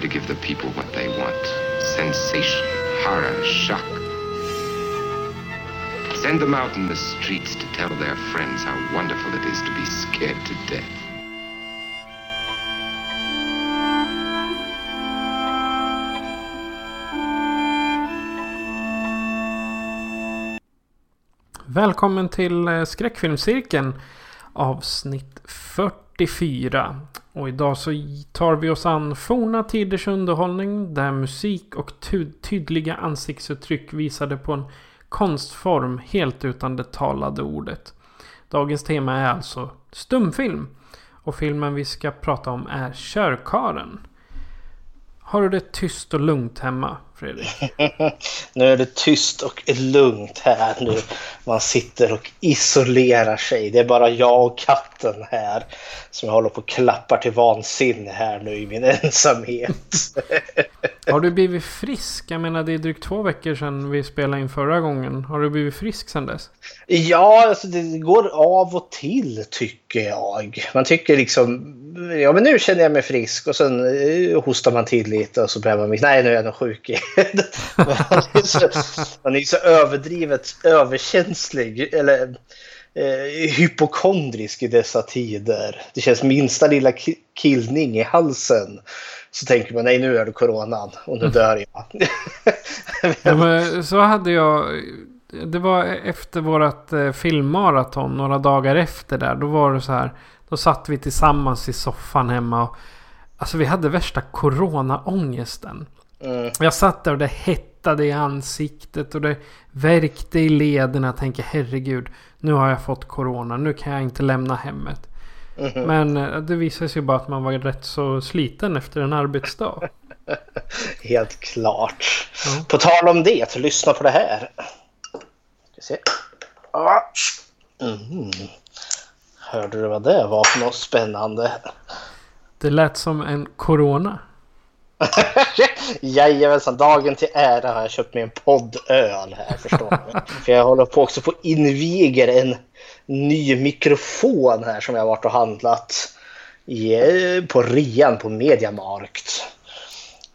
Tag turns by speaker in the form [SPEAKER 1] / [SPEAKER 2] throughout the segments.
[SPEAKER 1] To give the people what they want sensation, horror, shock. Send them out in the streets to tell their friends how wonderful it is to be scared to death.
[SPEAKER 2] Välkommen till eh, Skräckfilmscirkeln avsnitt 40 44. Och idag så tar vi oss an forna tiders underhållning där musik och tydliga ansiktsuttryck visade på en konstform helt utan det talade ordet. Dagens tema är alltså stumfilm. Och filmen vi ska prata om är Körkaren. Har du det tyst och lugnt hemma, Fredrik?
[SPEAKER 3] nu är det tyst och lugnt här nu. Man sitter och isolerar sig. Det är bara jag och katten här som jag håller på och klappar till vansinne här nu i min ensamhet.
[SPEAKER 2] Har du blivit frisk? Jag menar det är drygt två veckor sedan vi spelade in förra gången. Har du blivit frisk sedan dess?
[SPEAKER 3] Ja, alltså det går av och till tycker jag. Man tycker liksom, ja men nu känner jag mig frisk och sen eh, hostar man till lite och så börjar man, nej nu är jag nog sjuk igen. Han är så, han är så överdrivet överkänslig eller eh, hypokondrisk i dessa tider. Det känns minsta lilla killning i halsen så tänker man nej nu är det coronan och nu dör jag.
[SPEAKER 2] Ja, men så hade jag... Det var efter vårat eh, filmmaraton, några dagar efter där. Då var det så här. Då satt vi tillsammans i soffan hemma. Och, alltså vi hade värsta coronaångesten.
[SPEAKER 3] Mm.
[SPEAKER 2] Jag satt där och det hettade i ansiktet och det värkte i lederna. Jag tänker herregud, nu har jag fått corona. Nu kan jag inte lämna hemmet.
[SPEAKER 3] Mhm.
[SPEAKER 2] Men eh, det visade sig bara att man var rätt så sliten efter en arbetsdag.
[SPEAKER 3] Helt klart.
[SPEAKER 2] Ja.
[SPEAKER 3] På tal om det, lyssna på det här. Ska se. Mm. Hörde du vad det var för något spännande?
[SPEAKER 2] Det lät som en corona.
[SPEAKER 3] Jajamensan, dagen till ära har jag köpt mig en poddöl här förstår du. För jag håller på också på inviger en ny mikrofon här som jag har varit och handlat i, eh, på rean på Mediamarkt.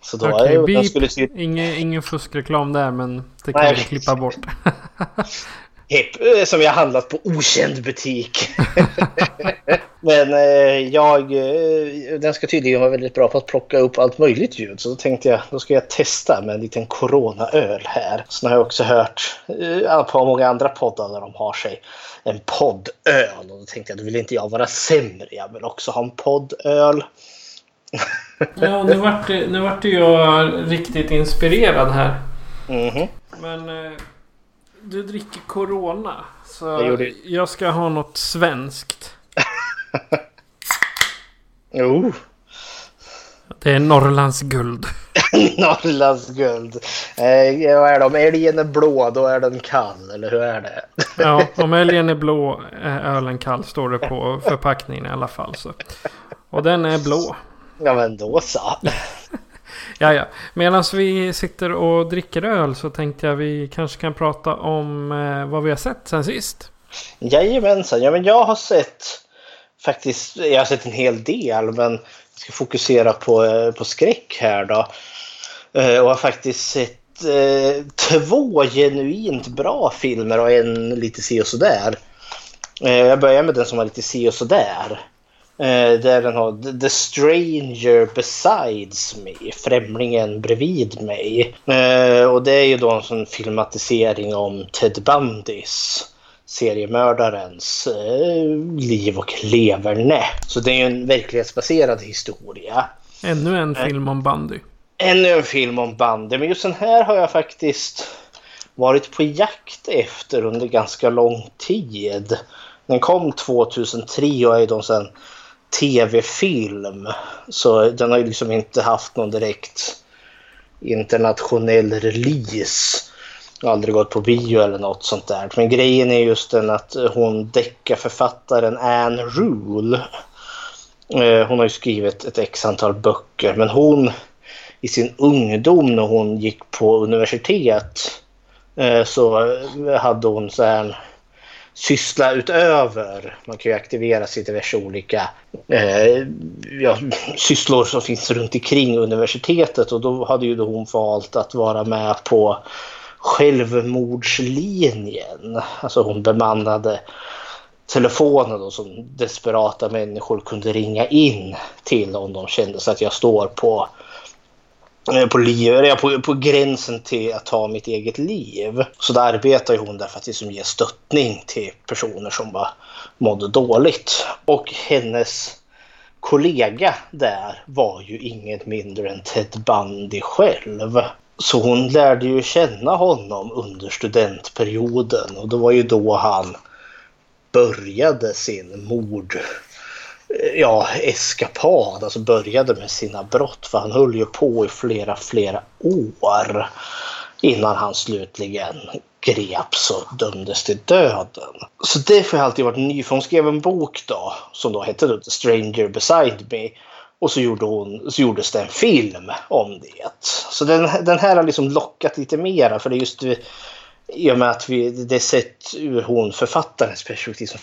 [SPEAKER 3] Så då
[SPEAKER 2] Okej,
[SPEAKER 3] den
[SPEAKER 2] beep.
[SPEAKER 3] skulle
[SPEAKER 2] Ingen, ingen fuskreklam där men det kan
[SPEAKER 3] Nej.
[SPEAKER 2] vi klippa bort.
[SPEAKER 3] Hepp, eh, som jag handlat på okänd butik. Men eh, jag, eh, den ska tydligen vara väldigt bra på att plocka upp allt möjligt ljud. Så då tänkte jag, då ska jag testa med en liten coronaöl här. Sen har jag också hört eh, på många andra poddar där de har sig en poddöl. Och då tänkte jag, då vill inte jag vara sämre. Jag vill också ha en poddöl.
[SPEAKER 2] ja, nu vart, nu vart jag riktigt inspirerad här.
[SPEAKER 3] Mhm.
[SPEAKER 2] Men eh, du dricker Corona. Så
[SPEAKER 3] Jag
[SPEAKER 2] jag ska ha något svenskt.
[SPEAKER 3] Jo,
[SPEAKER 2] Det är Norrlands guld.
[SPEAKER 3] Norrlands guld. Eh, vad är det? Om älgen är blå, då är den kall. Eller hur är det?
[SPEAKER 2] Ja, om älgen är blå är ölen kall står det på förpackningen i alla fall. Så. Och den är blå.
[SPEAKER 3] Ja, men då så.
[SPEAKER 2] Ja, ja. Medan vi sitter och dricker öl så tänkte jag vi kanske kan prata om eh, vad vi har sett sen sist.
[SPEAKER 3] Jajamensan. Ja, men jag har sett faktiskt, jag har sett en hel del men jag ska fokusera på, eh, på skräck här då. Eh, Och har faktiskt sett eh, två genuint bra filmer och en lite si och sådär. Eh, Jag börjar med den som var lite si och sådär. Eh, Där den har The- Stranger Besides Me, Främlingen bredvid mig. Eh, Och det är ju då en sån filmatisering om Ted Bundys seriemördarens eh, liv och leverne. Så det är ju en verklighetsbaserad historia.
[SPEAKER 2] Ännu en film om bandy.
[SPEAKER 3] Ännu en film om bandy, men just den här har jag faktiskt varit på jakt efter under ganska lång tid. Den kom 2003 och är då en tv-film. Så den har ju liksom inte haft någon direkt internationell release. Aldrig gått på bio eller något sånt där. Men grejen är just den att hon deckarförfattaren Anne Rule. Eh, hon har ju skrivit ett x antal böcker men hon i sin ungdom när hon gick på universitet eh, så hade hon så här syssla utöver. Man kan ju aktivera sig diverse olika eh, ja, sysslor som finns runt omkring universitetet och då hade ju då hon valt att vara med på självmordslinjen. Alltså hon bemannade telefonen då som desperata människor kunde ringa in till om de kände så att jag står på Eh, på, liv, på, på gränsen till att ta mitt eget liv. Så där arbetar hon där för att liksom ge stöttning till personer som bara mådde dåligt. Och hennes kollega där var ju inget mindre än Ted Bundy själv. Så hon lärde ju känna honom under studentperioden och det var ju då han började sin mord ja, eskapad, alltså började med sina brott. För han höll ju på i flera, flera år innan han slutligen greps och dömdes till döden. Så det har alltid varit nyfiken. hon skrev en bok då som då hette The Stranger Beside Me. Och så, gjorde hon, så gjordes det en film om det. Så den, den här har liksom lockat lite mera för det är just i och med att vi, det är sett ur hon författarens perspektiv som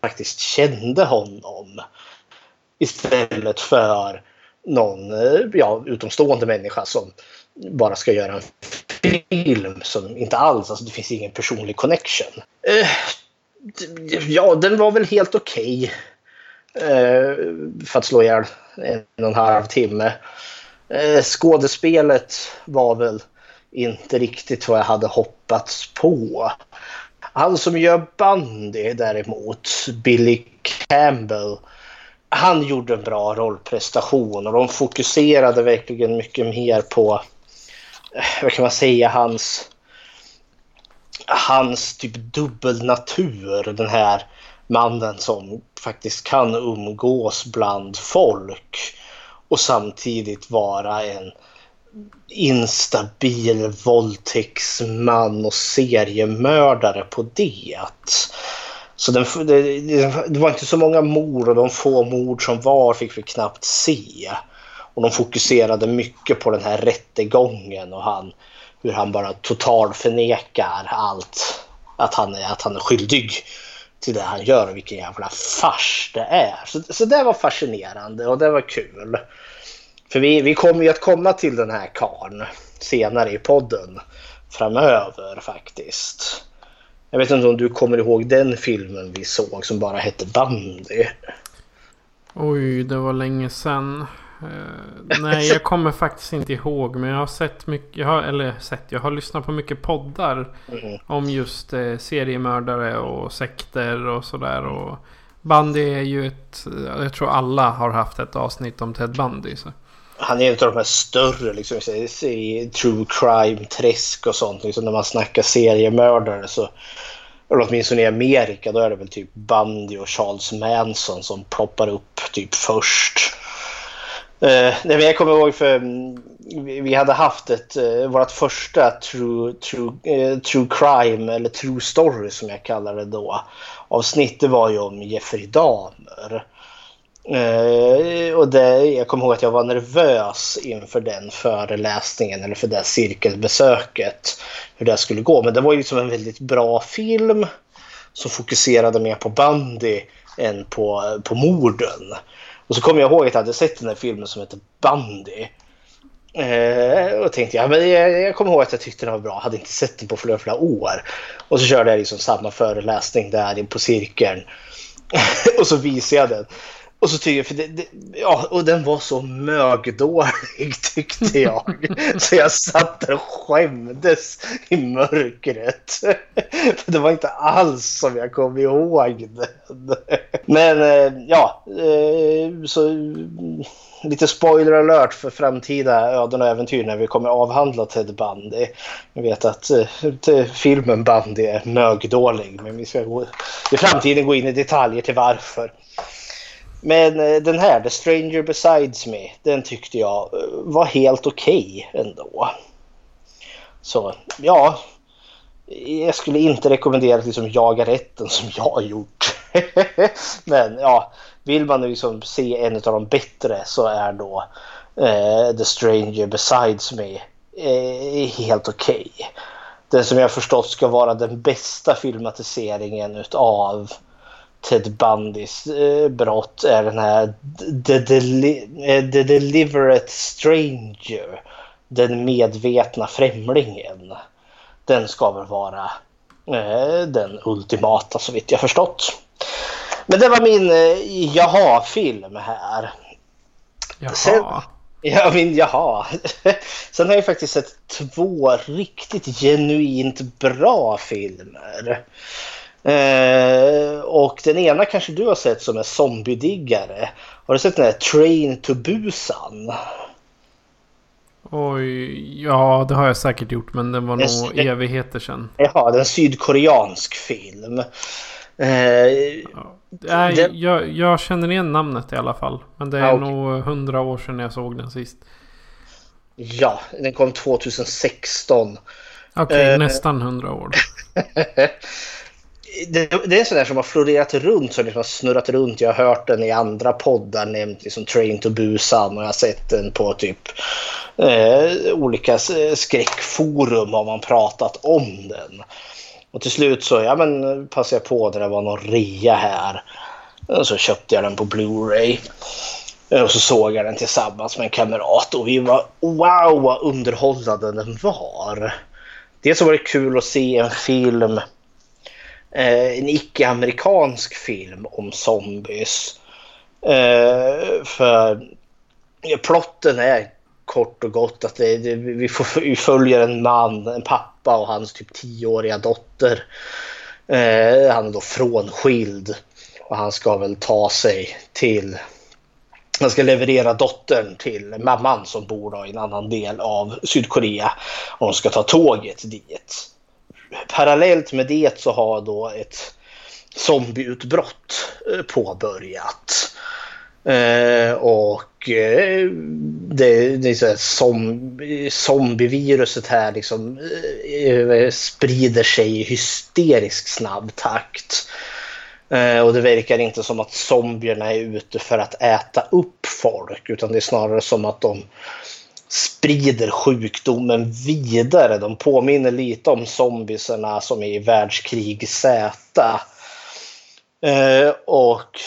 [SPEAKER 3] faktiskt kände honom. Istället för någon eh, ja, utomstående människa som bara ska göra en film som inte alls, alltså det finns ingen personlig connection. Eh, ja, den var väl helt okej. Okay. Eh, för att slå ihjäl en och en halv timme. Eh, skådespelet var väl inte riktigt vad jag hade hoppats på. Han som gör bandy däremot, Billy Campbell, han gjorde en bra rollprestation och de fokuserade verkligen mycket mer på, eh, vad kan man säga, hans, hans typ dubbelnatur. Den här mannen som faktiskt kan umgås bland folk och samtidigt vara en instabil våldtäktsman och seriemördare på det. Så den, det, det, var inte så många mord och de få mord som var fick vi knappt se. Och de fokuserade mycket på den här rättegången och han, hur han bara totalt förnekar allt. Att han, är, att han är skyldig till det han gör och vilken jävla fars det är. Så, så det var fascinerande och det var kul. För vi, vi kommer ju att komma till den här karn senare i podden framöver faktiskt. Jag vet inte om du kommer ihåg den filmen vi såg som bara hette Bandy?
[SPEAKER 2] Oj, det var länge sedan. Uh, nej, jag kommer faktiskt inte ihåg. Men jag har sett mycket. Jag har, eller sett. Jag har lyssnat på mycket poddar. Mm. Om just eh, seriemördare och sekter och sådär. Och Bundy är ju ett. Jag tror alla har haft ett avsnitt om Ted Bundy. Så
[SPEAKER 3] han är en av de här större liksom, i true crime-träsk och sånt. Liksom, när man snackar seriemördare så, eller åtminstone i Amerika, då är det väl typ Bundy och Charles Manson som ploppar upp typ först. Uh, nej, jag kommer ihåg för mm, vi hade haft ett, uh, vårt första true, true, uh, true crime eller true story som jag kallar det då. Avsnittet var ju om Jeffrey Dahmer. Uh, och det, jag kommer ihåg att jag var nervös inför den föreläsningen eller för det cirkelbesöket. Hur det skulle gå. Men det var ju liksom en väldigt bra film som fokuserade mer på bandy än på, på morden. Och så kommer jag ihåg att jag hade sett den här filmen som heter Bandy. Uh, och tänkte ja, men jag, jag kommer ihåg att jag tyckte den var bra. Hade inte sett den på flera, flera år. Och så körde jag liksom samma föreläsning där på cirkeln. och så visade jag den och så tycker jag, för det, det, ja, och den var så mögdålig tyckte jag. så jag satt där och skämdes i mörkret. för det var inte alls som jag kom ihåg den. Men eh, ja, eh, så mm, lite spoiler alert för framtida öden och äventyr när vi kommer avhandla Ted Bundy. Jag vet att eh, filmen Bundy är mögdålig men vi ska gå, i framtiden gå in i detaljer till varför. Men eh, den här, The Stranger Besides Me, den tyckte jag eh, var helt okej okay ändå. Så ja, jag skulle inte rekommendera att liksom jaga rätten som jag har gjort. Men ja, vill man liksom se en av de bättre så är då eh, The Stranger Besides Me eh, helt okej. Okay. Den som jag förstått ska vara den bästa filmatiseringen utav Ted Bundys eh, brott är den här The, Deli eh, The Deliberate Stranger. Den medvetna främlingen. Den ska väl vara eh, den ultimata så vitt jag förstått. Men det var min eh, jaha-film här.
[SPEAKER 2] Jaha. Sen,
[SPEAKER 3] ja, min jaha. Sen har jag faktiskt sett två riktigt genuint bra filmer. Eh, och den ena kanske du har sett som är zombiediggare. Har du sett den här Train to Busan?
[SPEAKER 2] Oj, ja det har jag säkert gjort men den var nog det, evigheter sedan.
[SPEAKER 3] Jaha, det är en sydkoreansk film. Eh,
[SPEAKER 2] ja. Nej, den... jag, jag, känner igen namnet i alla fall. Men det är ah, okay. nog hundra år sedan jag såg den sist.
[SPEAKER 3] Ja, den kom 2016.
[SPEAKER 2] Okej, okay, eh, nästan hundra år.
[SPEAKER 3] det, det, är en sån där som har florerat runt, som liksom har snurrat runt. Jag har hört den i andra poddar, nämnt liksom Train to Busan och jag har sett den på typ eh, olika eh, skräckforum har man pratat om den. Och till slut så ja, men, passade jag på när det var någon rea här. Och så köpte jag den på Blu-ray. Eh, och så såg jag den tillsammans med en kamrat och vi var wow vad underhållande den var. Dels så var det kul att se en film Eh, en icke-amerikansk film om zombies. Eh, för plotten är kort och gott att det, det, vi, får, vi följer en man, en pappa och hans typ tioåriga dotter. Eh, han är då frånskild och han ska väl ta sig till han ska leverera dottern till mamman som bor i en annan del av Sydkorea. Och hon ska ta tåget dit parallellt med det så har då ett zombieutbrott eh, påbörjat. Eh, och eh, det, det är så som, zombieviruset här liksom eh, eh, sprider sig i hysterisk snabb takt. Eh, och det verkar inte som att zombierna är ute för att äta upp folk utan det är snarare som att de sprider sjukdomen vidare. De påminner lite om zombiserna som är i världskrig Z. Eh, och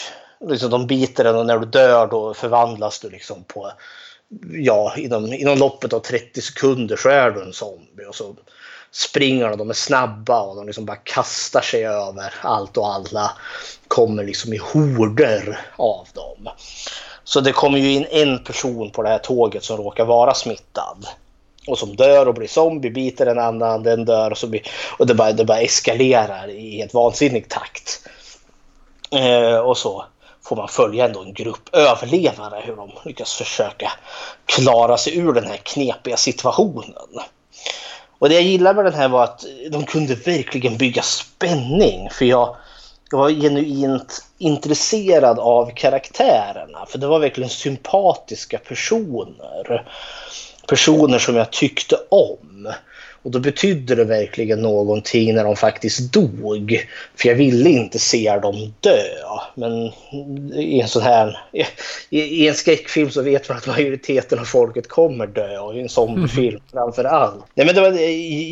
[SPEAKER 3] liksom de biter den och när du dör då förvandlas du liksom på ja, inom, inom loppet av 30 sekunder så är du en zombie. Och så springer de, de är snabba och de liksom bara kastar sig över allt och alla. Kommer liksom i horder av dem. Så det kommer ju in en person på det här tåget som råkar vara smittad. Och som dör och blir zombie, biter en annan, den dör och, så blir, och det, bara, det bara eskalerar i ett vansinnig takt. Eh, och så får man följa ändå en grupp överlevare hur de lyckas försöka klara sig ur den här knepiga situationen. Och det jag gillade med den här var att de kunde verkligen bygga spänning. För jag, jag var genuint intresserad av karaktärerna. För det var verkligen sympatiska personer. Personer som jag tyckte om. Och då betydde det verkligen någonting när de faktiskt dog. För jag ville inte se dem dö. Men i en sån här... I, en skräckfilm så vet man att majoriteten av folket kommer dö. Och i en zombiefilm mm. framför allt. Nej, men var,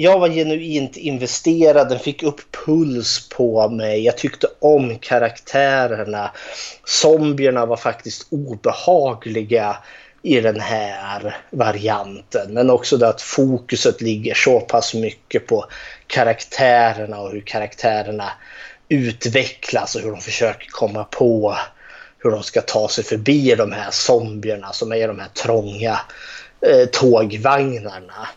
[SPEAKER 3] jag var genuint investerad. Den fick upp puls på mig. Jag tyckte om karaktärerna. Zombierna var faktiskt obehagliga i den här varianten. Men också det att fokuset ligger så pass mycket på karaktärerna och hur karaktärerna utvecklas och hur de försöker komma på hur de ska ta sig förbi de här zombierna som är i de här trånga eh, tågvagnarna.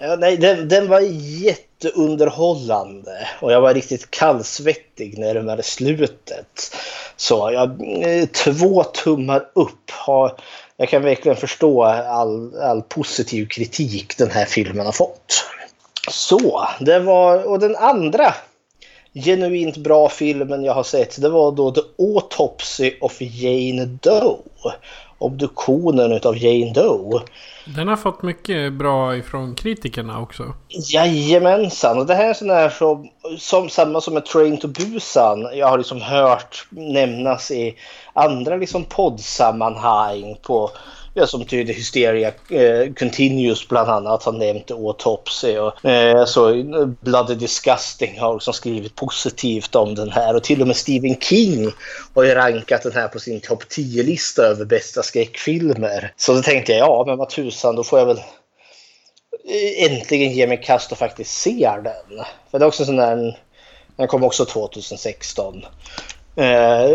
[SPEAKER 3] Ja, nej, den, den var jätteunderhållande och jag var riktigt kallsvettig närmare slutet. Så jag, eh, två tummar upp. Har, jag kan verkligen förstå all, all positiv kritik den här filmen har fått. Så, det var, och den andra genuint bra filmen jag har sett det var då The Autopsy of Jane Doe. Obduktionen av Jane Doe.
[SPEAKER 2] Den har fått mycket bra ifrån kritikerna också.
[SPEAKER 3] Jajamensan. Och det här är sån här som, som samma som med Train to Busan. Jag har liksom hört nämnas i andra liksom poddsammanhang på Ja, som tyder Hysteria eh, Continuous bland annat har nämnt Autopsy. Och, eh, så Bloody Disgusting har också skrivit positivt om den här. Och till och med Stephen King har ju rankat den här på sin topp 10-lista över bästa skräckfilmer. Så då tänkte jag, ja men vad tusan, då får jag väl eh, äntligen ge mig kast och faktiskt se den. För det är också en sån där, den kom också 2016. Eh,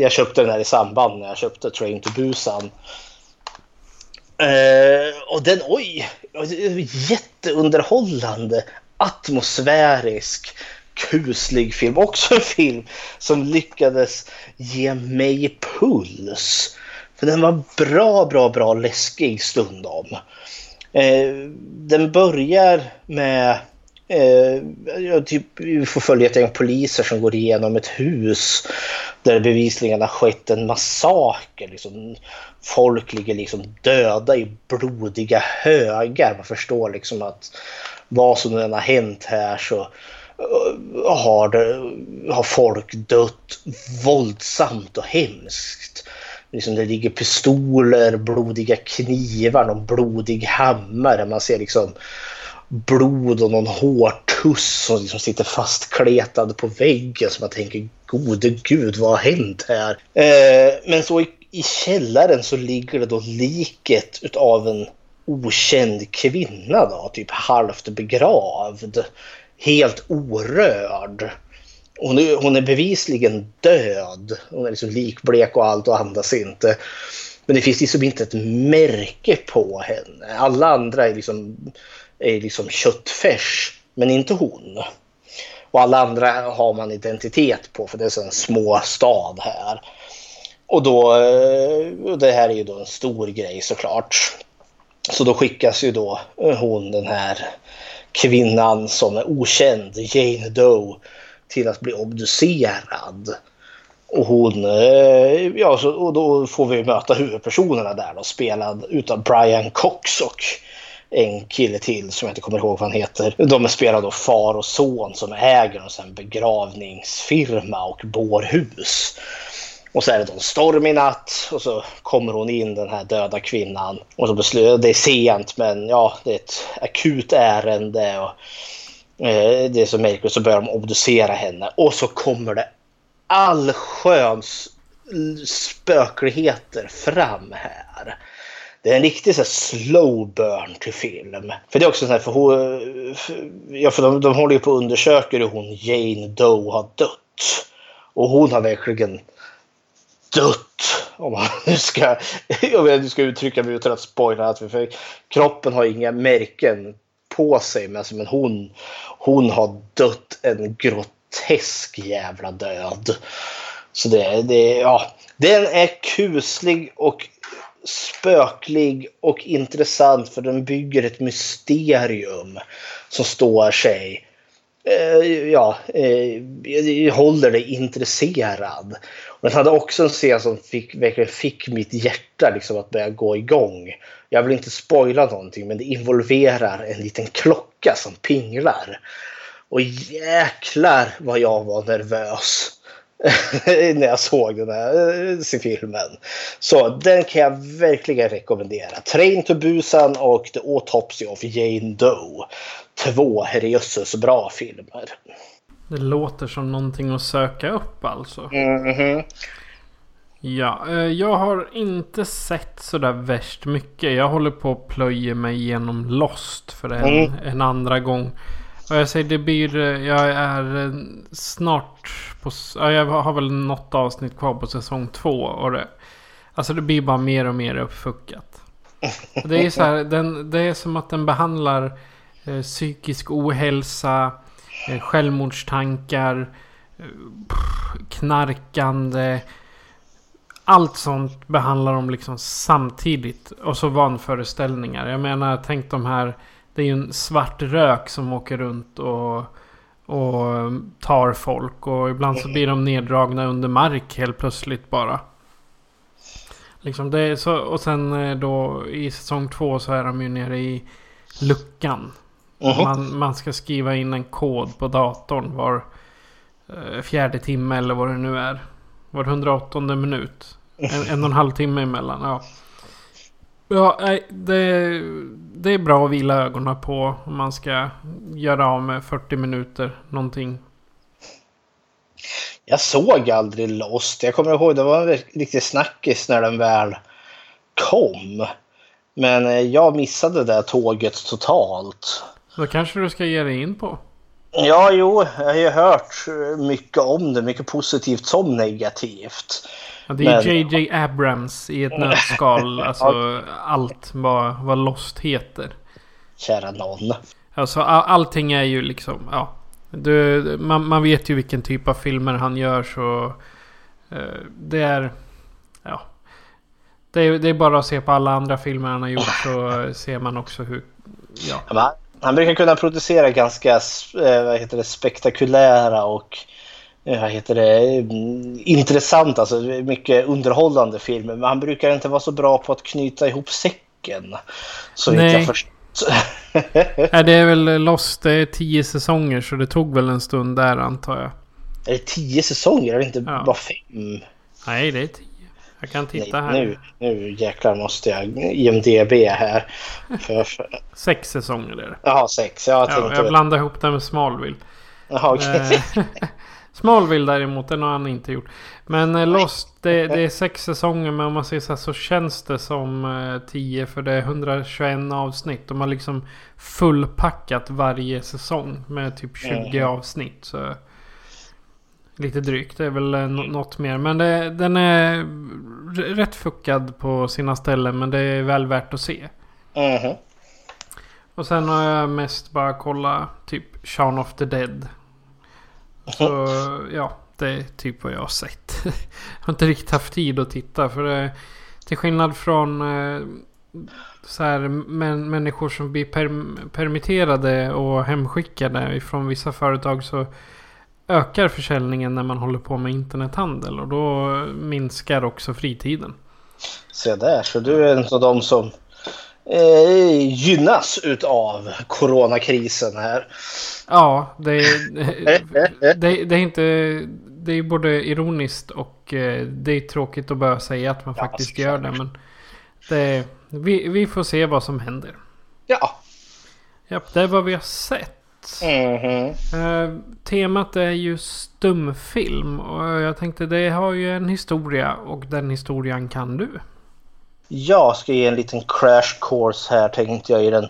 [SPEAKER 3] jag köpte den här i samband när jag köpte Train to Busan. Eh, och den, oj, jätteunderhållande, atmosfärisk, kuslig film. Också en film som lyckades ge mig puls. För den var bra, bra, bra läskig stundom. Eh, den börjar med Eh, typ, vi får följa ett gäng poliser som går igenom ett hus där det bevisligen har skett en massaker. Liksom, folk ligger liksom döda i blodiga högar. Man förstår liksom att vad som än har hänt här så eh, har, det, har folk dött våldsamt och hemskt. Liksom det ligger pistoler, blodiga knivar, någon blodig hammare. Man ser liksom blod och någon hårtuss som liksom sitter fastkletad på väggen. Så man tänker gode gud vad har hänt här? Eh, men så i, i källaren så ligger det då liket utav en okänd kvinna då, typ halvt begravd. Helt orörd. Hon är, hon är bevisligen död. Hon är liksom likblek och allt och andas inte. Men det finns liksom inte ett märke på henne. Alla andra är liksom är liksom köttfärs, men inte hon. Och alla andra har man identitet på för det är en små stad här. Och då, eh, det här är ju då en stor grej såklart. Så då skickas ju då eh, hon, den här kvinnan som är okänd, Jane Doe, till att bli obducerad. Och hon, eh, ja, och då får vi möta huvudpersonerna där då, spelad utav Brian Cox och en kille till som jag inte kommer ihåg vad han heter. De spelar då far och son som äger en begravningsfirma och bårhus. Och så är det då en stormig natt och så kommer hon in den här döda kvinnan. Och så beslutar, det är sent men ja, det är ett akut ärende. Och, eh, det är så märkligt så börjar de obducera henne. Och så kommer det allsköns spökligheter fram här. Det är en riktig så här, slow burn till film. För det är också så här, för, hon, för, ja, för de, de håller ju på och undersöker hur hon Jane Doe har dött. Och hon har verkligen dött. Om man nu ska, om jag ska uttrycka mig utan att spoila. För kroppen har inga märken på sig. Men, alltså, men hon, hon har dött en grotesk jävla död. Så det, det, ja, den är kuslig och spöklig och intressant för den bygger ett mysterium som står sig. Eh, ja, eh, håller dig intresserad. Och den hade också en scen som fick, verkligen fick mitt hjärta liksom att börja gå igång. Jag vill inte spoila någonting men det involverar en liten klocka som pinglar. Och jäklar vad jag var nervös. när jag såg den här eh, filmen. Så den kan jag verkligen rekommendera. Train to Busan och The Autopsy of Jane Doe. Två herrejösses bra filmer.
[SPEAKER 2] Det låter som någonting att söka upp alltså.
[SPEAKER 3] Mm -hmm.
[SPEAKER 2] Ja, eh, jag har inte sett sådär värst mycket. Jag håller på att plöja mig igenom Lost för en, mm. en andra gång. Och jag säger det blir... Jag är eh, snart på... Jag har väl något avsnitt kvar på säsong två. Och det, alltså det blir bara mer och mer uppfuckat. Det är så här, den, det är som att den behandlar eh, psykisk ohälsa, eh, självmordstankar, eh, knarkande. Allt sånt behandlar de liksom samtidigt. Och så vanföreställningar. Jag menar, tänk de här... Det är ju en svart rök som åker runt och, och tar folk. Och ibland så blir de neddragna under mark helt plötsligt bara. Liksom det är så, och sen eh, då i säsong två så är de ju nere i luckan. Man, man ska skriva in en kod på datorn var eh, fjärde timme eller vad det nu är. Var 108 minut. En, en och en halv timme emellan. Ja, ja det, det är bra att vila ögonen på om man ska göra av med 40 minuter någonting.
[SPEAKER 3] Jag såg aldrig Lost. Jag kommer ihåg det var en riktig snackis när den väl kom. Men eh, jag missade det tåget totalt.
[SPEAKER 2] Då kanske du ska ge dig in på.
[SPEAKER 3] Ja, jo, jag har ju hört mycket om det. Mycket positivt som negativt.
[SPEAKER 2] Ja, det är
[SPEAKER 3] Men-
[SPEAKER 2] JJ Abrams i ett nötskal. Alltså allt vad, vad Lost heter.
[SPEAKER 3] Kära någon.
[SPEAKER 2] Alltså all, allting är ju liksom, ja. Du, man, man vet ju vilken typ av filmer han gör så... eh, det är... Ja. Det är, det är bara att se på alla andra filmer han har gjort så ser man också hur... Ja.
[SPEAKER 3] Han- brukar kunna producera ganska eh, vad heter det, spektakulära och vad heter det, mm, intressanta, alltså mycket underhållande filmer. Men han brukar inte vara så bra på att knyta ihop säcken. Så
[SPEAKER 2] Nej.
[SPEAKER 3] jag förstått.
[SPEAKER 2] Nej, det är väl Lost, det är tio säsonger så det tog väl en stund där antar jag.
[SPEAKER 3] Är det tio säsonger? Är det inte
[SPEAKER 2] Ja.
[SPEAKER 3] bara fem?
[SPEAKER 2] Nej, det är tio. Jag kan
[SPEAKER 3] Nej,
[SPEAKER 2] titta här.
[SPEAKER 3] nu, nu jäklar måste jag IMDB här. För, för,
[SPEAKER 2] Sex säsonger är det.
[SPEAKER 3] jaha, sex. Jag
[SPEAKER 2] Ja, jag
[SPEAKER 3] väl.
[SPEAKER 2] blandar ihop det med Smallville.
[SPEAKER 3] Jaha, okej.
[SPEAKER 2] Eh, Smallville däremot, den har han inte gjort. Men eh, Lost, det, det är sex säsonger men om man säger så här så känns det som eh, 10 för det är 121 avsnitt. De har liksom fullpackat varje säsong med typ 20 avsnitt. Så Lite drygt, det är väl eh, nå- något mer. Men det, den är rätt fuckad på sina ställen men det är väl värt att se.
[SPEAKER 3] Mhm.
[SPEAKER 2] Och sen har jag mest bara kollat typ Shaun of the Dead. Så ja, det är typ vad jag har sett. jag har inte riktigt haft tid att titta för det, till skillnad från eh, så här, män, människor som blir perm, permitterade och hemskickade från vissa företag så ökar försäljningen när man håller på med internethandel och då minskar också fritiden.
[SPEAKER 3] Se där, så du är en av de som eh, gynnas utav coronakrisen här.
[SPEAKER 2] Ja, det är, det, det är inte... Det är både ironiskt och eh, det är tråkigt att börja säga att man
[SPEAKER 3] Ja,
[SPEAKER 2] faktiskt gör det. Men det, vi, vi får se vad som händer.
[SPEAKER 3] Ja.
[SPEAKER 2] Japp, det är vad vi har sett.
[SPEAKER 3] Mhm.
[SPEAKER 2] Eh, temat är ju stumfilm och jag tänkte det har ju en historia och den historien kan du.
[SPEAKER 3] Jag ska ge en liten crash course här tänkte jag i den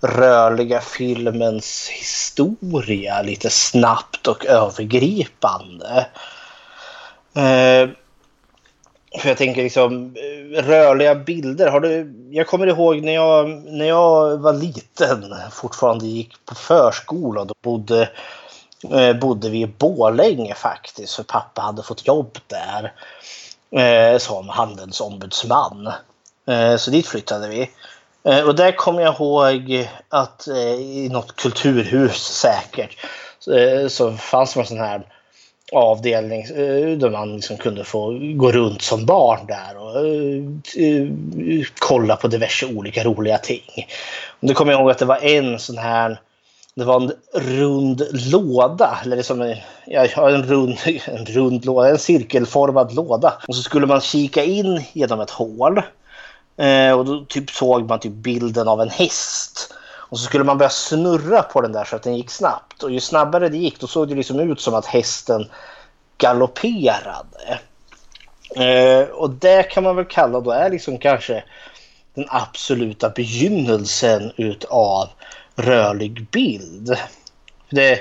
[SPEAKER 3] rörliga filmens historia lite snabbt och övergripande. Eh, för jag tänker liksom eh, rörliga bilder. Har du, jag kommer ihåg när jag, när jag var liten, fortfarande gick på förskola. Då bodde, eh, bodde vi i Borlänge faktiskt. För pappa hade fått jobb där eh, som handelsombudsman. Eh, Eh, så dit flyttade vi. Eh, och där kommer jag ihåg att eh, i något kulturhus säkert så fanns det en sån här avdelning där man liksom kunde få gå runt som barn där och kolla på diverse olika roliga ting. Och då kommer jag ihåg att det var en sån här det var en rund låda, eller liksom en, ja, en, rund, en rund låda, en cirkelformad låda. Och så skulle man kika in genom ett hål. Eh, och då typ såg man typ bilden av en häst. Och så skulle man börja snurra på den där så att den gick snabbt. Och ju snabbare det gick då såg det liksom ut som att hästen galopperade. Eh, och det kan man väl kalla då är liksom kanske den absoluta begynnelsen utav rörlig bild. Det,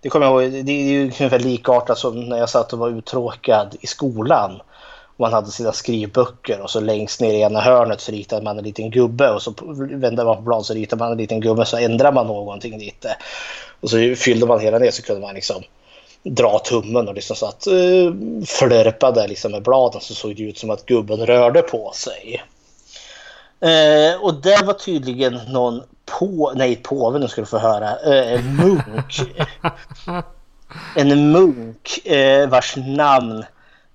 [SPEAKER 3] det kommer jag ihåg, det är ju ungefär likartat som när jag satt och var uttråkad i skolan. Man hade sina skrivböcker och så längst ner i ena hörnet så ritade man en liten gubbe och så vände man på blad så ritade man en liten gubbe så ändrade man någonting lite. Och så fyllde man hela det så kunde man liksom dra tummen och liksom så att uh, flörpade liksom med bladen så såg det ut som att gubben rörde på sig. Uh, och det var tydligen någon på, nej påven du få höra, uh, en munk. en munk uh, vars namn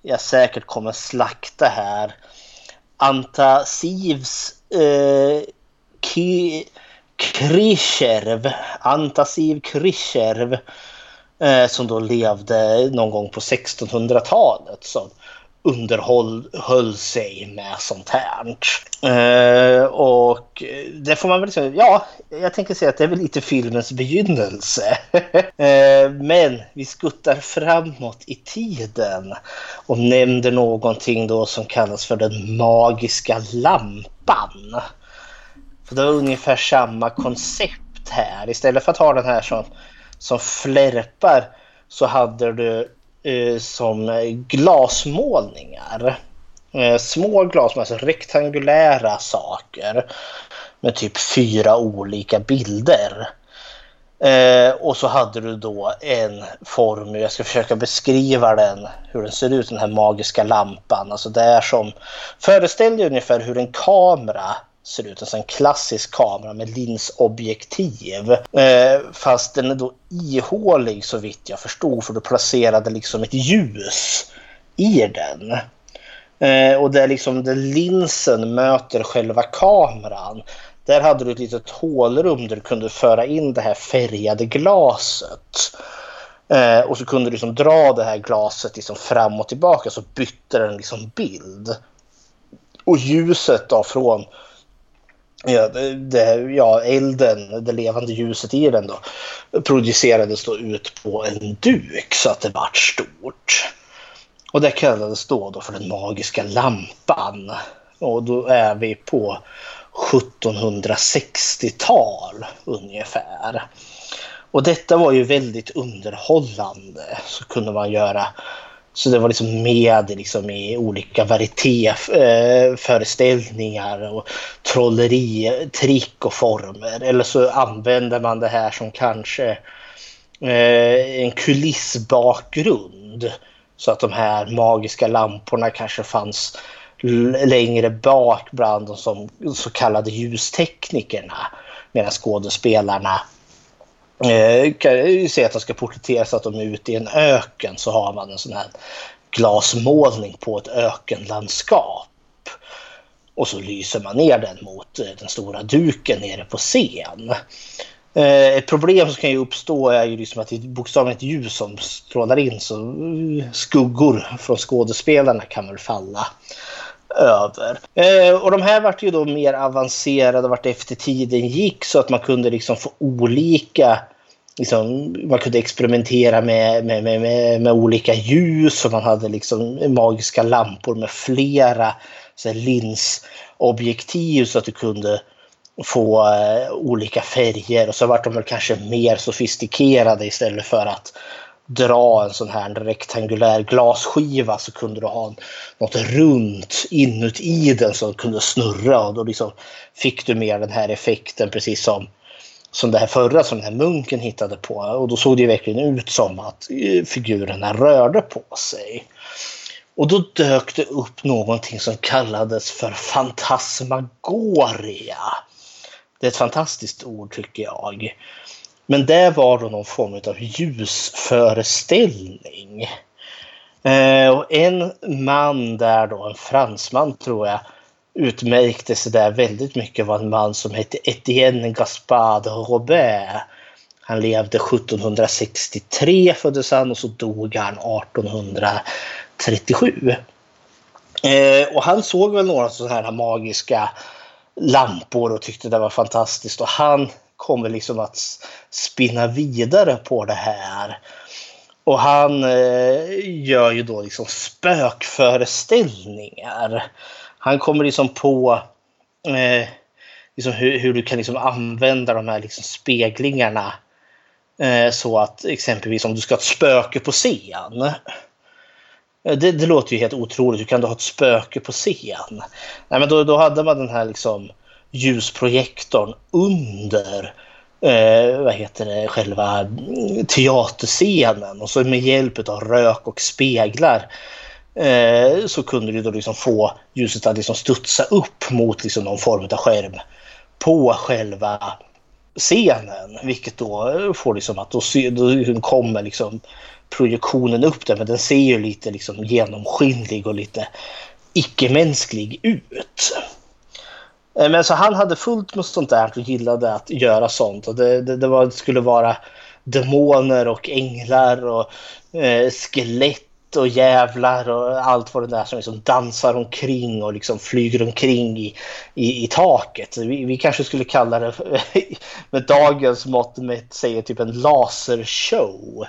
[SPEAKER 3] jag säkert kommer slakta här. Antasivs uh, Krischerv, Antasiv Krischerv eh, som då levde någon gång på 1600-talet som underhöll sig med sånt här. Eh, och det får man väl säga, ja, jag tänker säga att det är väl lite filmens begynnelse. eh, men vi skuttar framåt i tiden och nämner någonting då som kallas för den magiska lampan. För det var ungefär samma koncept här. Istället för att ha den här som, som flärpar så hade du Eh, som glasmålningar. Eh, små glasmålningar, alltså rektangulära saker med typ fyra olika bilder. Eh, och så hade du då en form, jag ska försöka beskriva den, hur den ser ut, den här magiska lampan. Alltså det är som, föreställ dig ungefär hur en kamera ser ut. Alltså en klassisk kamera med linsobjektiv. Eh, fast den är då ihålig så vitt jag förstod för du placerade liksom ett ljus i den. Eh, och där liksom där linsen möter själva kameran. Där hade du ett litet hålrum där du kunde föra in det här färgade glaset. Eh, och så kunde du liksom dra det här glaset liksom fram och tillbaka så bytte den liksom bild. Och ljuset då från Ja, det, ja, elden, det levande ljuset i den då, projicerades då ut på en duk så att det vart stort. Och det kallades då, då för den magiska lampan. Och då är vi på 1760-tal ungefär. Och detta var ju väldigt underhållande. Så kunde man göra så det var liksom med liksom i olika varietéföreställningar eh, och trolleri, trick och former. Eller så använder man det här som kanske eh, en kulissbakgrund. Så att de här magiska lamporna kanske fanns längre bak bland de så kallade ljusteknikerna. Medan skådespelarna eh, kan se att de ska porträtteras att de är ute i en öken så har man en sån här glasmålning på ett ökenlandskap. Och så lyser man ner den mot eh, den stora duken nere på scen. Eh, ett problem som kan ju uppstå är ju liksom att det är bokstavligen ett ljus som strålar in så eh, skuggor från skådespelarna kan väl falla över. Och de här vart ju då mer avancerade vart efter tiden gick så att man kunde liksom få olika Liksom, man kunde experimentera med, med, med, med, olika ljus och man hade liksom magiska lampor med flera så linsobjektiv så att du kunde få uh, olika färger. Och så vart de kanske mer sofistikerade istället för att dra en sån här rektangulär glasskiva så kunde du ha något runt inuti den som kunde snurra och då liksom fick du mer den här effekten precis som, som det här förra som den här munken hittade på. Och då såg det verkligen ut som att eh, figurerna rörde på sig. Och då dök det upp någonting som kallades för fantasmagoria. Det är ett fantastiskt ord tycker jag. Men det var då någon form av ljusföreställning. Eh, och en man där då, en fransman tror jag, utmärkte sig där väldigt mycket var en man som hette Etienne Gaspard Robert. Han levde 1763 föddes han och så dog han 1837. Eh, och han såg väl några sådana här magiska lampor och tyckte det var fantastiskt och han kommer liksom att spinna vidare på det här. Och han eh, gör ju då liksom spökföreställningar. Han kommer liksom på eh, liksom hur, hur, du kan liksom använda de här liksom speglingarna Eh, så att exempelvis om du ska ha ett spöke på scen. Eh, det, det, låter ju helt otroligt. Hur kan du ha ett spöke på scen? Nej, men då, då hade man den här liksom ljusprojektorn under eh, vad heter det, själva teaterscenen och så med hjälp av rök och speglar eh, så kunde du då liksom få ljuset att liksom studsa upp mot liksom någon form av skärm på själva scenen. Vilket då får liksom att då, då liksom kommer liksom projektionen upp där men den ser ju lite liksom genomskinlig och lite icke-mänsklig ut. Eh, men så han hade fullt med sånt där och gillade att göra sånt. Och det, det, det, var, det skulle vara demoner och änglar och eh, skelett och jävlar och allt vad det där som liksom dansar omkring och liksom flyger omkring i, i, i taket. Vi, vi kanske skulle kalla det med dagens mått mätt säger typ en lasershow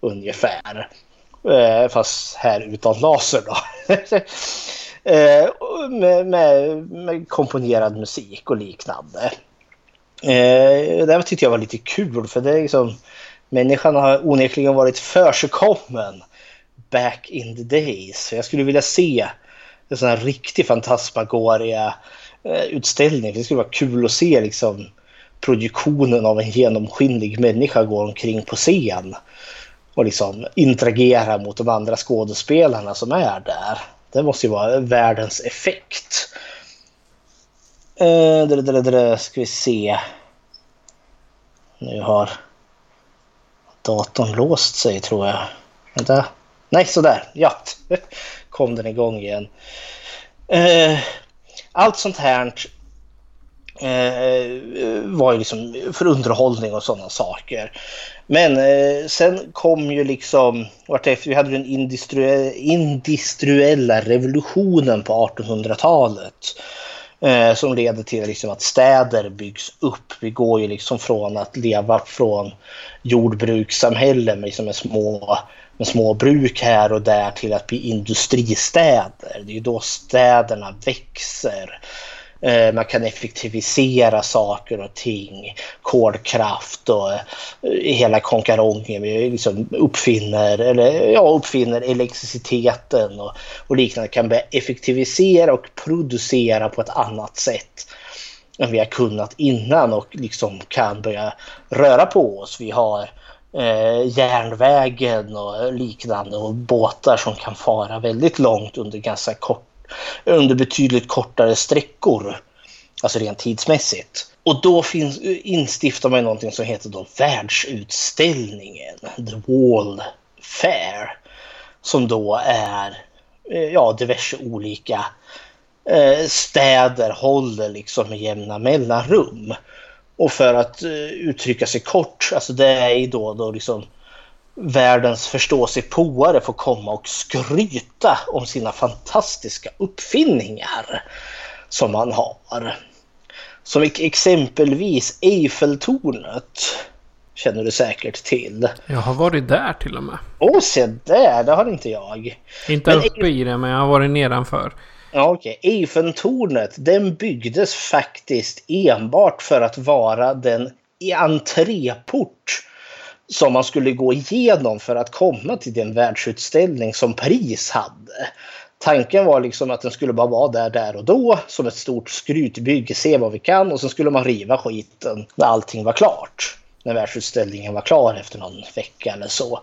[SPEAKER 3] ungefär. Eh, fast här utan laser då. eh, med, med, med, komponerad musik och liknande. Eh, det tyckte jag var lite kul för det är liksom människan har onekligen varit försigkommen back in the days. Jag skulle vilja se en sån här riktig Fantasmagoria-utställning. Eh, det skulle vara kul att se liksom produktionen av en genomskinlig människa gå omkring på scen och liksom interagera mot de andra skådespelarna som är där. Det måste ju vara världens effekt. Eh, det, det, det, ska vi se. Nu har datorn låst sig tror jag. Vänta. Nej, sådär. Ja, kom den igång igen. Eh, allt sånt här eh, var ju liksom för underhållning och sådana saker. Men eh, sen kom ju liksom, vartefter vi hade den industriella revolutionen på 1800-talet. Eh, som leder till liksom att städer byggs upp. Vi går ju liksom från att leva från jordbrukssamhällen med, liksom med, små, med små bruk här och där till att bli industristäder. Det är ju då städerna växer. Eh, man kan effektivisera saker och ting. Kolkraft och eh, hela konkarongen. Vi liksom uppfinner, eller, ja, uppfinner elektriciteten och, och liknande. Kan börja effektivisera och producera på ett annat sätt än vi har kunnat innan och liksom kan börja röra på oss. Vi har eh, järnvägen och liknande och båtar som kan fara väldigt långt under ganska kort under betydligt kortare sträckor. Alltså rent tidsmässigt. Och då finns, instiftar man någonting som heter då världsutställningen. The World Fair. Som då är eh, ja, diverse olika eh, städer håller liksom med jämna mellanrum. Och för att eh, uttrycka sig kort, alltså det är ju då, då liksom världens förståsigpåare får komma och skryta om sina fantastiska uppfinningar som man har. Som exempelvis Eiffeltornet känner du säkert till.
[SPEAKER 2] Jag har varit där till och med.
[SPEAKER 3] Åh, se där! Det har inte jag.
[SPEAKER 2] Inte men uppe i det, men jag har varit nedanför.
[SPEAKER 3] Ja, okej. Okay. Eiffeltornet, den byggdes faktiskt enbart för att vara den entréport som man skulle gå igenom för att komma till den världsutställning som Paris hade. Tanken var liksom att den skulle bara vara där, där och då som ett stort skrytbygge, se vad vi kan och sen skulle man riva skiten när allting var klart. När världsutställningen var klar efter någon vecka eller så.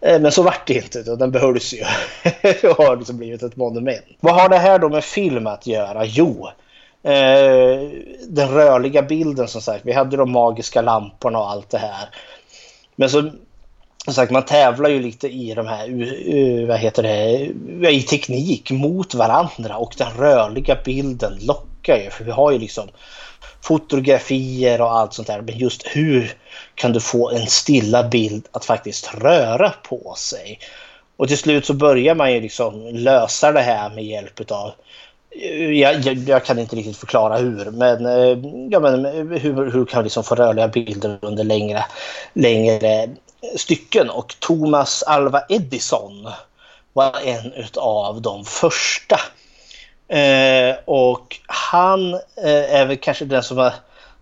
[SPEAKER 3] Eh, men så vart det inte, den behölls ju och har liksom blivit ett monument. Vad har det här då med film att göra? Jo, eh, den rörliga bilden som sagt. Vi hade de magiska lamporna och allt det här. Men så som sagt, man tävlar ju lite i de här, vad heter det, eh, i teknik mot varandra och den rörliga bilden lockar ju för vi har ju liksom fotografier och allt sånt där. Men just hur kan du få en stilla bild att faktiskt röra på sig? Och till slut så börjar man ju liksom lösa det här med hjälp av jag, jag, jag, kan inte riktigt förklara hur, men, eh, ja, men eh, hur, hur kan vi liksom få rörliga bilder under längre, längre stycken? Och Thomas Alva Edison var en av de första. Eh, och han eh, är väl kanske den som har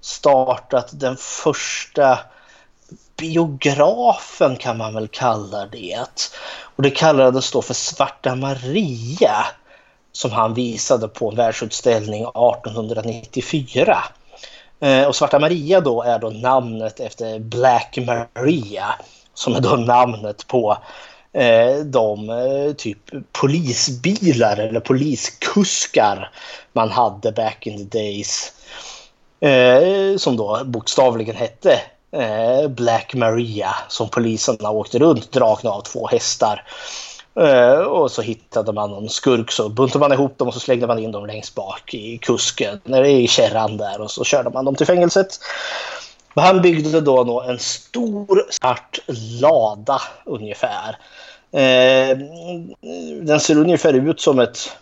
[SPEAKER 3] startat den första biografen kan man väl kalla det. Och det kallades då för Svarta Maria som han visade på en världsutställning 1894. Eh, och Svarta Maria då är då namnet efter Black Maria som är då namnet på eh, Eh, de eh, typ polisbilar eller poliskuskar man hade back in the days. Eh, som då bokstavligen hette eh, Black Maria som poliserna åkte runt dragna av två hästar. Eh, och så hittade man någon skurk så buntade man ihop dem och så slängde man in dem längst bak i kusken, Eller i kärran där och så körde man dem till fängelset. Han byggde då en stor svart lada ungefär. Eh, den ser ungefär ut som ett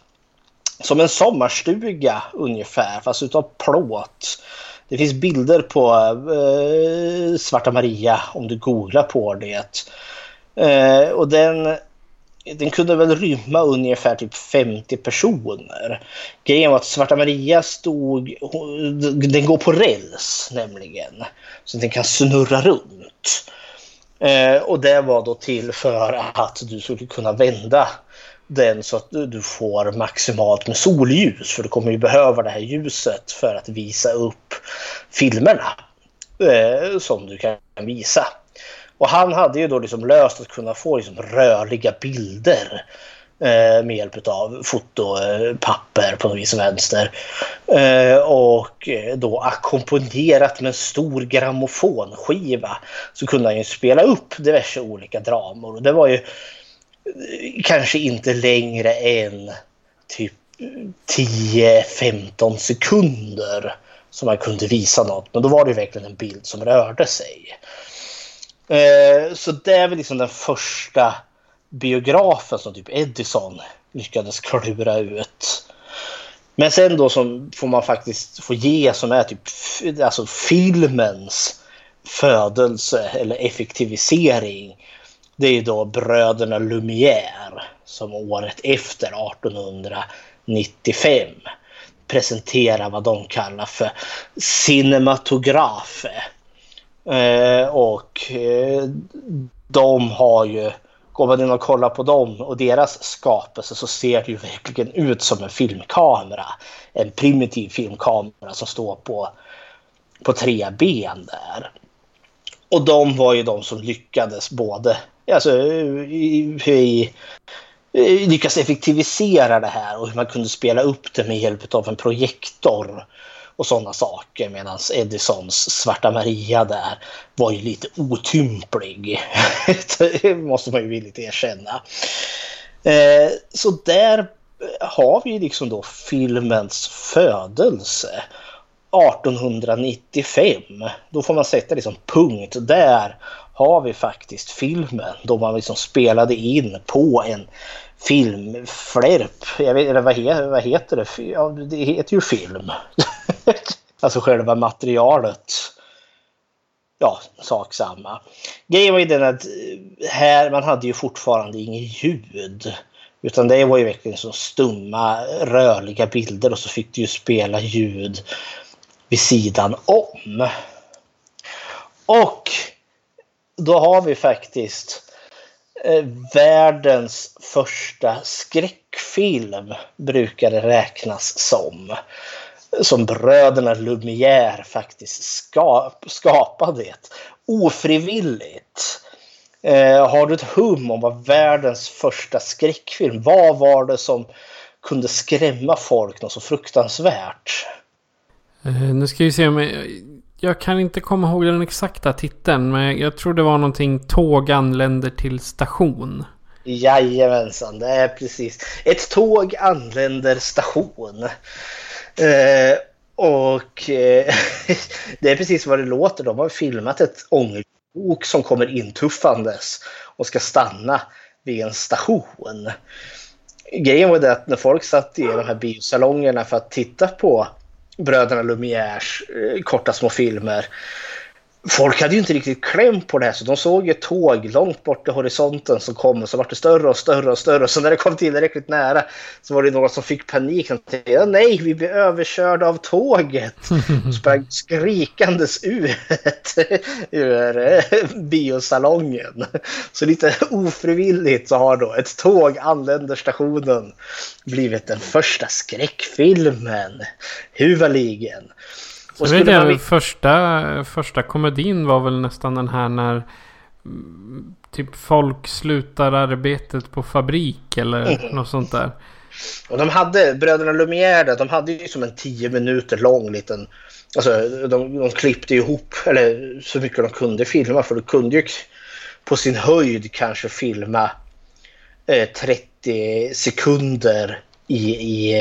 [SPEAKER 3] som en sommarstuga ungefär fast utav plåt. Det finns bilder på eh, Svarta Maria om du googlar på det. Eh, och den den kunde väl rymma ungefär typ 50 personer. Grejen var att Svarta Maria stod, den går på räls nämligen. Så den kan snurra runt. Eh, och det var då till för att du skulle kunna vända den så att du får maximalt med solljus. För du kommer ju behöva det här ljuset för att visa upp filmerna eh, som du kan visa. Och han hade ju då liksom löst att kunna få liksom rörliga bilder eh, med hjälp av fotopapper eh, på något vis vänster. Eh, och eh, då ackompanjerat med en stor grammofonskiva så kunde han ju spela upp diverse olika dramor. Och det var ju eh, kanske inte längre än typ 10-15 sekunder som man kunde visa något. Men då var det verkligen en bild som rörde sig. Eh, så det är väl liksom den första biografen som typ Edison lyckades klura ut. Men sen då som får man faktiskt få ge som är typ alltså filmens födelse eller effektivisering. Det är då bröderna Lumière som året efter 1895 presenterar vad de kallar för cinematografe. Eh, och eh, de har ju, går man in och kollar på dem och deras skapelse så ser det ju verkligen ut som en filmkamera. En primitiv filmkamera som står på, på tre ben där. Och de var ju de som lyckades både alltså, i, i, eh, lyckas effektivisera det här och hur man kunde spela upp det med hjälp av en projektor och sådana saker. Medan Edisons Svarta Maria där var ju lite otymplig. det måste man ju villigt erkänna. Eh, så där har vi liksom då filmens födelse. 1895. Då får man sätta liksom punkt. Där har vi faktiskt filmen då man liksom spelade in på en filmflärp. Jag vet, eller vad, he, vad heter det? Ja, det heter ju film. alltså själva materialet. Ja, sak samma. Grejen var ju den att eh, här, man hade ju fortfarande inget ljud. Utan det var ju verkligen så stumma rörliga bilder och så fick du ju spela ljud vid sidan om. Och då har vi faktiskt Eh, världens första skräckfilm brukar det räknas som. Som bröderna Lumière faktiskt skap, skapade. Ofrivilligt. Eh, har du ett hum om vad världens första skräckfilm, vad var det som kunde skrämma folk något så fruktansvärt?
[SPEAKER 2] Eh, nu ska vi se om jag, jag kan inte komma ihåg den exakta titeln. Men jag tror det var någonting Tåg anländer till station.
[SPEAKER 3] Jajamensan, det är precis. Ett tåg anländer station. Eh, och eh, det är precis vad det låter. De har filmat ett ångerbok som kommer intuffandes och ska stanna vid en station. Grejen var det att när folk satt i de här biosalongerna för att titta på bröderna Lumières eh, korta små filmer folk hade ju inte riktigt kläm på det här så de såg ett tåg långt bort i horisonten som kom och så var det större och större och större. Så när det kom tillräckligt nära så var det någon som fick panik. Och tänkte, nej, vi blir överkörda av tåget. Och sprang skrikandes ut ur eh, biosalongen. Så lite ofrivilligt så har då ett tåg anländer stationen blivit den första skräckfilmen. Huvaligen.
[SPEAKER 2] Och jag vet jag, vi... första, första komedin var väl nästan den här när mm, typ folk slutar arbetet på fabrik eller mm. något sånt där.
[SPEAKER 3] Och de hade, bröderna Lumière de hade ju som en tio minuter lång liten... Alltså de, de klippte ihop, eller så mycket de kunde filma för du kunde ju på sin höjd kanske filma eh, 30 sekunder i, i,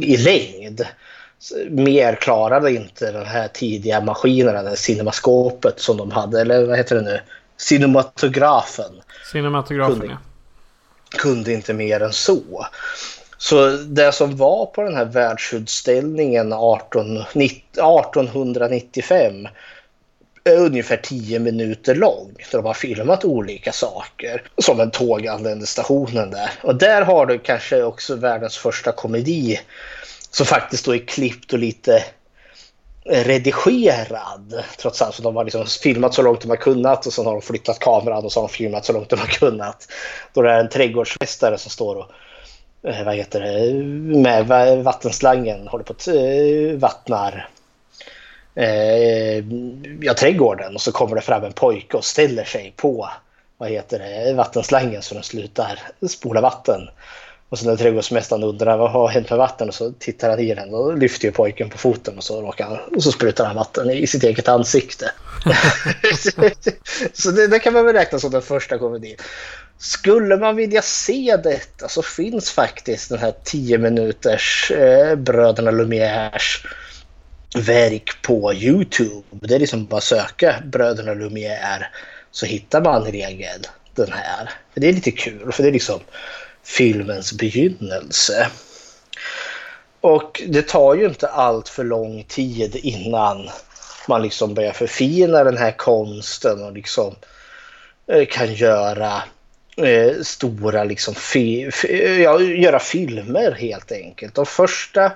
[SPEAKER 3] i längd mer klarade inte den här tidiga maskinerna, det cinemaskopet som de hade, eller vad heter det nu? Cinematografen.
[SPEAKER 2] Cinematografen,
[SPEAKER 3] kunde,
[SPEAKER 2] ja.
[SPEAKER 3] Kunde inte mer än så. Så det som var på den här världsutställningen 18, 1895 är ungefär 10 minuter lång. Där de har filmat olika saker. Som en tåg stationen där. Och där har du kanske också världens första komedi som faktiskt då är klippt och lite redigerad. Trots allt. Så de har liksom filmat så långt de har kunnat och sen har de flyttat kameran och så har de filmat så långt de har kunnat. Då det är en trädgårdsmästare som står och eh, vad heter det, med vattenslangen håller på att eh, vattnar eh, ja, trädgården och så kommer det fram en pojke och ställer sig på vad heter det, vattenslangen så den slutar spola vatten. Och så när trädgårdsmästaren undrar vad har hänt med vatten och så tittar han i den och lyfter ju pojken på foten och så, råkar och så sprutar han vatten i sitt eget ansikte. så det, det, kan man väl räkna som den första komedin. Skulle man vilja se detta så finns faktiskt den här 10 minuters eh, Bröderna Lumières verk på Youtube. Det är liksom bara att söka Bröderna Lumière så hittar man i regel den här. Det är lite kul för det är liksom filmens begynnelse. Och det tar ju inte allt för lång tid innan man liksom börjar förfina den här konsten och liksom eh, kan göra eh, stora liksom fi, fi, ja, göra filmer helt enkelt. De första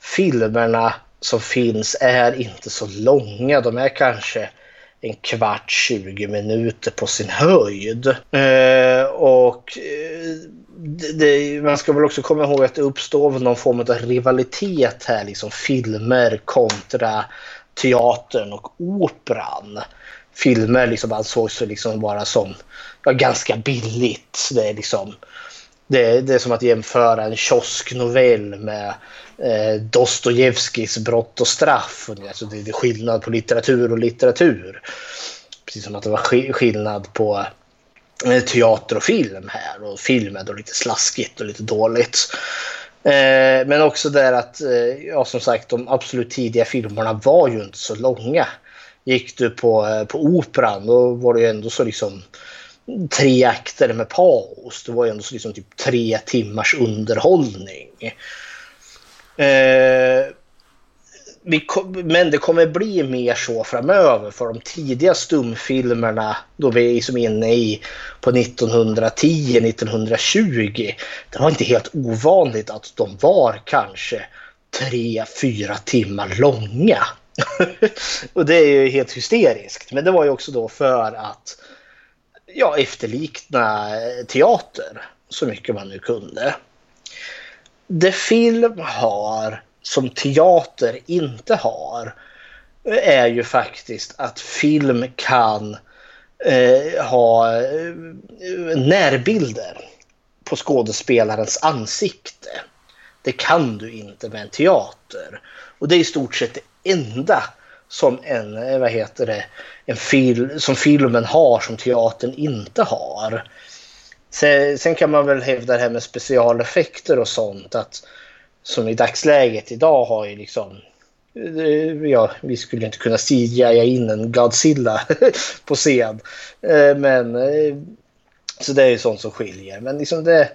[SPEAKER 3] filmerna som finns är inte så långa. De är kanske en kvart, 20 minuter på sin höjd. Eh, och eh, det, man ska väl också komma ihåg att det uppstår någon form av rivalitet här, liksom filmer kontra teatern och operan. Filmer liksom ansågs liksom vara som ja, ganska billigt. Det är liksom det, det är som att jämföra en kiosknovell med eh, Dostojevskijs Brott och straff. Alltså det, det är skillnad på litteratur och litteratur. Precis som att det var skillnad på Eh, teater och film här. Och film är då lite slaskigt och lite dåligt. Eh, men också där att, eh, ja som sagt, de absolut tidiga filmerna var ju inte så långa. Gick du på, eh, på operan då var det ju ändå så liksom tre akter med paus. Det var ju ändå så liksom typ tre timmars underhållning. Eh, men det kommer bli mer så framöver för de tidiga stumfilmerna då vi är liksom inne i på 1910-1920. Det var inte helt ovanligt att de var kanske tre, fyra timmar långa. och det är ju helt hysteriskt. Men det var ju också då för att ja, efterlikna teater så mycket man nu kunde. Det film har som teater inte har är ju faktiskt att film kan eh, ha eh, närbilder på skådespelarens ansikte. Det kan du inte med en teater. Och det är i stort sett det enda som en, eh, vad heter det, en fil, som filmen har som teatern inte har. Sen, sen kan man väl hävda det här med specialeffekter och sånt. att som i dagsläget idag har ju liksom eh, ja, vi skulle inte kunna CGI in en Godzilla på scen. Eh, men eh, så det är ju sånt som skiljer. Men liksom det,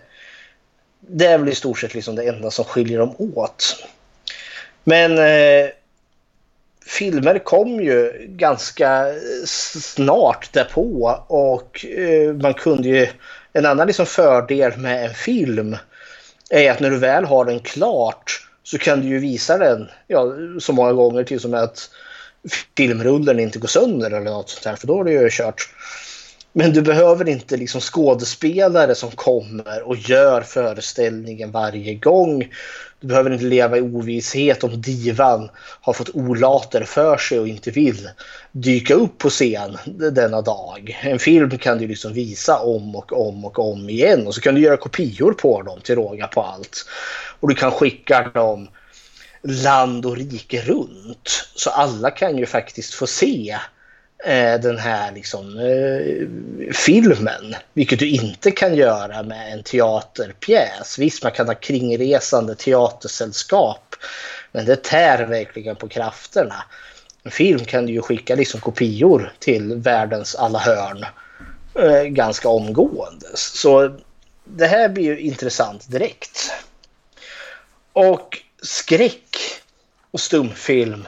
[SPEAKER 3] det är väl i stort sett liksom det enda som skiljer dem åt. Men filmer kom ju ganska snart därpå och eh, man kunde ju... En annan liksom fördel med en film är att när du väl har den klart så kan du ju visa den ja, så många gånger till som att filmrullen inte går sönder eller något sånt här för då är det ju kört. Men du behöver inte liksom skådespelare som kommer och gör föreställningen varje gång. Du behöver inte leva i ovisshet om divan har fått olater för sig och inte vill dyka upp på scen denna dag. En film kan du liksom visa om och om och om igen och så kan du göra kopior på dem till råga på allt. Och du kan skicka dem land och rike runt. Så alla kan ju faktiskt få se Eh, den här liksom, eh, filmen. Vilket du inte kan göra med en teaterpjäs. Visst, man kan ha kringresande teatersällskap. Men det tär verkligen på krafterna. En film kan du ju skicka liksom kopior till världens alla hörn eh, ganska omgående. Så det här blir ju intressant direkt. Och skräck och stumfilm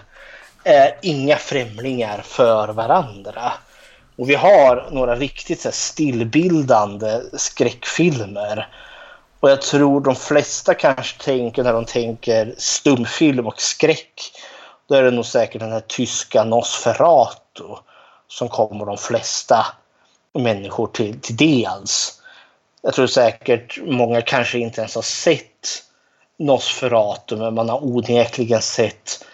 [SPEAKER 3] är inga främlingar för varandra. Och vi har några riktigt så här, stillbildande skräckfilmer. Och jag tror de flesta kanske tänker när de tänker stumfilm och skräck. Då är det nog säkert den här tyska Nosferatu som kommer de flesta människor till, till dels. Jag tror säkert många kanske inte ens har sett Nosferatu men man har onekligen sett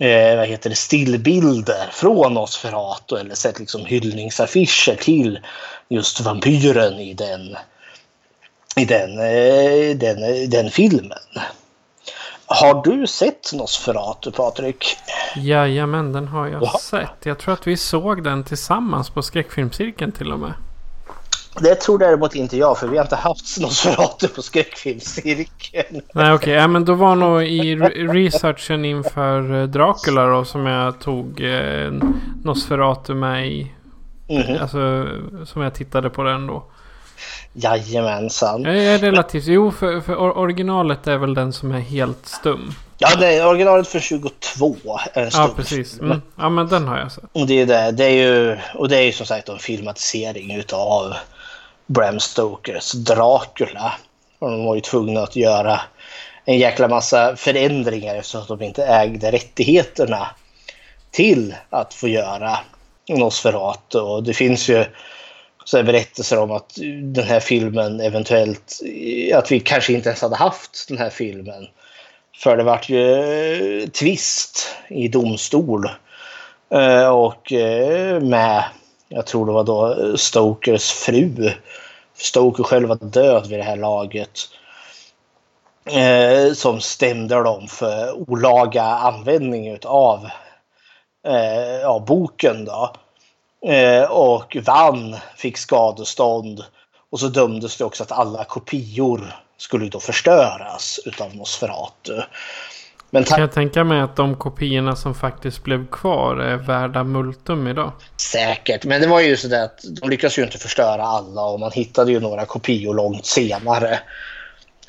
[SPEAKER 3] eh, vad heter det, stillbilder från Nosferatu eller sett liksom hyllningsaffischer till just vampyren i den, i den, eh, den, den filmen. Har du sett Nosferatu, Patrik?
[SPEAKER 2] Jajamän, den har jag ja. sett. Jag tror att vi såg den tillsammans på skräckfilmscirkeln till och med.
[SPEAKER 3] Det tror däremot inte jag för vi har inte haft Nosferatu på skräckfilmscirkeln.
[SPEAKER 2] Nej okej, okay. ja, men då var nog i researchen inför eh, Dracula då som jag tog eh, Nosferatu med i. Mm -hmm. Alltså som jag tittade på den då.
[SPEAKER 3] Jajamensan.
[SPEAKER 2] Jag är relativt, jo för, för originalet är väl den som är helt stum.
[SPEAKER 3] Ja, det är originalet för 22 är en
[SPEAKER 2] Ja, precis. Mm. Ja, men den har jag sett.
[SPEAKER 3] Och det är det. Det är ju, och det är ju som sagt en filmatisering utav Bram Stokers Dracula. Och de var ju tvungna att göra en jäkla massa förändringar eftersom de inte ägde rättigheterna till att få göra Nosferatu. Och det finns ju så berättelser om att den här filmen eventuellt, att vi kanske inte ens hade haft den här filmen. För det vart ju eh, tvist i domstol. Eh, och eh, med, jag tror det var då eh, Stokers fru Stoker själv var död vid det här laget. Eh, som stämde dem för olaga användning av eh, ja, boken. Då. Eh, och vann, fick skadestånd. Och så dömdes det också att alla kopior skulle då förstöras utav Nosferatu.
[SPEAKER 2] Men kan jag tänka mig att de kopiorna som faktiskt blev kvar är värda multum idag?
[SPEAKER 3] Säkert, men det var ju sådär att de lyckades ju inte förstöra alla och man hittade ju några kopior långt senare.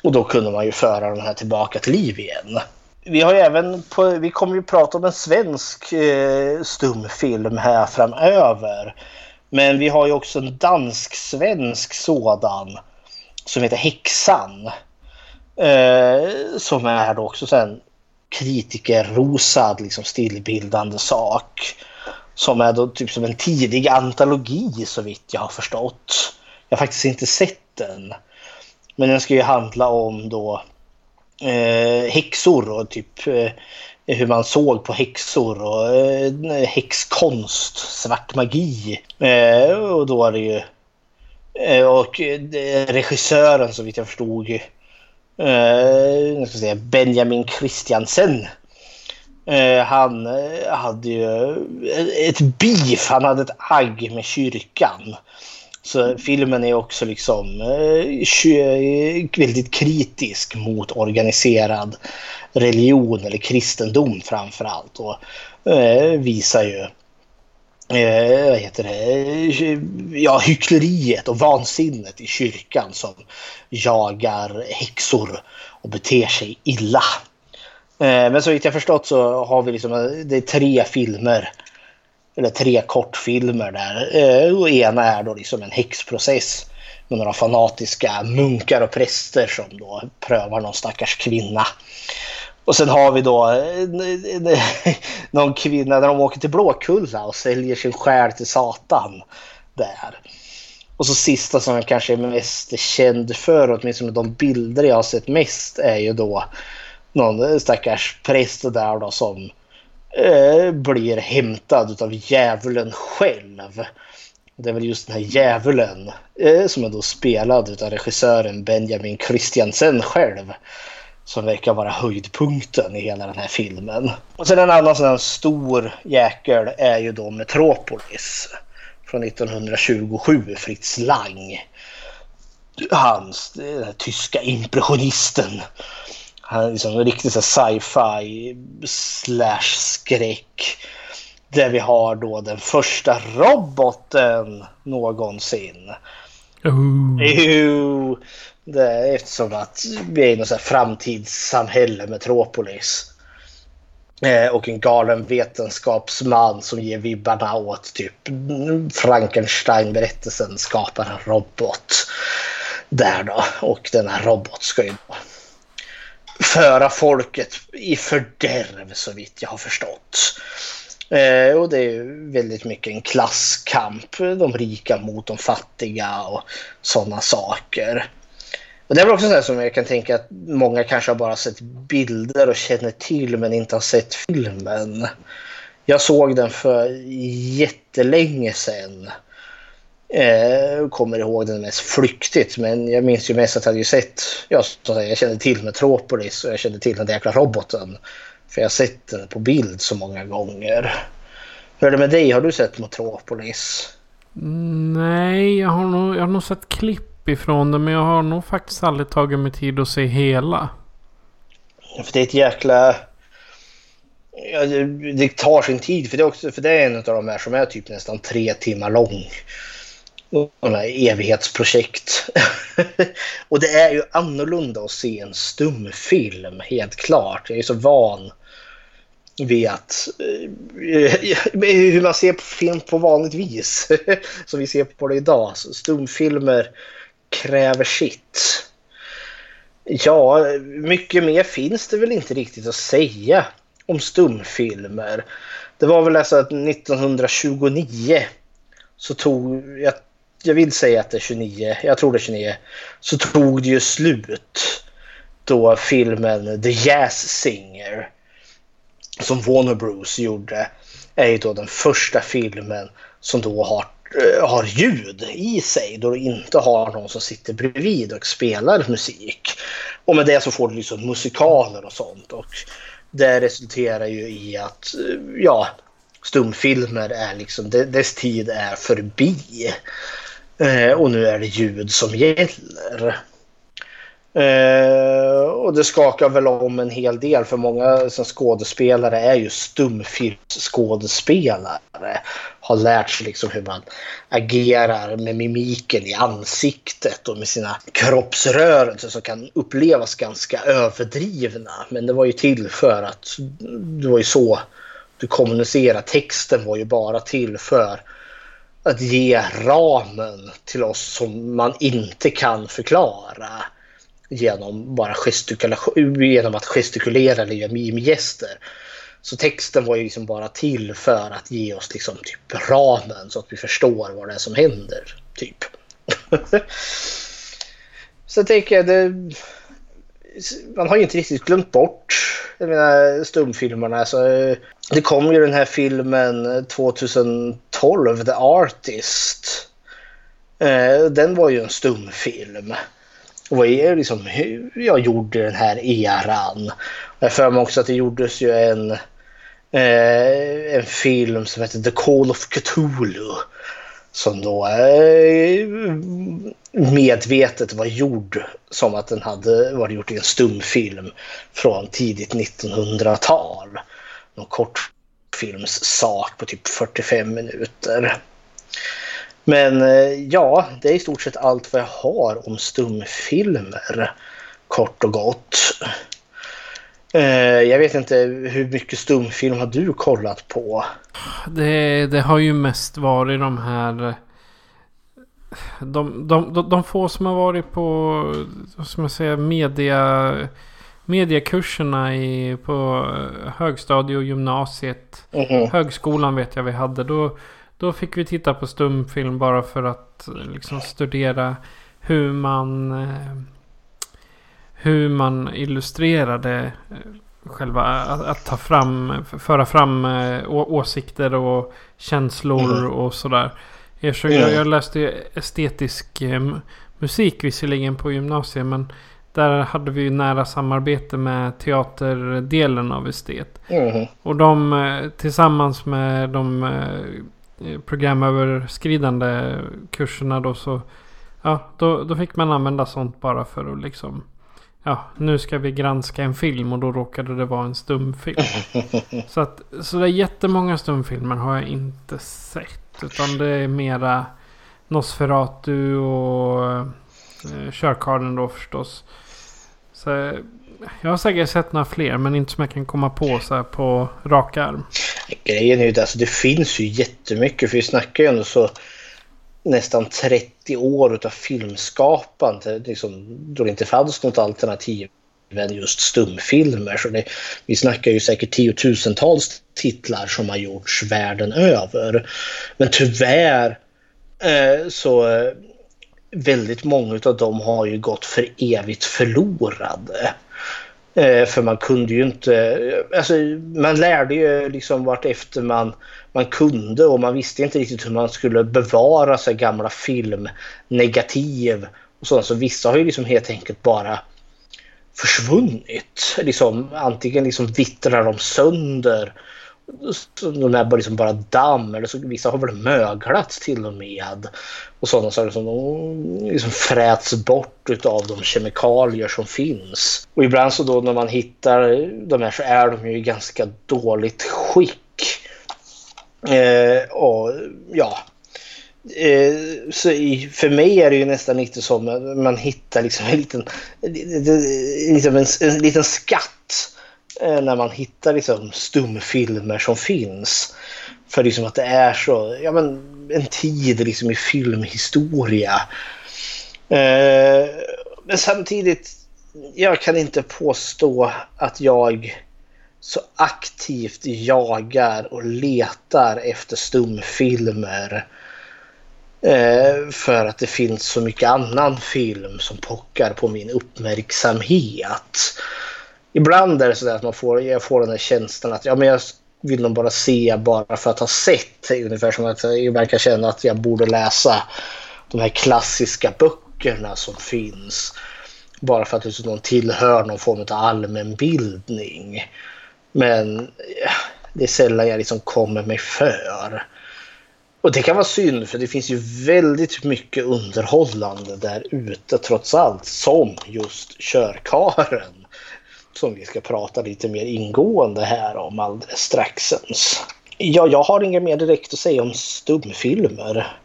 [SPEAKER 3] Och då kunde man ju föra de här tillbaka till liv igen. Vi har även på, vi kommer ju prata om en svensk eh, stumfilm här framöver. Men vi har ju också en dansk-svensk sådan som heter Häxan. Eh, som är då också sen kritikerrosad liksom stillbildande sak. Som är då typ som en tidig antologi så vitt jag har förstått. Jag har faktiskt inte sett den. Men den ska ju handla om då eh, häxor och typ eh, hur man såg på häxor och eh, häxkonst, svart magi. Eh, och då är det ju... Eh, och eh, regissören så vitt jag förstod eh, ska säga, Benjamin Christiansen. Eh, han eh, hade ju eh, ett beef, han hade ett agg med kyrkan. Så filmen är också liksom eh, eh väldigt kritisk mot organiserad religion eller kristendom framför allt. Och eh, visar ju eh, vad heter det, eh, ja, hyckleriet och vansinnet i kyrkan som jagar häxor och beter sig illa. Eh, men så vitt jag förstått så har vi liksom, eh, det är tre filmer. Eller tre kortfilmer där. Och ena är då liksom en häxprocess med några fanatiska munkar och präster som då prövar någon stackars kvinna. Och sen har vi då eh, någon kvinna när de åker till Blåkulla och säljer sin själ till Satan. Där. Och så sista som jag kanske är mest känd för, åtminstone de bilder jag har sett mest, är ju då någon stackars präst där då som eh, blir hämtad av djävulen själv. Det är väl just den här djävulen eh, som är då spelad av regissören Benjamin Christiansen själv som verkar vara höjdpunkten i hela den här filmen. Och sen en annan sån här stor jäkel är ju då Metropolis från 1927, Fritz Lang. Hans, den här tyska impressionisten. Han är liksom en riktig sci-fi slash skräck. Där vi har då den första roboten någonsin. Uh. Det är eftersom att vi är i något så framtidssamhälle, Metropolis. Eh, och en galen vetenskapsman som ger vibbarna åt typ Frankenstein-berättelsen skapar en robot. Där då. Och denna robot ska ju föra folket i fördärv så vitt jag har förstått. Eh, och det är väldigt mycket en klasskamp. De rika mot de fattiga och sådana saker. Och det är väl också så som jag kan tänka att många kanske har bara sett bilder och känner till men inte har sett filmen. Jag såg den för jättelänge sedan. Eh, kommer ihåg den mest flyktigt men jag minns ju mest att jag hade sett, ja, så att jag kände till Metropolis och jag kände till den där jäkla roboten. För jag har sett den på bild så många gånger. Hur är det med dig? Har du sett Metropolis?
[SPEAKER 2] Nej, jag har nog, jag har nog sett klipp ifrån det, Men jag har nog faktiskt aldrig tagit mig tid att se hela.
[SPEAKER 3] För det är ett jäkla... Ja, det, det, tar sin tid. För det, är också, för det är en av de här som är typ nästan tre timmar lång. De här evighetsprojekt. och det är ju annorlunda att se en stumfilm, helt klart. Jag är så van vid att eh, hur man ser på film på vanligt vis. Som vi ser på det idag. Stumfilmer kräver sitt. Ja, mycket mer finns det väl inte riktigt att säga om stumfilmer. Det var väl alltså att 1929 så tog, jag, jag vill säga att det är 29, jag tror det är 29, så tog det ju slut då filmen The Jazz Singer som Warner Bros gjorde är ju då den första filmen som då har, Eh, har ljud i sig. Då du inte har någon som sitter bredvid och spelar musik. Och med det så får du liksom musikaler och sånt. Och det resulterar ju i att eh, ja, stumfilmer är liksom, dess tid är förbi. Eh, och nu är det ljud som gäller. Eh, och det skakar väl om en hel del för många som skådespelare är ju stumfilmsskådespelare. Har lärt sig liksom hur man agerar med mimiken i ansiktet och med sina kroppsrörelser som kan upplevas ganska överdrivna. Men det var ju till för att det var ju så du kommunicerade. Texten var ju bara till för att ge ramen till oss som man inte kan förklara genom bara gestikulation, genom att gestikulera eller göra mimgester. Så texten var ju liksom bara till för att ge oss liksom typ ramen så att vi förstår vad det är som händer. Typ. så jag tänker det, man har ju inte riktigt glömt bort jag menar, stumfilmerna. Alltså, det kom ju den här filmen eh, 2012, The Artist. Eh, den var ju en stumfilm. Och vad är liksom hur jag gjorde den här eran. Jag för mig också att det gjordes ju en, eh, en film som heter The Call of Cthulhu. Som då eh, medvetet var gjord som att den hade varit gjord i en stumfilm från tidigt 1900-tal. Någon kortfilmssak på typ 45 minuter. Men eh, ja, det är i stort sett allt vad jag har om stumfilmer. Kort och gott. Eh, jag vet inte, hur mycket stumfilm har du kollat på?
[SPEAKER 2] Det, det har ju mest varit de här... De, de, de, de få som har varit på, ska man säga, media... Mediekurserna i, på högstadie och gymnasiet.
[SPEAKER 3] Mhm.
[SPEAKER 2] Högskolan vet jag vi hade. Då, då fick vi titta på stumfilm bara för att liksom studera hur man... eh, Hur man illustrerade eh, själva att, att ta fram, föra fram eh, å, åsikter och känslor
[SPEAKER 3] Mhm.
[SPEAKER 2] och sådär. Jag,
[SPEAKER 3] Mm.
[SPEAKER 2] jag, jag läste estetisk eh, musik visserligen på gymnasiet men där hade vi ju nära samarbete med teaterdelen av estet.
[SPEAKER 3] Mhm.
[SPEAKER 2] Och de eh, tillsammans med de eh, programöverskridande kurserna då så... Ja, då, då fick man använda sånt bara för att liksom... Ja, nu ska vi granska en film och då råkade det vara en stumfilm. så att så det är jättemånga stumfilmer har jag inte sett. Utan det är mera Nosferatu och eh, Körkarlen då förstås. Så jag har säkert sett några fler men inte som jag kan komma på så här på rak arm.
[SPEAKER 3] Grejen är ju att alltså, det finns ju jättemycket för vi snackar ju ändå så nästan 30 år utav filmskapande liksom, då det inte fanns något alternativ än just stumfilmer. Så det, vi snackar ju säkert tiotusentals titlar som har gjorts världen över. Men tyvärr eh, så eh, väldigt många av dem har ju gått för evigt förlorade. Eh, för man kunde ju inte, eh, alltså man lärde ju liksom vart efter man, man kunde och man visste inte riktigt hur man skulle bevara sig gamla filmnegativ och sådant. Så vissa har ju liksom helt enkelt bara försvunnit. Liksom, antingen liksom vittrar de sönder de är bara, liksom bara damm eller så, vissa har väl möglats till och med. Och sådana saker som de liksom fräts bort av de kemikalier som finns. Och ibland så då när man hittar de här så är de ju i ganska dåligt skick. Eh, och ja. Eh, så i, för mig är det ju nästan lite som att man hittar liksom en liten, liksom en, en liten skatt eh, Eh, när man hittar liksom stumfilmer som finns. För liksom att det är så, ja men en tid liksom i filmhistoria. Eh, men samtidigt, jag kan inte påstå att jag så aktivt jagar och letar efter stumfilmer. Eh, för att det finns så mycket annan film som pockar på min uppmärksamhet. Ibland är det så att man får, jag får den här känslan att ja, men jag vill nog bara se bara för att ha sett. Ungefär som att jag verkar känna att jag borde läsa de här klassiska böckerna som finns. Bara för att liksom de tillhör någon form av allmänbildning. Men det är sällan jag liksom kommer mig för. Och det kan vara synd för det finns ju väldigt mycket underhållande där ute trots allt. Som just Körkaren. Som vi ska prata lite mer ingående här om alldeles straxens. Ja, jag har inget mer direkt att säga om stumfilmer.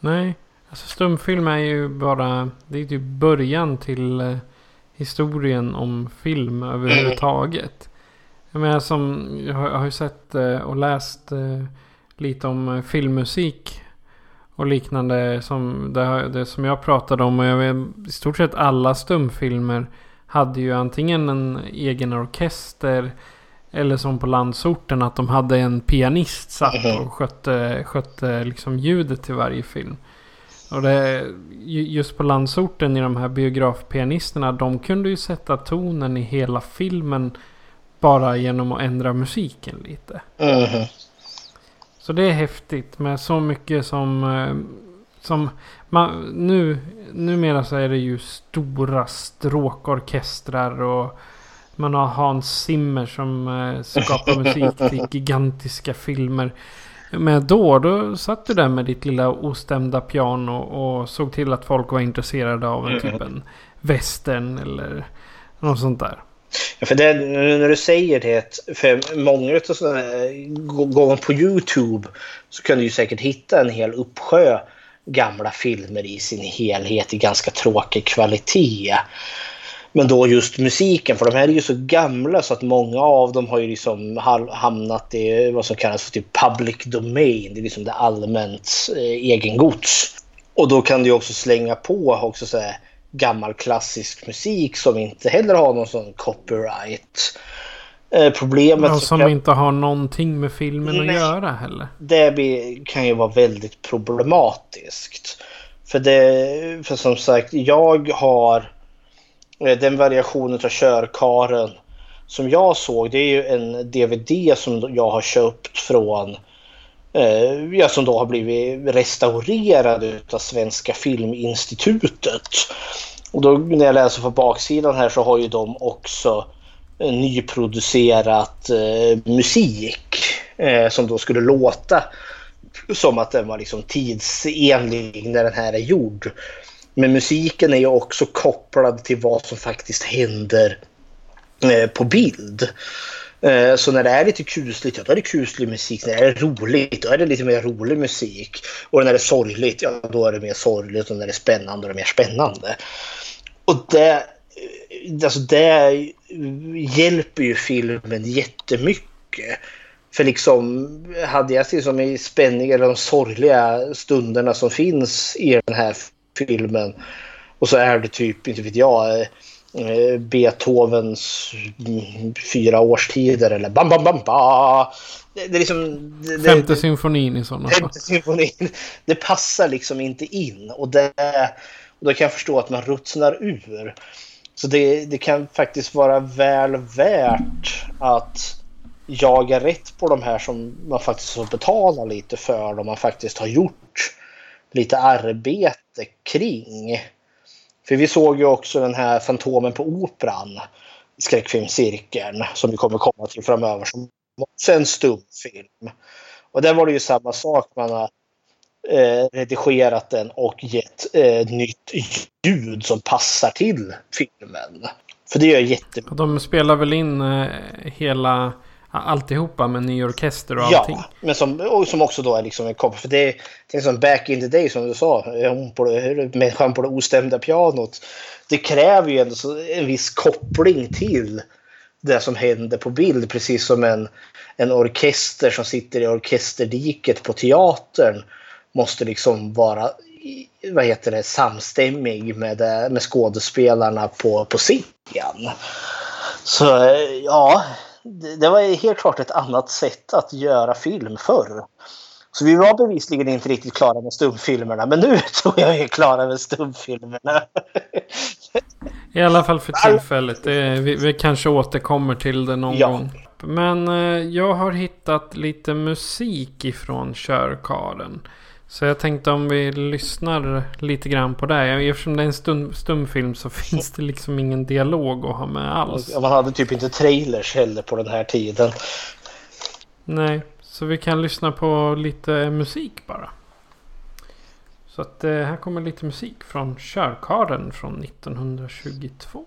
[SPEAKER 2] Nej, alltså stumfilm är ju bara... Det är typ början till eh, historien om film överhuvudtaget. Jag menar som... Jag har, jag har ju sett eh, och läst eh, lite om filmmusik. Och liknande som det, det som jag pratade om. Och jag vet, i stort sett alla stumfilmer hade ju antingen en egen orkester. Eller som på landsorten att de hade en pianist satt och skötte, skötte liksom ljudet till varje film. Och det, ju- just på landsorten i de här biografpianisterna. De kunde ju sätta tonen i hela filmen. Bara genom att ändra musiken lite.
[SPEAKER 3] Mhm.
[SPEAKER 2] Så det är häftigt med så mycket som... som man, nu, numera så är det ju stora stråkorkestrar och man har Hans Zimmer som eh, skapar musik till gigantiska filmer. Men då, då satt du där med ditt lilla ostämda piano och såg till att folk var intresserade av en typ en western eller något sånt där.
[SPEAKER 3] Ja, för det, när du säger det, för många av sådana går man på Youtube så kan du ju säkert hitta en hel uppsjö gamla filmer i sin helhet i ganska tråkig kvalitet. Men då just musiken, för de här är ju så gamla så att många av dem har ju liksom hamnat i vad som kallas för typ public domain. Det är liksom det allmänt eh, egengods. Och då kan du också slänga på också så här gammal klassisk musik som inte heller har någon sån copyright. Eh, problemet...
[SPEAKER 2] Och som kan... inte har någonting med filmen Nej, att göra heller.
[SPEAKER 3] Det kan ju vara väldigt problematiskt. För, det, för som sagt, jag har eh, den variationen av körkaren som jag såg. Det är ju en DVD som jag har köpt från eh, ja, som då har blivit restaurerad av Svenska Filminstitutet. Och då när jag läser på baksidan här så har ju de också Eh, nyproducerat eh, musik eh, som då skulle låta som att den var liksom tidsenlig när den här är gjord. Men musiken är ju också kopplad till vad som faktiskt händer eh, på bild. Eh, så när det är lite kusligt, ja då är det kuslig musik. När det är roligt, då är det lite mer rolig musik. Och när det är sorgligt, ja då är det mer sorgligt. Och när det är spännande, då är det mer spännande. Och det, eh, alltså det hjälper ju filmen jättemycket. För liksom, hade jag liksom i spänning eller de sorgliga stunderna som finns i den här filmen och så är det typ, inte vet jag, eh, Beethovens fyra årstider eller bam bam bam ba.
[SPEAKER 2] Det, det är liksom... Det, femte symfonin i sådana
[SPEAKER 3] fall. Femte symfonin. Det passar liksom inte in och det... Och då kan jag förstå att man rutsnar ur. Så det, det kan faktiskt vara väl värt att jaga rätt på de här som man faktiskt får betala lite för. De man faktiskt har gjort lite arbete kring. För vi såg ju också den här Fantomen på Operan skräckfilmscirkeln som vi kommer komma till framöver som också är en stumfilm. Och där var det ju samma sak. Man eh, redigerat den och gett eh, nytt ljud som passar till filmen. För det gör jättebra.
[SPEAKER 2] De spelar väl in eh, hela alltihopa med ny orkester och allting.
[SPEAKER 3] Ja, men som, och som också då är liksom en koppling. För det är som back in the day som du sa. människan på det ostämda pianot. Det kräver ju ändå en viss koppling till det som händer på bild. Precis som en, en orkester som sitter i orkesterdiket på teatern måste liksom vara vad heter det, samstämmig med, med skådespelarna på, på scen. Så ja, det var helt klart ett annat sätt att göra film förr. Så vi var bevisligen inte riktigt klara med stumfilmerna, men nu tror jag vi är klara med stumfilmerna.
[SPEAKER 2] I alla fall för tillfället. Det, vi, vi, kanske återkommer till det någon ja. gång. Men eh, jag har hittat lite musik ifrån körkaren. Så jag tänkte om vi lyssnar lite grann på det. Eftersom det är en stum, stumfilm så finns det liksom ingen dialog att ha med alls.
[SPEAKER 3] man hade typ inte trailers heller på den här tiden.
[SPEAKER 2] Nej, så vi kan lyssna på lite musik bara. Så att eh, här kommer lite musik från Körkaren från 1922.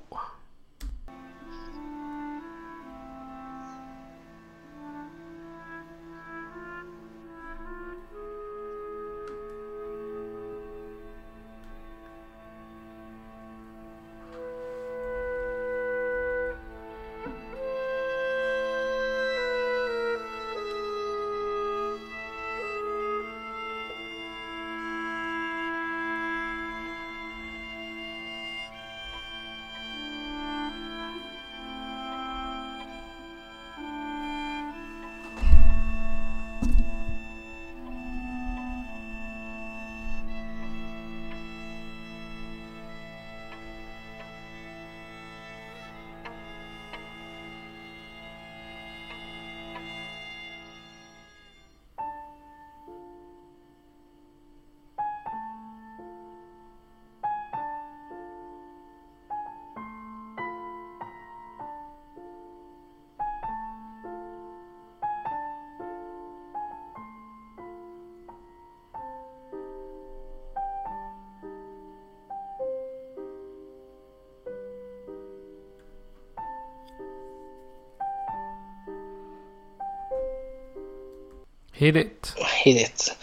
[SPEAKER 2] Hit it.
[SPEAKER 3] Hit it.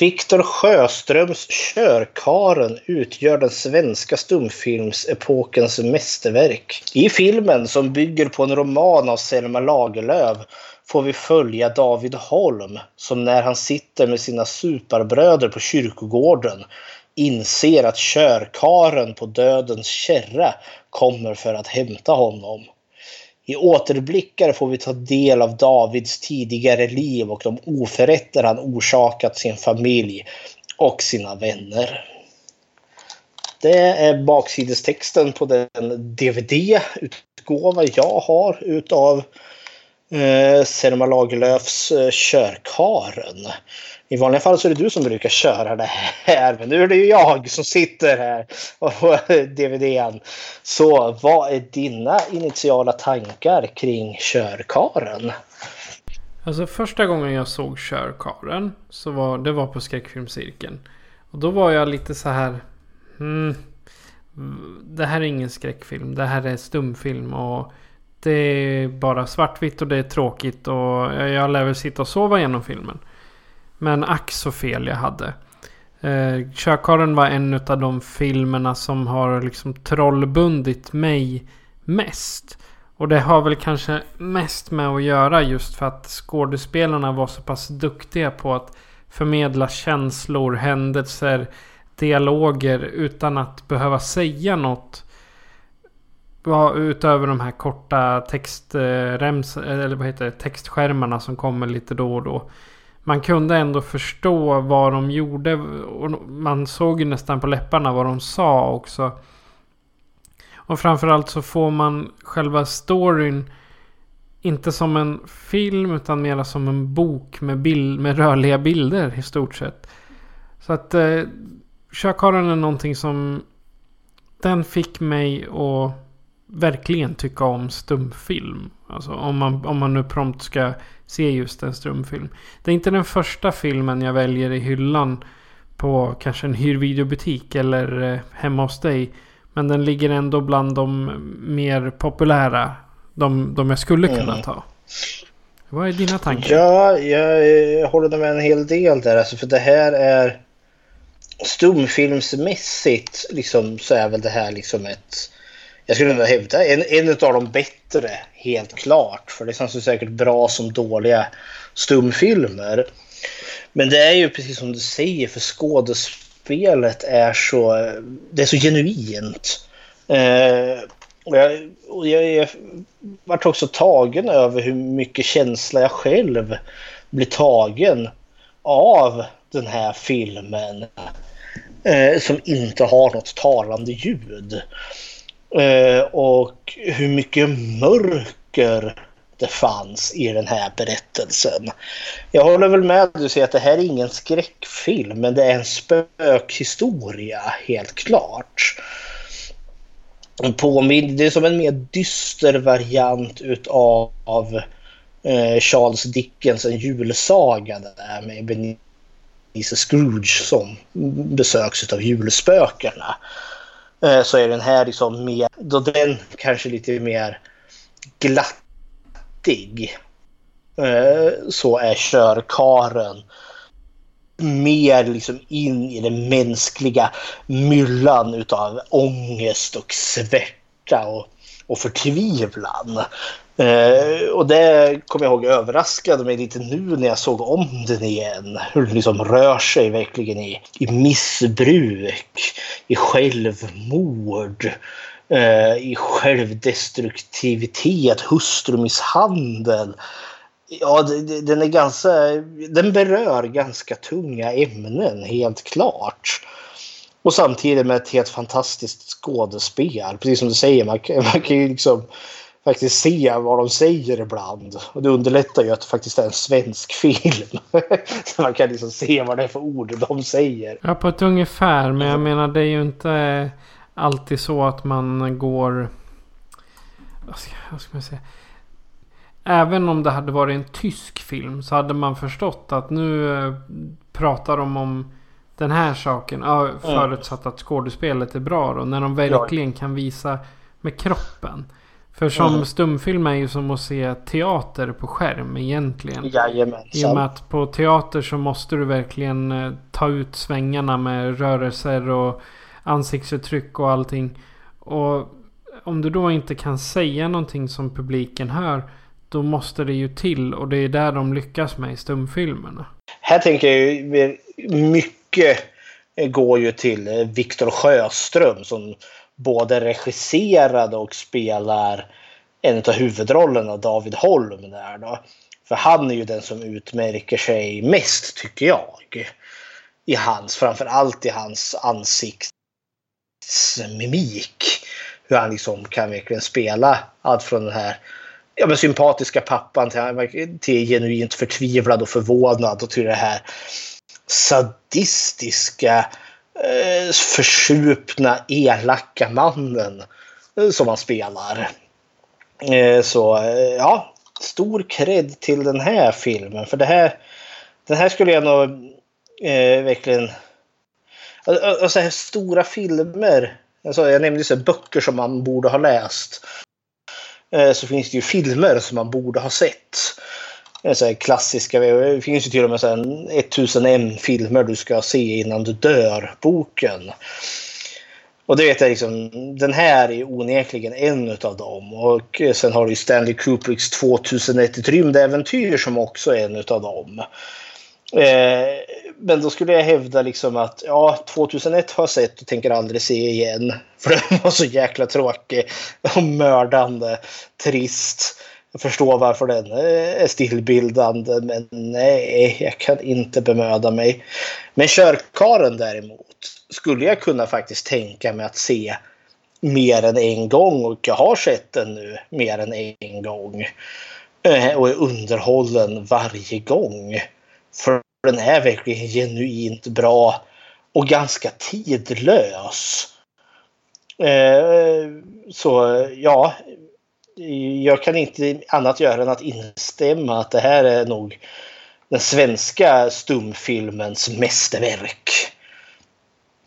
[SPEAKER 3] Viktor Sjöströms Körkaren utgör den svenska stumfilmsepokens mästerverk. I filmen, som bygger på en roman av Selma Lagerlöf, får vi följa David Holm som när han sitter med sina superbröder på kyrkogården inser att körkaren på dödens kärra kommer för att hämta honom. I återblickar får vi ta del av Davids tidigare liv och de oförrätter han orsakat sin familj och sina vänner. Det är baksidestexten på den DVD-utgåva jag har utav eh, Selma Lagerlöfs eh, Körkaren. I vanliga fall så är det du som brukar köra det här, men nu är det ju jag som sitter här på DVDn. Så vad är dina initiala tankar kring Körkaren?
[SPEAKER 2] Alltså första gången jag såg Körkaren så var det var på skräckfilmscirkeln. Och då var jag lite så här. Hmm, det här är ingen skräckfilm. Det här är stumfilm och det är bara svartvitt och det är tråkigt och jag lär väl sitta och sova genom filmen. Men ack så fel jag hade. Eh, Körkaren var en av de filmerna som har liksom trollbundit mig mest. Och det har väl kanske mest med att göra just för att skådespelarna var så pass duktiga på att förmedla känslor, händelser, dialoger utan att behöva säga något. Utöver de här korta textrems, eh, eller vad heter det, textskärmarna som kommer lite då och då man kunde ändå förstå vad de gjorde. Och man såg ju nästan på läpparna vad de sa också. Och framförallt så får man själva storyn inte som en film utan mer som en bok med, bild, med rörliga bilder i stort sett. Så att eh, Körkaren är någonting som den fick mig att verkligen tycka om stumfilm. Alltså om man, om man nu prompt ska se just en strömfilm. Det är inte den första filmen jag väljer i hyllan på kanske en hyrvideobutik eller eh, hemma hos dig. Men den ligger ändå bland de mer populära. De, de jag skulle kunna mm. ta. Vad är dina tankar?
[SPEAKER 3] Ja, jag, jag håller med en hel del där. Alltså, för det här är stumfilmsmässigt liksom, så är väl det här liksom ett jag skulle nog hävda en, en av de bättre, helt klart. För det känns ju säkert bra som dåliga stumfilmer. Men det är ju precis som du säger, för skådespelet är så, det är så genuint. Eh, och jag, och jag, jag vart också tagen över hur mycket känsla jag själv blir tagen av den här filmen. Eh, som inte har något talande ljud. Eh, och hur mycket mörker det fanns i den här berättelsen. Jag håller väl med du säger att det här är ingen skräckfilm men det är en spökhistoria helt klart. Påmin det är som en mer dyster variant utav av eh, Charles Dickens En julsaga där med Ebenezer Scrooge som besöks av julspökena. Eh, så är den här liksom mer, då den kanske lite mer glattig. Eh, så är körkaren mer liksom in i den mänskliga myllan utav ångest och svärta och, och förtvivlan. Eh, och det kommer jag ihåg överraskade mig lite nu när jag såg om den igen. Hur den liksom rör sig verkligen i, i missbruk, i självmord, eh, i självdestruktivitet, hustrumisshandel. Ja, den är ganska, den berör ganska tunga ämnen helt klart. Och samtidigt med ett helt fantastiskt skådespel. Precis som du säger, man, man kan ju liksom faktiskt se vad de säger ibland. Och det underlättar ju att det faktiskt är en svensk film. så man kan liksom se vad det är för ord de säger.
[SPEAKER 2] Ja, på ett ungefär. Men jag menar det är ju inte alltid så att man går... Vad ska, vad ska man säga? Även om det hade varit en tysk film så hade man förstått att nu eh, pratar de om den här saken. Ja, förutsatt att skådespelet är bra då. När de verkligen kan visa med kroppen. För som mm. stumfilm är ju som att se teater på skärm egentligen.
[SPEAKER 3] Jajamensan.
[SPEAKER 2] I och med att på teater så måste du verkligen eh, ta ut svängarna med rörelser och ansiktsuttryck och allting. Och om du då inte kan säga någonting som publiken hör. Då måste det ju till och det är där de lyckas med i stumfilmerna.
[SPEAKER 3] Här tänker jag ju mycket mycket eh, går ju till eh, Viktor Sjöström som både regisserade och spelar en av huvudrollerna, David Holm. Där då. För han är ju den som utmärker sig mest, tycker jag. I hans, framförallt i hans ansiktsmimik. Hur han liksom kan verkligen spela allt från den här ja, men sympatiska pappan till, till genuint förtvivlad och förvånad och till det här sadistiska eh, försupna elaka mannen eh, som han spelar. Eh, så eh, ja, stor cred till den här filmen. För det här, den här skulle jag nog eh, verkligen... Alltså här stora filmer. Alltså, jag nämnde så böcker som man borde ha läst. Eh, så finns det ju filmer som man borde ha sett. Eh, så klassiska, eh, det finns ju till och med så 1001 filmer du ska se innan du dör, boken. Och det vet jag liksom, den här är onekligen en av dem. Och eh, sen har du Stanley Kubricks 2001 ett rymdäventyr som också är en av dem. Eh, men då skulle jag hävda liksom att ja, 2001 har jag sett och tänker aldrig se igen. För den var så jäkla tråkig och mördande, trist. Jag förstår varför den är stillbildande men nej, jag kan inte bemöda mig. Men Körkaren däremot skulle jag kunna faktiskt tänka mig att se mer än en gång och jag har sett den nu mer än en gång. Eh, och är underhållen varje gång. För den är verkligen genuint bra och ganska tidlös. Eh, så ja, jag kan inte annat göra än att instämma att det här är nog den svenska stumfilmens mästerverk.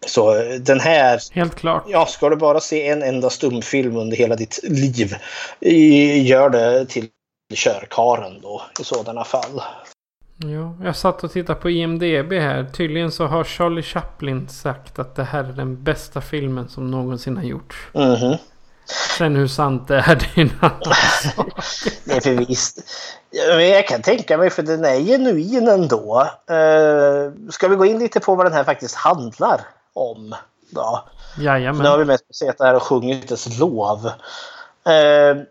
[SPEAKER 3] Så den här...
[SPEAKER 2] Helt klart.
[SPEAKER 3] Ja, ska du bara se en enda stumfilm under hela ditt liv, gör det till körkaren då i sådana fall.
[SPEAKER 2] Jo, jag satt och tittade på IMDB här. Tydligen så har Charlie Chaplin sagt att det här är den bästa filmen som någonsin har gjorts.
[SPEAKER 3] Mm -hmm.
[SPEAKER 2] Sen hur sant det är, det är en annan
[SPEAKER 3] sak. Nej, för visst. Jag kan tänka mig, för den är genuin ändå. Uh, ska vi gå in lite på vad den här faktiskt handlar om? Då?
[SPEAKER 2] Jajamän.
[SPEAKER 3] Nu har vi mest sett det här och sjungit dess lov. Uh,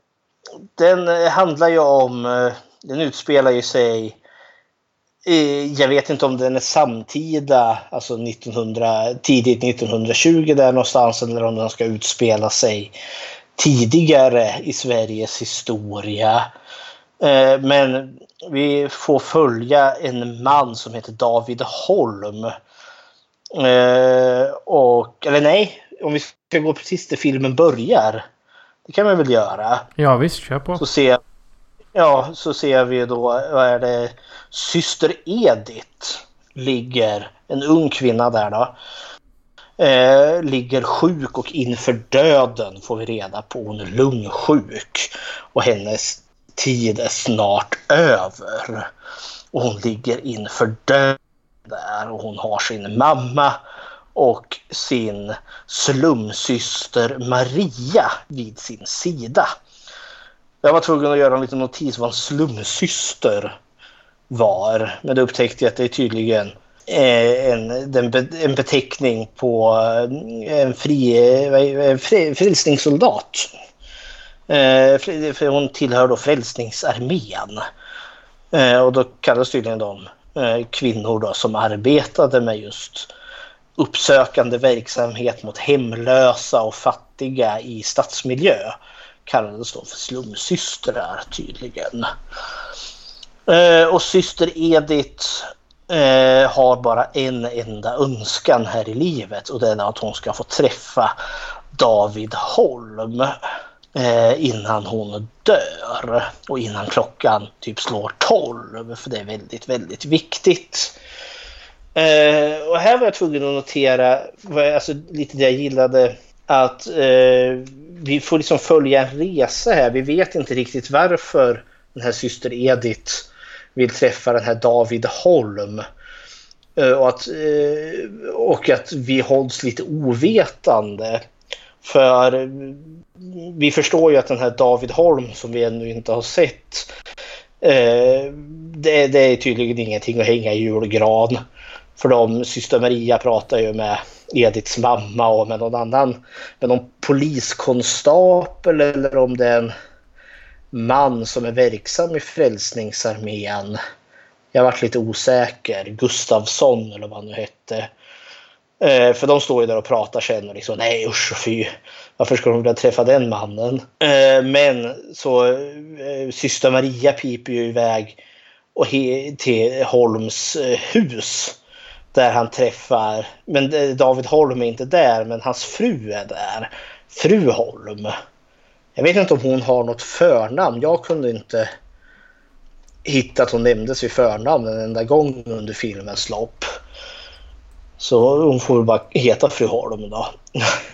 [SPEAKER 3] den handlar ju om... Uh, den utspelar ju sig jag vet inte om den är samtida, alltså 1900, tidigt 1920 där någonstans, eller om den ska utspela sig tidigare i Sveriges historia. Eh, men vi får följa en man som heter David Holm. Eh, och, eller nej, om vi ska gå precis där filmen börjar. Det kan vi väl göra.
[SPEAKER 2] Ja visst, kör på.
[SPEAKER 3] Så ser, ja, så ser vi då, vad är det, syster Edith ligger, en ung kvinna där då, eh, ligger sjuk och inför döden får vi reda på. Hon är lungsjuk och hennes tid är snart över. Och hon ligger inför döden där och hon har sin mamma och sin slumsyster Maria vid sin sida. Jag var tvungen att göra en liten notis vad en slumsyster var. Men då upptäckte jag att det är tydligen eh, en, en beteckning på eh, en fri, fri, frälsningssoldat. Eh, för hon tillhör då Frälsningsarmén. Eh, och då kallas tydligen de kvinnor då som arbetade med just uppsökande verksamhet mot hemlösa och fattiga i stadsmiljö. Kallades då för slumsystrar tydligen. Eh, och syster Edith eh, har bara en enda önskan här i livet och det är att hon ska få träffa David Holm eh, innan hon dör och innan klockan typ slår 12 för det är väldigt, väldigt viktigt. Eh, och här var jag tvungen att notera alltså, lite det jag gillade att eh, vi får liksom följa en resa här. Vi vet inte riktigt varför den här syster Edith vill träffa den här David Holm. Eh, och, att, eh, och att vi hålls lite ovetande. För eh, vi förstår ju att den här David Holm som vi ännu inte har sett det, det, är tydligen ingenting att hänga i julgran. För de, syster Maria pratar ju med Ediths mamma och med någon annan, med någon poliskonstapel eller om det är en man som är verksam i Frälsningsarmén. Jag varit lite osäker. Gustavsson eller vad han nu hette. Eh, för de står ju där och pratar sen och liksom nej usch och fy. Varför skulle de vilja träffa den mannen? Eh, men så eh, syster Maria piper ju iväg och till Holms eh, hus. Där han träffar, men David Holm är inte där men hans fru är där. Fru Holm. Jag vet inte om hon har något förnamn. Jag kunde inte hitta att hon nämndes vid förnamn en enda gång under filmens lopp. Så hon får väl bara heta fru Holm då.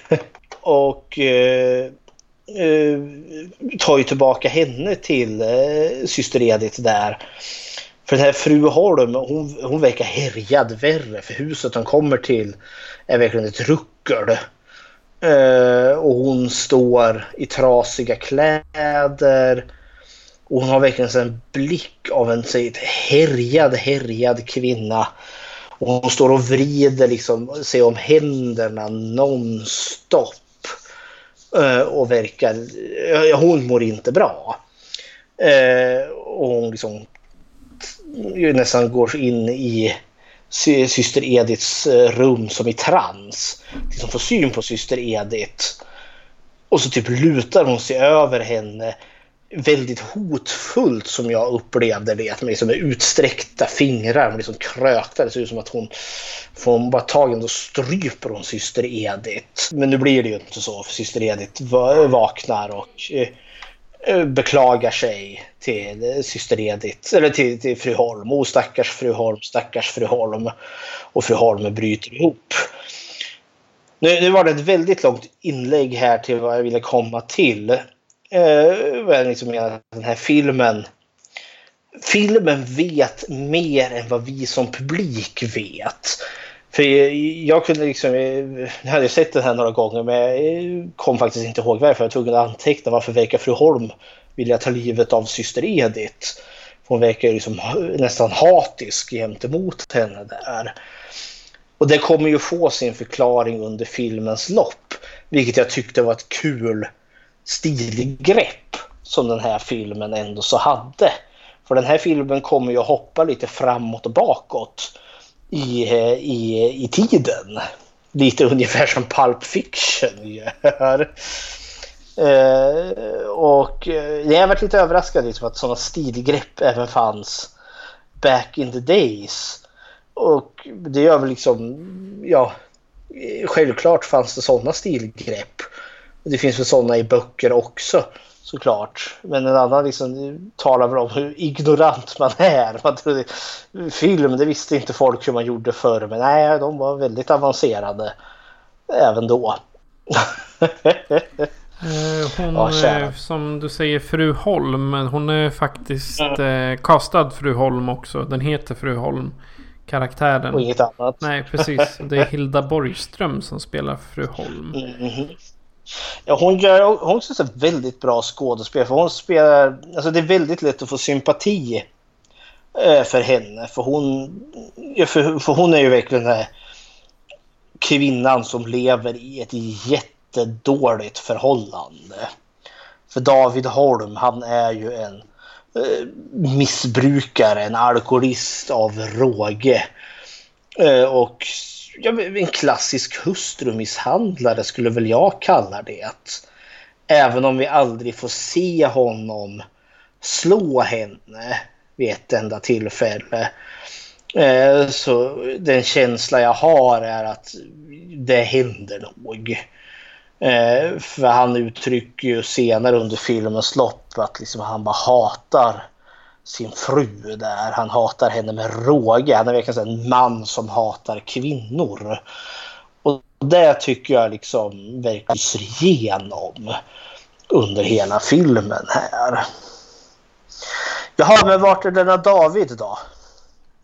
[SPEAKER 3] och eh, eh, tar ju tillbaka henne till eh, syster Edith där. För den här fru Holm, hon, hon verkar härjad värre. För huset hon kommer till är verkligen ett ruckel. Uh, och hon står i trasiga kläder. Och hon har verkligen en blick av en säg, härjad, härjad kvinna. Och hon står och vrider liksom, sig om händerna nonstop. Uh, och verkar... Uh, hon mår inte bra. Eh, och hon liksom nästan går in i syster Ediths eh, rum som i trans. Liksom får syn på syster Edith. Och så typ lutar hon sig över henne väldigt hotfullt som jag upplevde det. Med, liksom med utsträckta fingrar, med liksom krökta. Det ser ut som att hon får hon bara tagen och stryper hon syster Edith. Men nu blir det ju inte så för syster Edith vaknar och Eh, Eh, beklagar sig till syster Edith, eller till, till fru Holm. Oh, stackars fru Holm, stackars fru Holm. Och fru Holm bryter ihop. Nu, nu var det ett väldigt långt inlägg här till vad jag ville komma till. Eh, liksom den här filmen filmen vet mer än vad vi som publik vet. För jag kunde liksom, eh, jag hade sett den här några gånger men jag eh, kom faktiskt inte ihåg varför. Jag var tvungen att anteckna varför verkar fru Holm vilja ta livet av syster Edith. Hon verkar liksom nästan hatisk gentemot henne där. Och det kommer ju få sin förklaring under filmens lopp. Vilket jag tyckte var ett kul stilgrepp som den här filmen ändå så hade. För den här filmen kommer ju att hoppa lite framåt och bakåt i, eh, i, i tiden. Lite ungefär som Pulp Fiction gör. Eh, och eh, jag har varit lite överraskad liksom, att sådana stilgrepp även fanns back in the days. Och det gör väl liksom, ja, självklart fanns det sådana stilgrepp. Det finns väl sådana i böcker också såklart. Men en annan liksom talar väl om hur ignorant man är. Man trodde, film, det visste inte folk hur man gjorde förr. Men nej, de var väldigt avancerade även då.
[SPEAKER 2] Eh, hon, ja, som du säger, fru Holm. Hon är faktiskt mm. eh, castad fru Holm också. Den heter fru Holm. Karaktären.
[SPEAKER 3] Och inget annat.
[SPEAKER 2] Nej, precis. Det är Hilda Borgström som spelar fru Holm. Mm -hmm.
[SPEAKER 3] Ja, hon gör hon också ett väldigt bra skådespel. För hon spelar, alltså det är väldigt lätt att få sympati eh, för henne. För hon, för, för hon är ju verkligen den här kvinnan som lever i ett jättedåligt förhållande. För David Holm, han är ju en eh, missbrukare, en alkoholist av råge. Eh, och en klassisk hustrumisshandlare skulle väl jag kalla det. Även om vi aldrig får se honom slå henne vid ett enda tillfälle. Eh, så den känsla jag har är att det händer nog. Eh, för han uttrycker ju senare under filmens lopp att liksom han bara hatar sin fru där. Han hatar henne med råge. Han är verkligen en man som hatar kvinnor. Och det tycker jag liksom verkligen lyser igenom under hela filmen här. Jaha, men vart är denna David då?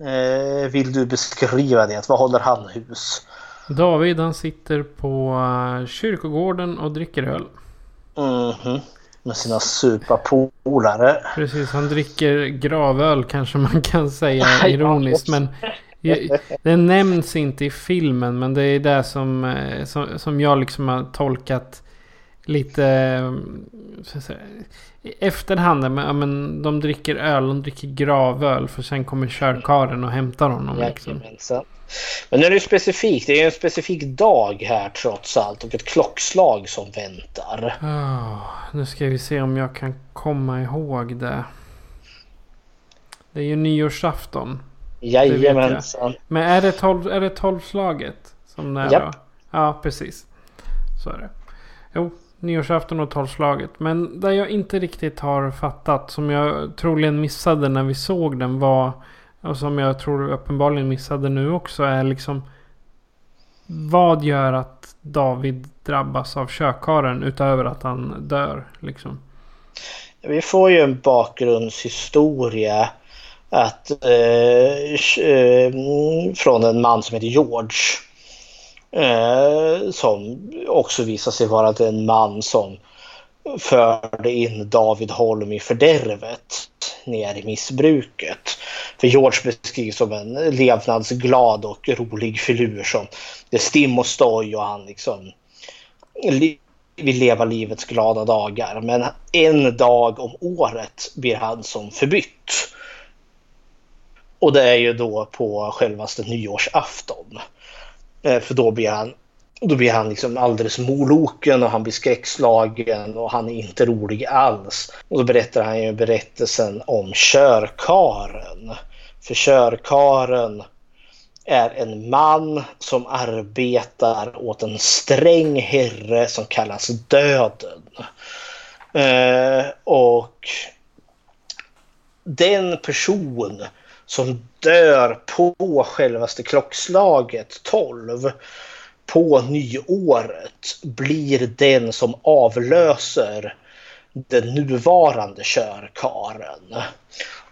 [SPEAKER 3] Eh, vill du beskriva det? Var håller han hus?
[SPEAKER 2] David han sitter på uh, kyrkogården och dricker öl.
[SPEAKER 3] Mhm. Med sina superpolare.
[SPEAKER 2] Precis, han dricker gravöl kanske man kan säga ironiskt. men det nämns inte i filmen men det är det som, eh, som, som jag liksom har tolkat lite säga, i efterhand. Men, men de dricker öl, de dricker gravöl för sen kommer körkaren och hämtar honom. Liksom.
[SPEAKER 3] Men nu är det specifikt, det är en specifik dag här trots allt och ett klockslag som väntar.
[SPEAKER 2] Oh, nu ska vi se om jag kan komma ihåg det. Det är ju nyårsafton.
[SPEAKER 3] Jajamensan.
[SPEAKER 2] Men är det, tolv, är det tolvslaget? Som det är
[SPEAKER 3] Japp.
[SPEAKER 2] då? Ja, precis. Så är det. Jo, nyårsafton och tolvslaget. Men det jag inte riktigt har fattat, som jag troligen missade när vi såg den var... Och som jag tror uppenbarligen missade nu också är liksom... Vad gör att David drabbas av kökaren utöver att han dör? Liksom?
[SPEAKER 3] Vi får ju en bakgrundshistoria att, eh, eh från en man som heter George. Eh, som också visar sig vara den man som förde in David Holm i fördärvet ner i missbruket. För George beskrivs som en levnadsglad och rolig filur som det är stim och stoj och han liksom vill leva livets glada dagar. Men en dag om året blir han som förbytt. Och det är ju då på självaste nyårsafton. Eh, för då blir han, då blir han liksom alldeles moloken och han blir skräckslagen och han är inte rolig alls. Och då berättar han ju berättelsen om körkaren. För körkaren är en man som arbetar åt en sträng herre som kallas Döden. Eh, och den person som dör på självaste klockslaget 12 på nyåret blir den som avlöser den nuvarande körkaren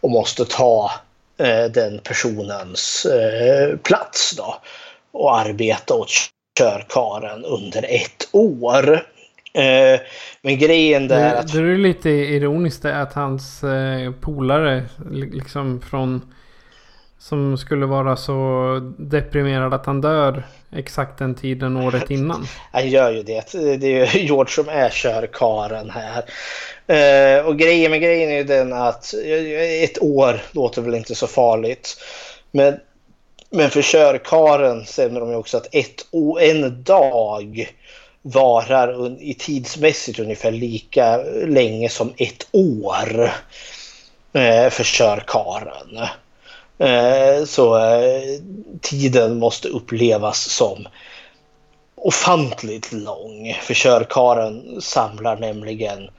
[SPEAKER 3] och måste ta eh, den personens eh, plats då och arbeta åt körkaren under ett år. Eh, men grejen där
[SPEAKER 2] det,
[SPEAKER 3] att...
[SPEAKER 2] Det är lite ironiskt att hans eh, polare liksom från som skulle vara så deprimerad att han dör exakt den tiden året innan.
[SPEAKER 3] Han gör ju det. Det är ju George som är körkaren här. Uh, och grejen med grejen är ju den att ett år låter väl inte så farligt. Men, men för körkaren säger de ju också att ett, en dag varar i tidsmässigt ungefär lika länge som ett år uh, för körkaren. Eh, så eh, tiden måste upplevas som ofantligt lång. För körkaren samlar nämligen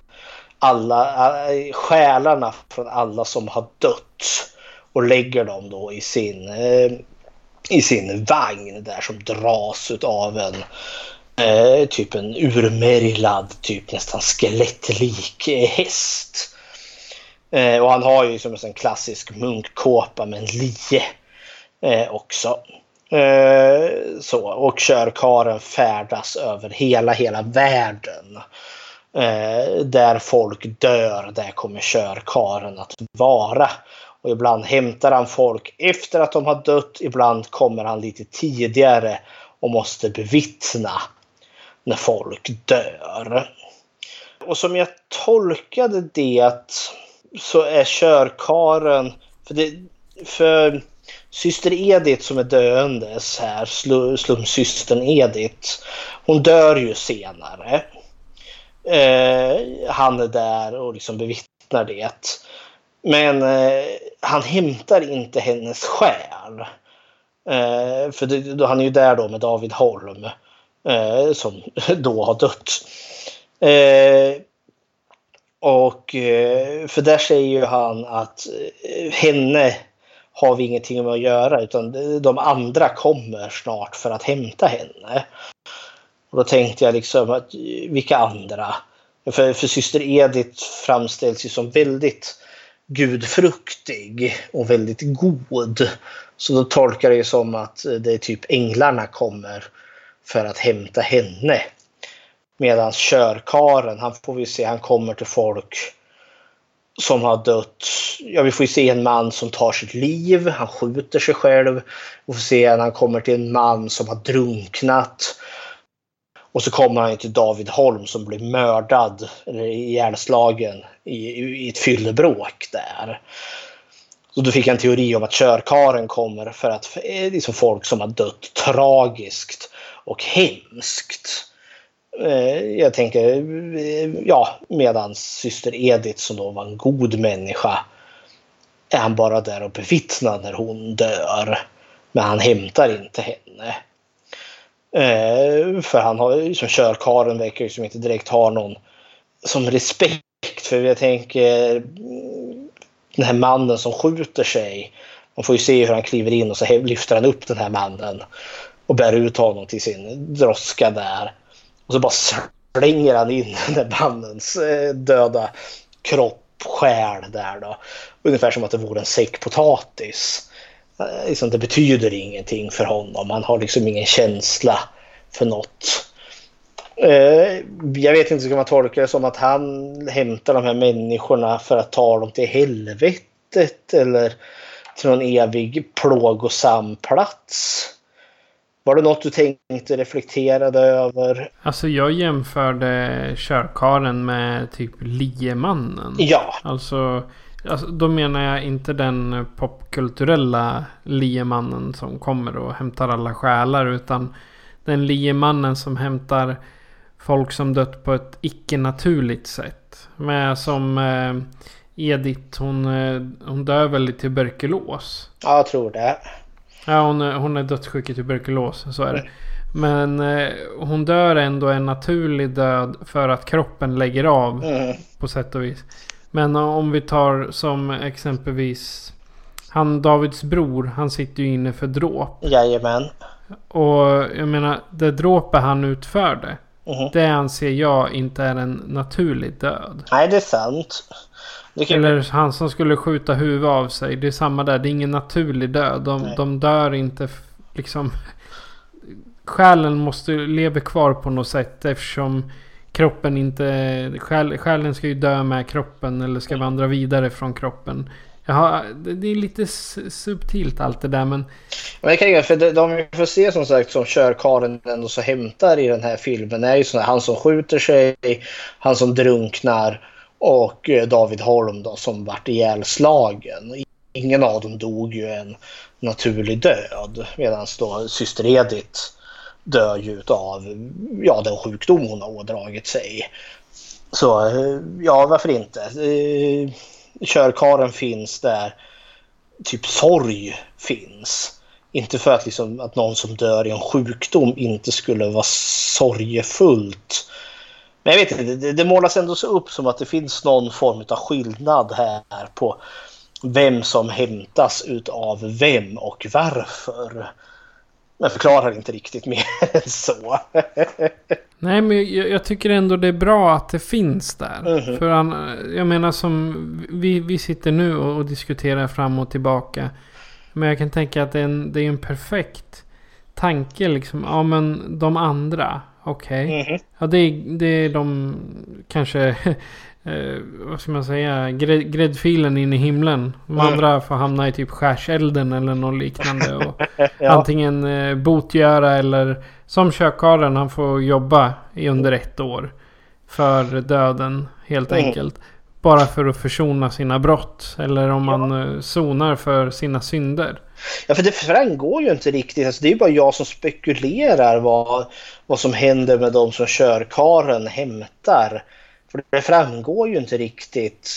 [SPEAKER 3] alla eh, själarna från alla som har dött och lägger dem då i sin, i sin vagn där som dras av en typ en urmärglad, typ nästan skelettlik häst. Eh, och han har ju som en klassisk munkkåpa med en lie eh, också. Eh, så, och körkaren färdas över hela, hela världen. Eh, där folk dör, där kommer körkaren att vara. Och ibland hämtar han folk efter att de har dött. Ibland kommer han lite tidigare och måste bevittna när folk dör. Och som jag tolkade det att så är körkaren för, det, för syster Edith som är döendes här, slumsystern Edith, hon dör ju senare. Eh, han är där och liksom bevittnar det. Men eh, han hämtar inte hennes själ. Eh, för det, då, han är ju där då med David Holm eh, som då har dött. Eh, och eh, för där säger ju han att eh, henne har vi ingenting med att göra utan de andra kommer snart för att hämta henne. Och då tänkte jag liksom att eh, vilka andra? För, för syster Edith framställs ju som väldigt gudfruktig och väldigt god. Så då tolkar jag det som att det är typ änglarna kommer för att hämta henne. Medan körkaren, han får vi se, han kommer till folk som har dött. Ja, vi får se en man som tar sitt liv. Han skjuter sig själv. Vi får se när han kommer till en man som har drunknat. Och så kommer han till David Holm som blir mördad eller ihjälslagen i, i ett fyllebråk där. Så då fick jag en teori om att körkaren kommer för att eh, liksom folk som har dött tragiskt och hemskt. Eh, jag tänker, eh, ja, medan syster Edith som då var en god människa är han bara där och bevittnar när hon dör. Men han hämtar inte henne. Eh, för han har, som körkaren verkar som inte direkt har någon som respekt. För jag tänker den här mannen som skjuter sig. Man får ju se hur han kliver in och så lyfter han upp den här mannen och bär ut honom till sin droska där. Och så bara slänger han in den där mannens eh, döda kropp, själ där då. Ungefär som att det vore en säck potatis. Eh, liksom, det betyder ingenting för honom. Han har liksom ingen känsla för något. Eh, jag vet inte, ska man tolka det som att han hämtar de här människorna för att ta dem till helvetet eller till någon evig plågosam plats? Var det något du tänkte reflekterade över?
[SPEAKER 2] Alltså jag jämförde körkaren med typ liemannen.
[SPEAKER 3] Ja.
[SPEAKER 2] Alltså, alltså då menar jag inte den popkulturella liemannen som kommer och hämtar alla själar. Utan den liemannen som hämtar folk som dött på ett icke-naturligt sätt. Med som eh, Edith, hon, eh, hon dör väl i tuberkulos?
[SPEAKER 3] Ja, jag tror det.
[SPEAKER 2] Ja, hon är, hon är dödssjuk i tuberkulos. Så är det. Men eh, hon dör ändå en naturlig död för att kroppen lägger av.
[SPEAKER 3] Mm.
[SPEAKER 2] På sätt och vis. Men om vi tar som exempelvis. Han Davids bror. Han sitter ju inne för dråp.
[SPEAKER 3] Jajamän.
[SPEAKER 2] Och jag menar det dråpet han utförde.
[SPEAKER 3] Mm.
[SPEAKER 2] Det anser jag inte är en naturlig död.
[SPEAKER 3] Nej, det är sant.
[SPEAKER 2] Eller han som skulle skjuta huvudet av sig. Det är samma där. Det är ingen naturlig död. De, de dör inte liksom. Själen måste leva kvar på något sätt eftersom kroppen inte... Själ, själen ska ju dö med kroppen eller ska vandra vidare från kroppen. Jaha, det är lite subtilt allt det där men...
[SPEAKER 3] Men det kan jag, för de vi får se som sagt som körkaren ändå så hämtar i den här filmen är ju sån här, han som skjuter sig, han som drunknar och eh, David Holm då som vart ihjälslagen. Ingen av dem dog ju en naturlig död medan då syster Edith dör ju av ja, den sjukdom hon har ådragit sig. Så eh, ja, varför inte? Eh, körkaren finns där typ sorg finns. Inte för att, liksom, att någon som dör i en sjukdom inte skulle vara sorgefullt. Men jag vet inte, det, det målas ändå så upp som att det finns någon form av skillnad här på vem som hämtas utav vem och varför. Men förklarar inte riktigt mer än så.
[SPEAKER 2] Nej, men jag, jag, tycker ändå det är bra att det finns där.
[SPEAKER 3] Mm -hmm.
[SPEAKER 2] För han, jag menar som vi, vi sitter nu och, och, diskuterar fram och tillbaka. Men jag kan tänka att det är en, det är en perfekt tanke liksom. Ja, men de andra. Okej. Okay.
[SPEAKER 3] Mm -hmm.
[SPEAKER 2] Ja, det, det är de kanske eh, vad ska man säga, grädd, gräddfilen in i himlen. De mm. andra får hamna i typ skärselden eller något liknande. Och ja. Antingen eh, botgöra eller som kökaren, han får jobba i under ett år. För döden helt mm. enkelt. Bara för att försona sina brott. Eller om ja. man eh, sonar för sina synder.
[SPEAKER 3] Ja, för det framgår ju inte riktigt. Alltså, det är ju bara jag som spekulerar vad, vad som händer med de som körkaren hämtar. För det framgår ju inte riktigt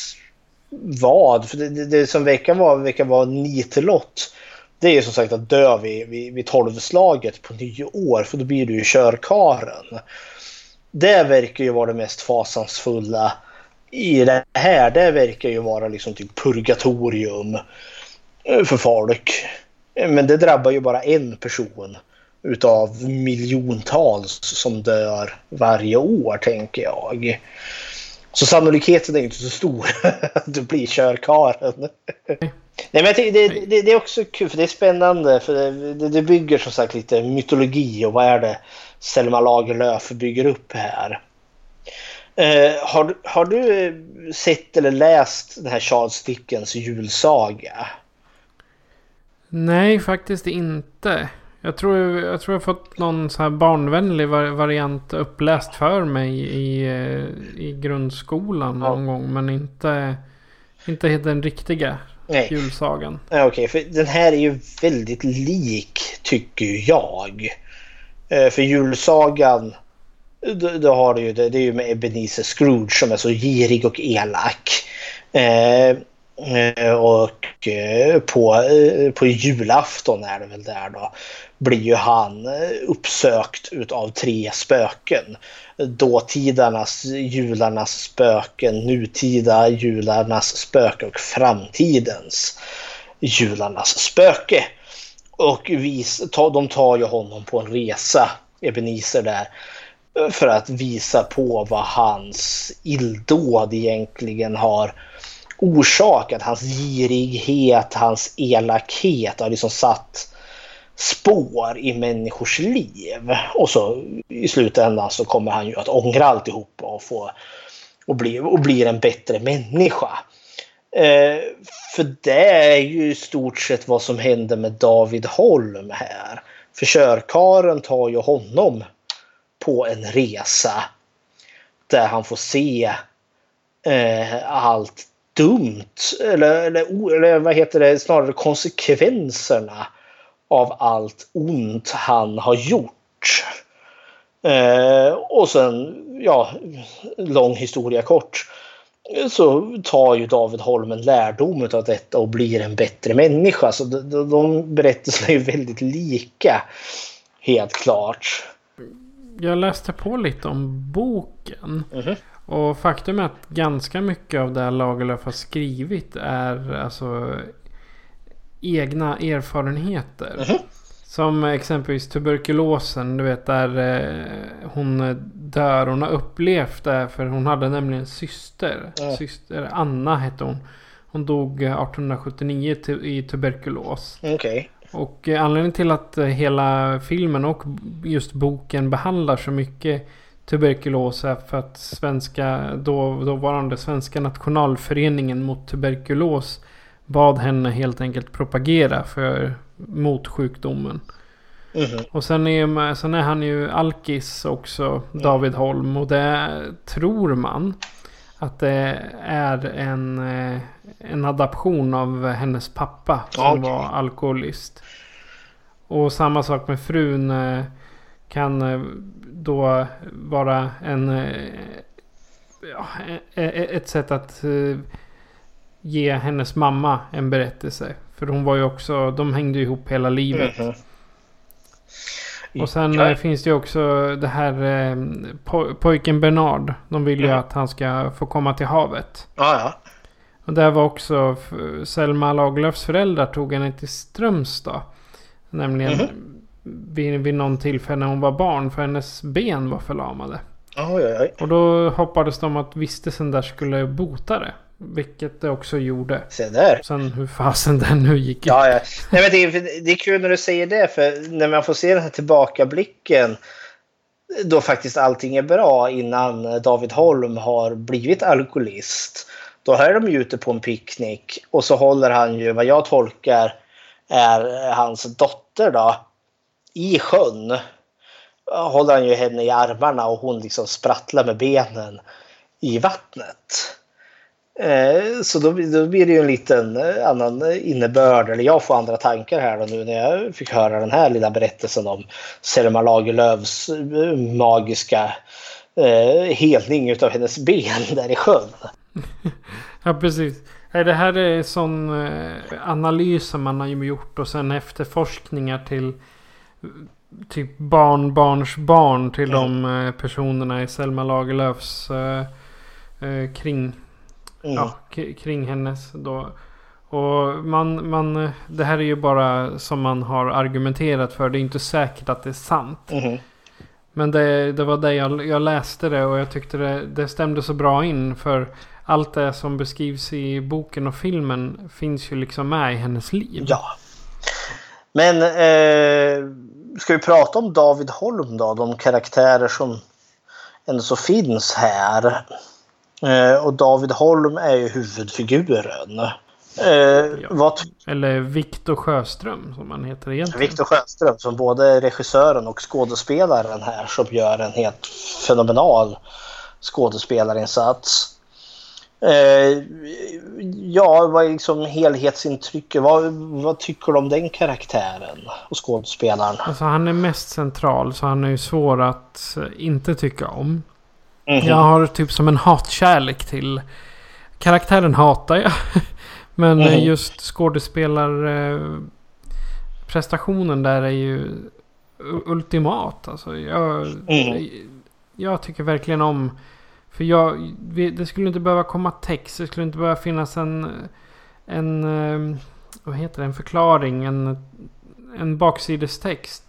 [SPEAKER 3] vad. För det, det, det som verkar vara, verkar vara nitlott. Det är ju som sagt att dö vid, vid, vid tolvslaget på nio år. För då blir du ju körkaren. Det verkar ju vara det mest fasansfulla i det här. Det verkar ju vara liksom typ purgatorium Eh, för folk. Men det drabbar ju bara en person utav miljontals som dör varje år, tänker jag. Så sannolikheten är inte så stor att du blir körkaren. Nej, men det, det, det, det, är också kul, för det är spännande. För det, det, bygger som sagt lite mytologi och vad är det Selma Lagerlöf bygger upp här. Eh, har, har du sett eller läst den här Charles Dickens julsaga?
[SPEAKER 2] Nej, faktiskt inte. Jag tror jag, tror jag fått någon så här barnvänlig variant uppläst för mig i, eh, i grundskolan någon ja. gång. Men inte, inte den riktiga Nej. julsagan.
[SPEAKER 3] Okej, okay, för den här är ju väldigt lik tycker jag. Eh, för julsagan, då, har du ju det, det är ju med Ebenezer Scrooge som är så girig och elak. Eh, Eh, och eh, på, eh, på julafton är det väl där då blir ju han uppsökt utav tre spöken. Dåtidarnas, jularnas spöken, nutida jularnas spöke och framtidens jularnas spöke. Och vis, de tar ju honom på en resa, Ebenezer där, för att visa på vad hans illdåd egentligen har orsakat. Hans girighet, hans elakhet har liksom satt spår i människors liv. Och så i slutändan så kommer han ju att ångra alltihop och, få, och, bli, och blir en bättre människa. Eh, för det är ju i stort sett vad som händer med David Holm här. För körkaren tar ju honom på en resa där han får se eh, allt dumt eller, eller, eller vad heter det, snarare konsekvenserna av allt ont han har gjort. Eh, och sen, ja, lång historia kort, så tar ju David Holm en lärdom av detta och blir en bättre människa. Så de, de berättelserna är väldigt lika, helt klart.
[SPEAKER 2] Jag läste på lite om boken. Mm -hmm. Och faktum är att ganska mycket av det Lagerlöf har skrivit är alltså egna erfarenheter. Mm. Som exempelvis tuberkulosen, du vet där eh, hon dör. Hon har upplevt det för hon hade nämligen en syster. Mm. Syster Anna hette hon. Hon dog 1879 i tuberkulos.
[SPEAKER 3] Okay.
[SPEAKER 2] Och eh, anledningen till att eh, hela filmen och just boken behandlar så mycket tuberkulos är för att svenska, då, dåvarande Svenska nationalföreningen mot tuberkulos bad henne helt enkelt propagera för, mot sjukdomen. Mm. Och sen är, sen är han ju alkis också, David Holm. Och det tror man att det är en, eh, en adaption av hennes pappa som okay. var alkoholist. Och samma sak med frun eh, kan eh, då vara en... Eh, ja, e, e, ett sätt att eh, ge hennes mamma en berättelse. För hon var ju också, de hängde ihop hela livet. Mm -hmm. Och sen ja. Finns det ju också det här pojken Bernard. De vill ju mm. att han ska få komma till havet.
[SPEAKER 3] Ja, ja.
[SPEAKER 2] Och där var också Selma Lagerlöfs föräldrar tog henne till Strömstad. Nämligen mm -hmm vid, vid någon tillfälle när hon var barn. För hennes ben var förlamade.
[SPEAKER 3] Oj, oj, oj.
[SPEAKER 2] Och då hoppades de att vistelsen där skulle bota det. Vilket det också gjorde.
[SPEAKER 3] Se där.
[SPEAKER 2] Sen hur fasen den nu gick.
[SPEAKER 3] Ja, ja. Nej, men det, är, det är kul när du säger det. För när man får se den här tillbakablicken. Då faktiskt allting är bra innan David Holm har blivit alkoholist. Då är de ju ute på en picknick. Och så håller han ju vad jag tolkar är hans dotter då i sjön håller han ju henne i armarna och hon liksom sprattlar med benen i vattnet. Eh, så då, då blir det ju en liten eh, annan innebörd, eller jag får andra tankar här då nu när jag fick höra den här lilla berättelsen om Selma Lagerlöfs eh, magiska eh, helning utav hennes ben där i sjön.
[SPEAKER 2] Ja, precis. Det här är sån analys som man har gjort och sen efterforskningar till typ barnbarns barn till mm. de eh, personerna i Selma Lagerlöfs eh, eh, kring, mm. ja, kring hennes då. Och man, man, det här är ju bara som man har argumenterat för. Det är inte säkert att det är sant.
[SPEAKER 3] Mhm.
[SPEAKER 2] Men det, det var det jag, jag läste det och jag tyckte det, det stämde så bra in. För allt det som beskrivs i boken och filmen finns ju liksom med i hennes liv.
[SPEAKER 3] Ja. Men eh, ska vi prata om David Holm då? De karaktärer som ändå så finns här. Eh, och David Holm är ju huvudfiguren. Eh, vad
[SPEAKER 2] Eller Viktor Sjöström som han heter egentligen.
[SPEAKER 3] Viktor Sjöström som både är regissören och skådespelaren här som gör en helt fenomenal skådespelarinsats. Eh, ja, vad är liksom helhetsintrycket? Vad, vad tycker du om den karaktären och skådespelaren?
[SPEAKER 2] Alltså han är mest central så han är ju svår att eh, inte tycga om.
[SPEAKER 3] Mhm.
[SPEAKER 2] Jag har typ som en hatkärlek till karaktären hatar jag. Men eh,
[SPEAKER 3] Mhm.
[SPEAKER 2] just skådespelarprestationen där är ju ultimat. Alltså jag,
[SPEAKER 3] Mm.
[SPEAKER 2] jag tycker verkligen om... För jag, det skulle inte behöva komma text. Det skulle inte behöva finnas en... En... eh, Vad heter det? En förklaring. En, en baksidestext.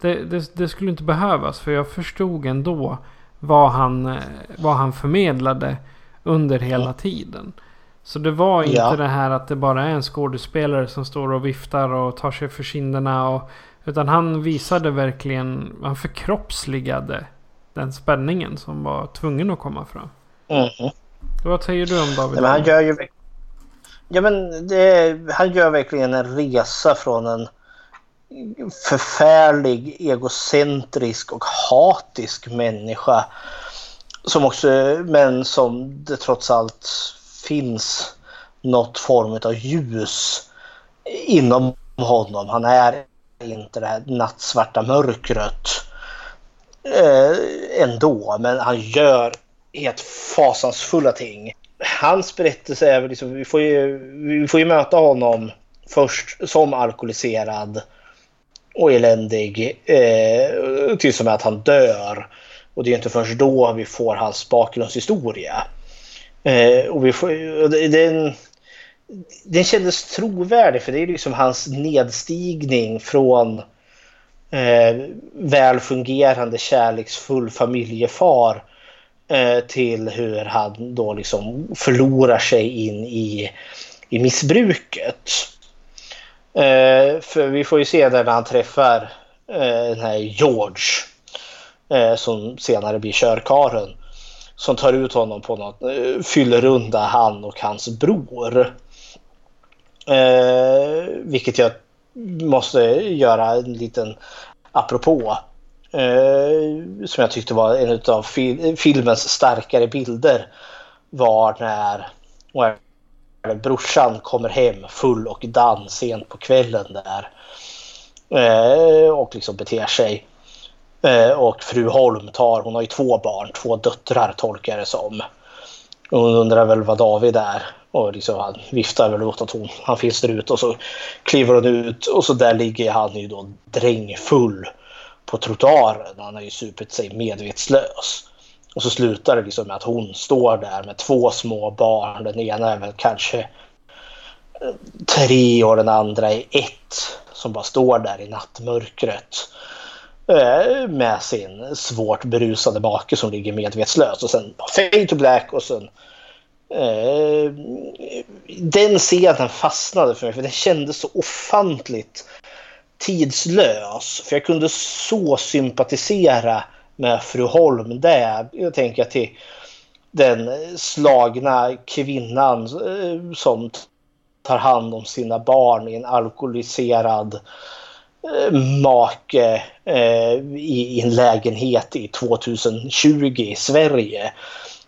[SPEAKER 2] Det, det, det skulle inte behövas. För jag förstod ändå vad han, eh, vad han förmedlade under hela tiden. Så det var inte
[SPEAKER 3] Ja.
[SPEAKER 2] det här att det bara är en skådespelare som står och viftar och tar sig för kinderna. Och, utan han visade verkligen, han förkroppsligade den spänningen som var tvungen att komma fram.
[SPEAKER 3] Mhm.
[SPEAKER 2] Vad säger du om David?
[SPEAKER 3] Men han gör ju... Ja, men det, han gör verkligen en resa från en förfärlig, egocentrisk och hatisk människa. Som också, men som det trots allt finns något form av ljus inom honom. Han är inte det här nattsvarta mörkret eh, ändå, men han gör helt fasansfulla ting. Hans berättelse är väl liksom, vi får ju, vi får ju möta honom först som alkoholiserad och eländig eh, tills och med att han dör. Och det är inte först då vi får hans bakgrundshistoria. Eh, och vi får, och den, den kändes trovärdig för det är liksom hans nedstigning från eh, välfungerande, kärleksfull familjefar eh, till hur han då liksom förlorar sig in i, i missbruket. Eh, för vi får ju se när han träffar eh, den här George eh, som senare blir körkaren som tar ut honom på något eh, fyllerunda han och hans bror. Eh, vilket jag måste göra en liten apropå. Eh, som jag tyckte var en av fil- filmens starkare bilder. Var när brorsan kommer hem full och dan sent på kvällen där. Eh, och liksom beter sig. Eh, och fru Holm tar, hon har ju två barn, två döttrar tolkar jag det som. Hon undrar väl vad David är. Och liksom han viftar väl åt att hon, han finns där ute och så kliver hon ut och så där ligger han ju då drängfull på trottoaren. Han har ju supit sig medvetslös. Och så slutar det liksom med att hon står där med två små barn. Den ena är väl kanske eh, tre och den andra är ett. Som bara står där i nattmörkret. Eh, med sin svårt berusade make som ligger medvetslös. Och sen fade to black och sen Eh, den scenen fastnade för mig för den kändes så ofantligt tidslös. För jag kunde så sympatisera med fru Holm där. Jag tänker till den slagna kvinnan eh, som tar hand om sina barn i en alkoholiserad eh, make eh, i, i en lägenhet i 2020 i Sverige.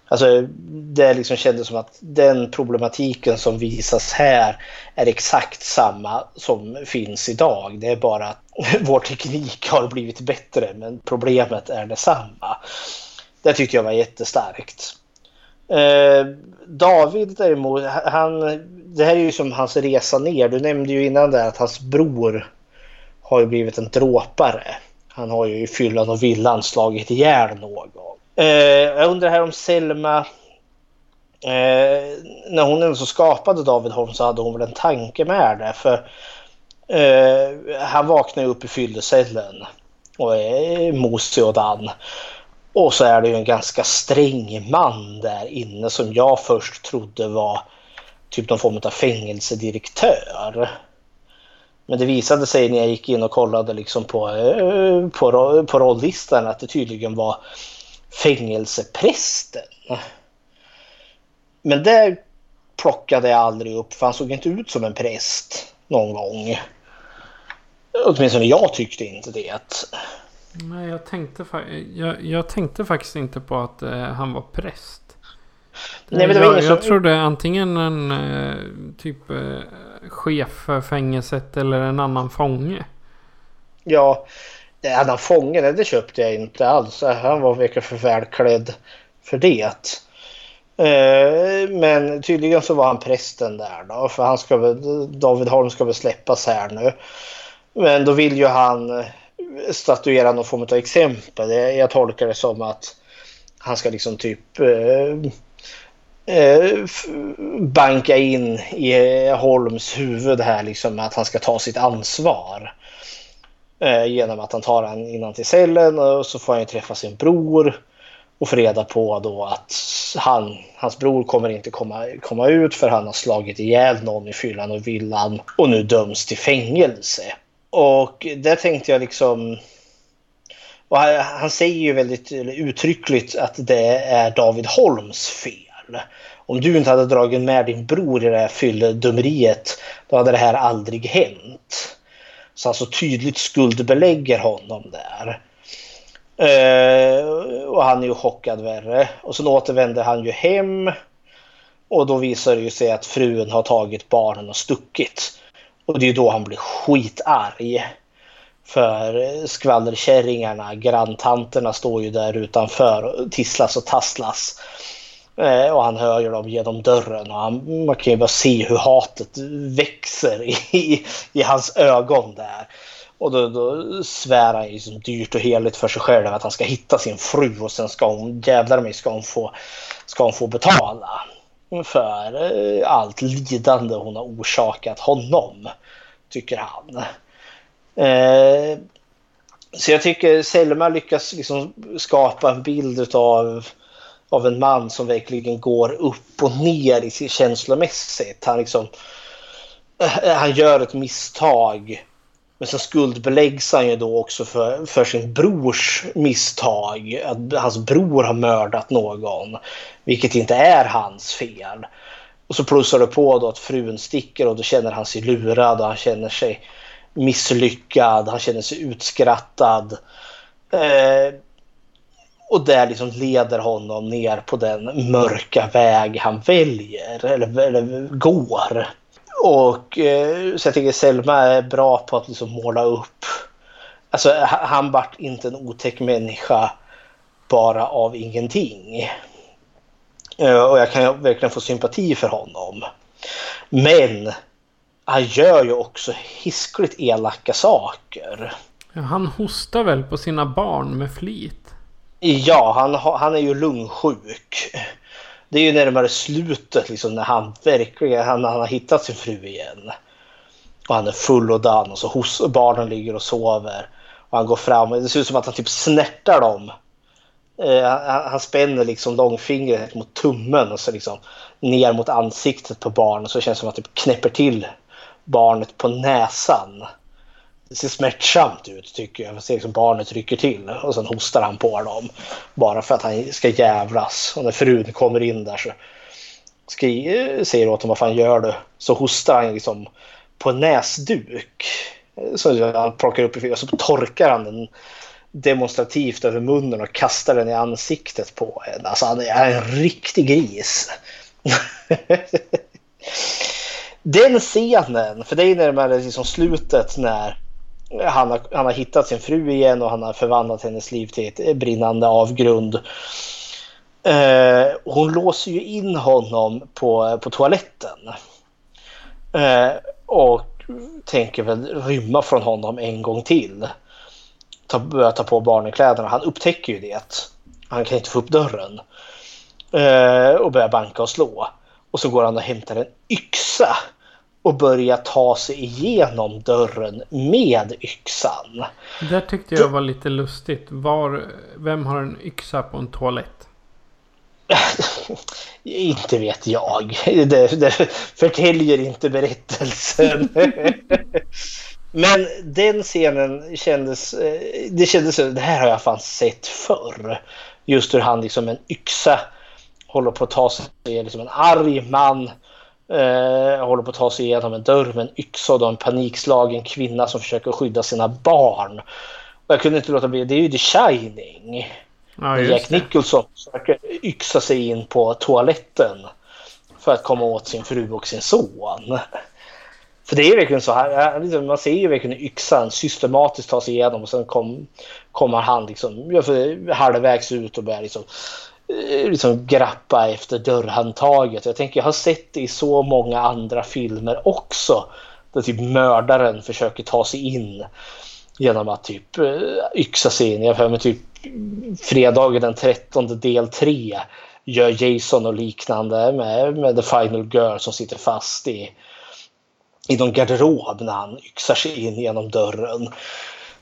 [SPEAKER 3] Alltså det liksom kändes som att den problematiken som visas här är exakt samma som finns idag. Det är bara att vår teknik har blivit bättre men problemet är detsamma. Det tyckte jag var jättestarkt. Eh, David däremot, han, det här är ju som hans resa ner. Du nämnde ju innan där att hans bror har ju blivit en dråpare. Han har ju i fyllan och villan slagit ihjäl någon. Eh, jag undrar här om Selma Eh, när hon ändå så skapade David Holm så hade hon väl en tanke med det. För eh, han vaknar ju upp i fyllecellen och är mosig och dan. Och så är det ju en ganska sträng man där inne som jag först trodde var typ någon form av fängelsedirektör. Men det visade sig när jag gick in och kollade liksom på, eh, på, på rollistan att det tydligen var fängelseprästen. Men det plockade jag aldrig upp för han såg inte ut som en präst någon gång. Åtminstone jag tyckte inte det.
[SPEAKER 2] Nej, jag tänkte, jag, jag tänkte faktiskt inte på att uh, han var präst. Nej, men det var jag, jag trodde antingen en uh, typ uh, chef för fängelset eller en annan fånge.
[SPEAKER 3] Ja, en han fånge, det köpte jag inte alls. Han var verkligen för välklädd för det. Eh, men tydligen så var han prästen där då. För han ska väl, David Holm ska väl släppas här nu. Men då vill ju han eh, statuera någon form av exempel. Jag tolkar det som att han ska liksom typ eh, eh, banka in i Holms huvud här liksom att han ska ta sitt ansvar. Eh, genom att han tar han innan till cellen och så får han ju träffa sin bror och få reda på då att han, hans bror kommer inte komma, komma ut för han har slagit ihjäl någon i fyllan och villan och nu döms till fängelse. Och där tänkte jag liksom... Och han, han säger ju väldigt uttryckligt att det är David Holms fel. Om du inte hade dragit med din bror i det här fylledumeriet, då hade det här aldrig hänt. Så han så tydligt skuldbelägger honom där. Uh, och han är ju chockad värre. Och sen återvänder han ju hem. Och då visar det ju sig att frun har tagit barnen och stuckit. Och det är då han blir skitarg. För skvallerkärringarna, granntanterna står ju där utanför och tisslas och tasslas. Eh, och han hör ju dem genom dörren och han, man kan ju bara se hur hatet växer i, i hans ögon där. Och då, då svär han ju som dyrt och heligt för sig själv att han ska hitta sin fru och sen ska hon, jävlar mig, ska hon få, ska hon få betala för eh, allt lidande hon har orsakat honom, tycker han. Eh, så jag tycker Selma lyckas liksom skapa en bild av, av en man som verkligen går upp och ner i sin känslomässigt. Han, liksom, eh, eh, han gör ett misstag men så skuldbeläggs han ju då också för, för sin brors misstag. Att hans bror har mördat någon. Vilket inte är hans fel. Och så plussar det på då att frun sticker och då känner han sig lurad och han känner sig misslyckad. Han känner sig utskrattad. Eh, och det liksom leder honom ner på den mörka väg han väljer eller, eller går. Och eh, så jag tycker Selma är bra på att liksom måla upp. Alltså han vart inte en otäck människa bara av ingenting. Eh, och jag kan verkligen få sympati för honom. Men han gör ju också hiskligt elaka saker.
[SPEAKER 2] Ja, han hostar väl på sina barn med flit?
[SPEAKER 3] Ja, han, han är ju lungsjuk det är ju närmare slutet liksom när han verkligen han, han har hittat sin fru igen. Och han är full och dan och så hos, barnen ligger och sover. Och han går fram och det ser ut som att han typ snärtar dem. Eh, han, han spänner liksom långfingret mot tummen och så liksom ner mot ansiktet på barnet. Så det känns som att han typ knäpper till barnet på näsan. Det ser smärtsamt ut tycker jag. Ser liksom barnet rycker till och sen hostar han på dem. Bara för att han ska jävlas. Och när frun kommer in där så skri, säger åt honom vad fan gör du? Så hostar han liksom på en näsduk. Så han plockar upp och så torkar han den demonstrativt över munnen och kastar den i ansiktet på en. Alltså han är en riktig gris. den scenen, för det är närmare liksom slutet när han har, han har hittat sin fru igen och han har förvandlat hennes liv till ett brinnande avgrund. Eh, hon låser ju in honom på, på toaletten. Eh, och tänker väl rymma från honom en gång till. Ta, börja ta på barnkläderna. Han upptäcker ju det. Han kan inte få upp dörren. eh, och börjar banka och slå. Och så går han och hämtar en yxa och börjar ta sig igenom dörren med yxan.
[SPEAKER 2] Det tyckte jag var lite lustigt. Var, vem har en yxa på en toalett?
[SPEAKER 3] inte vet jag. Det, det förtäljer inte berättelsen. Men den scenen kändes... Det kändes det här har jag fan sett förr. Just hur han liksom en yxa håller på att ta sig, liksom en arg man eh, håller på att ta sig igenom en dörr med en yxa och en panikslagen kvinna som försöker skydda sina barn. Och jag kunde inte låta bli, det är ju The Shining. Ja, Jack Nicholson försöker yxa sig in på toaletten för att komma åt sin fru och sin son. För det är verkligen så här, liksom, man ser ju verkligen yxan systematiskt ta sig igenom och sen kom, kommer han liksom halvvägs ut och börjar liksom, eh, liksom grappa efter dörrhandtaget. Jag tänker jag har sett det i så många andra filmer också. Där typ mördaren försöker ta sig in genom att typ eh, yxa sig in. Jag har typ fredagen den 13 del 3 gör Jason och liknande med, med The Final Girl som sitter fast i, i någon garderob när han yxar sig in genom dörren.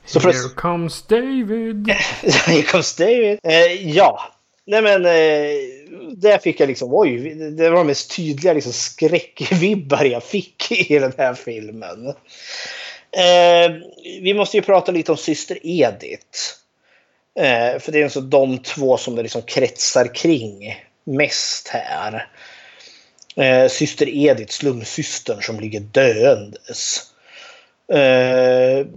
[SPEAKER 2] Så Here comes David!
[SPEAKER 3] Here comes David! Eh, ja, nej men eh, där fick jag liksom oj, det var de mest tydliga liksom, skräckvibbar jag fick i den här filmen. Eh, vi måste ju prata lite om syster Edith. Eh, för det är alltså de två som det liksom kretsar kring mest här. Eh, syster Edith, slumsystern som ligger döendes. Eh,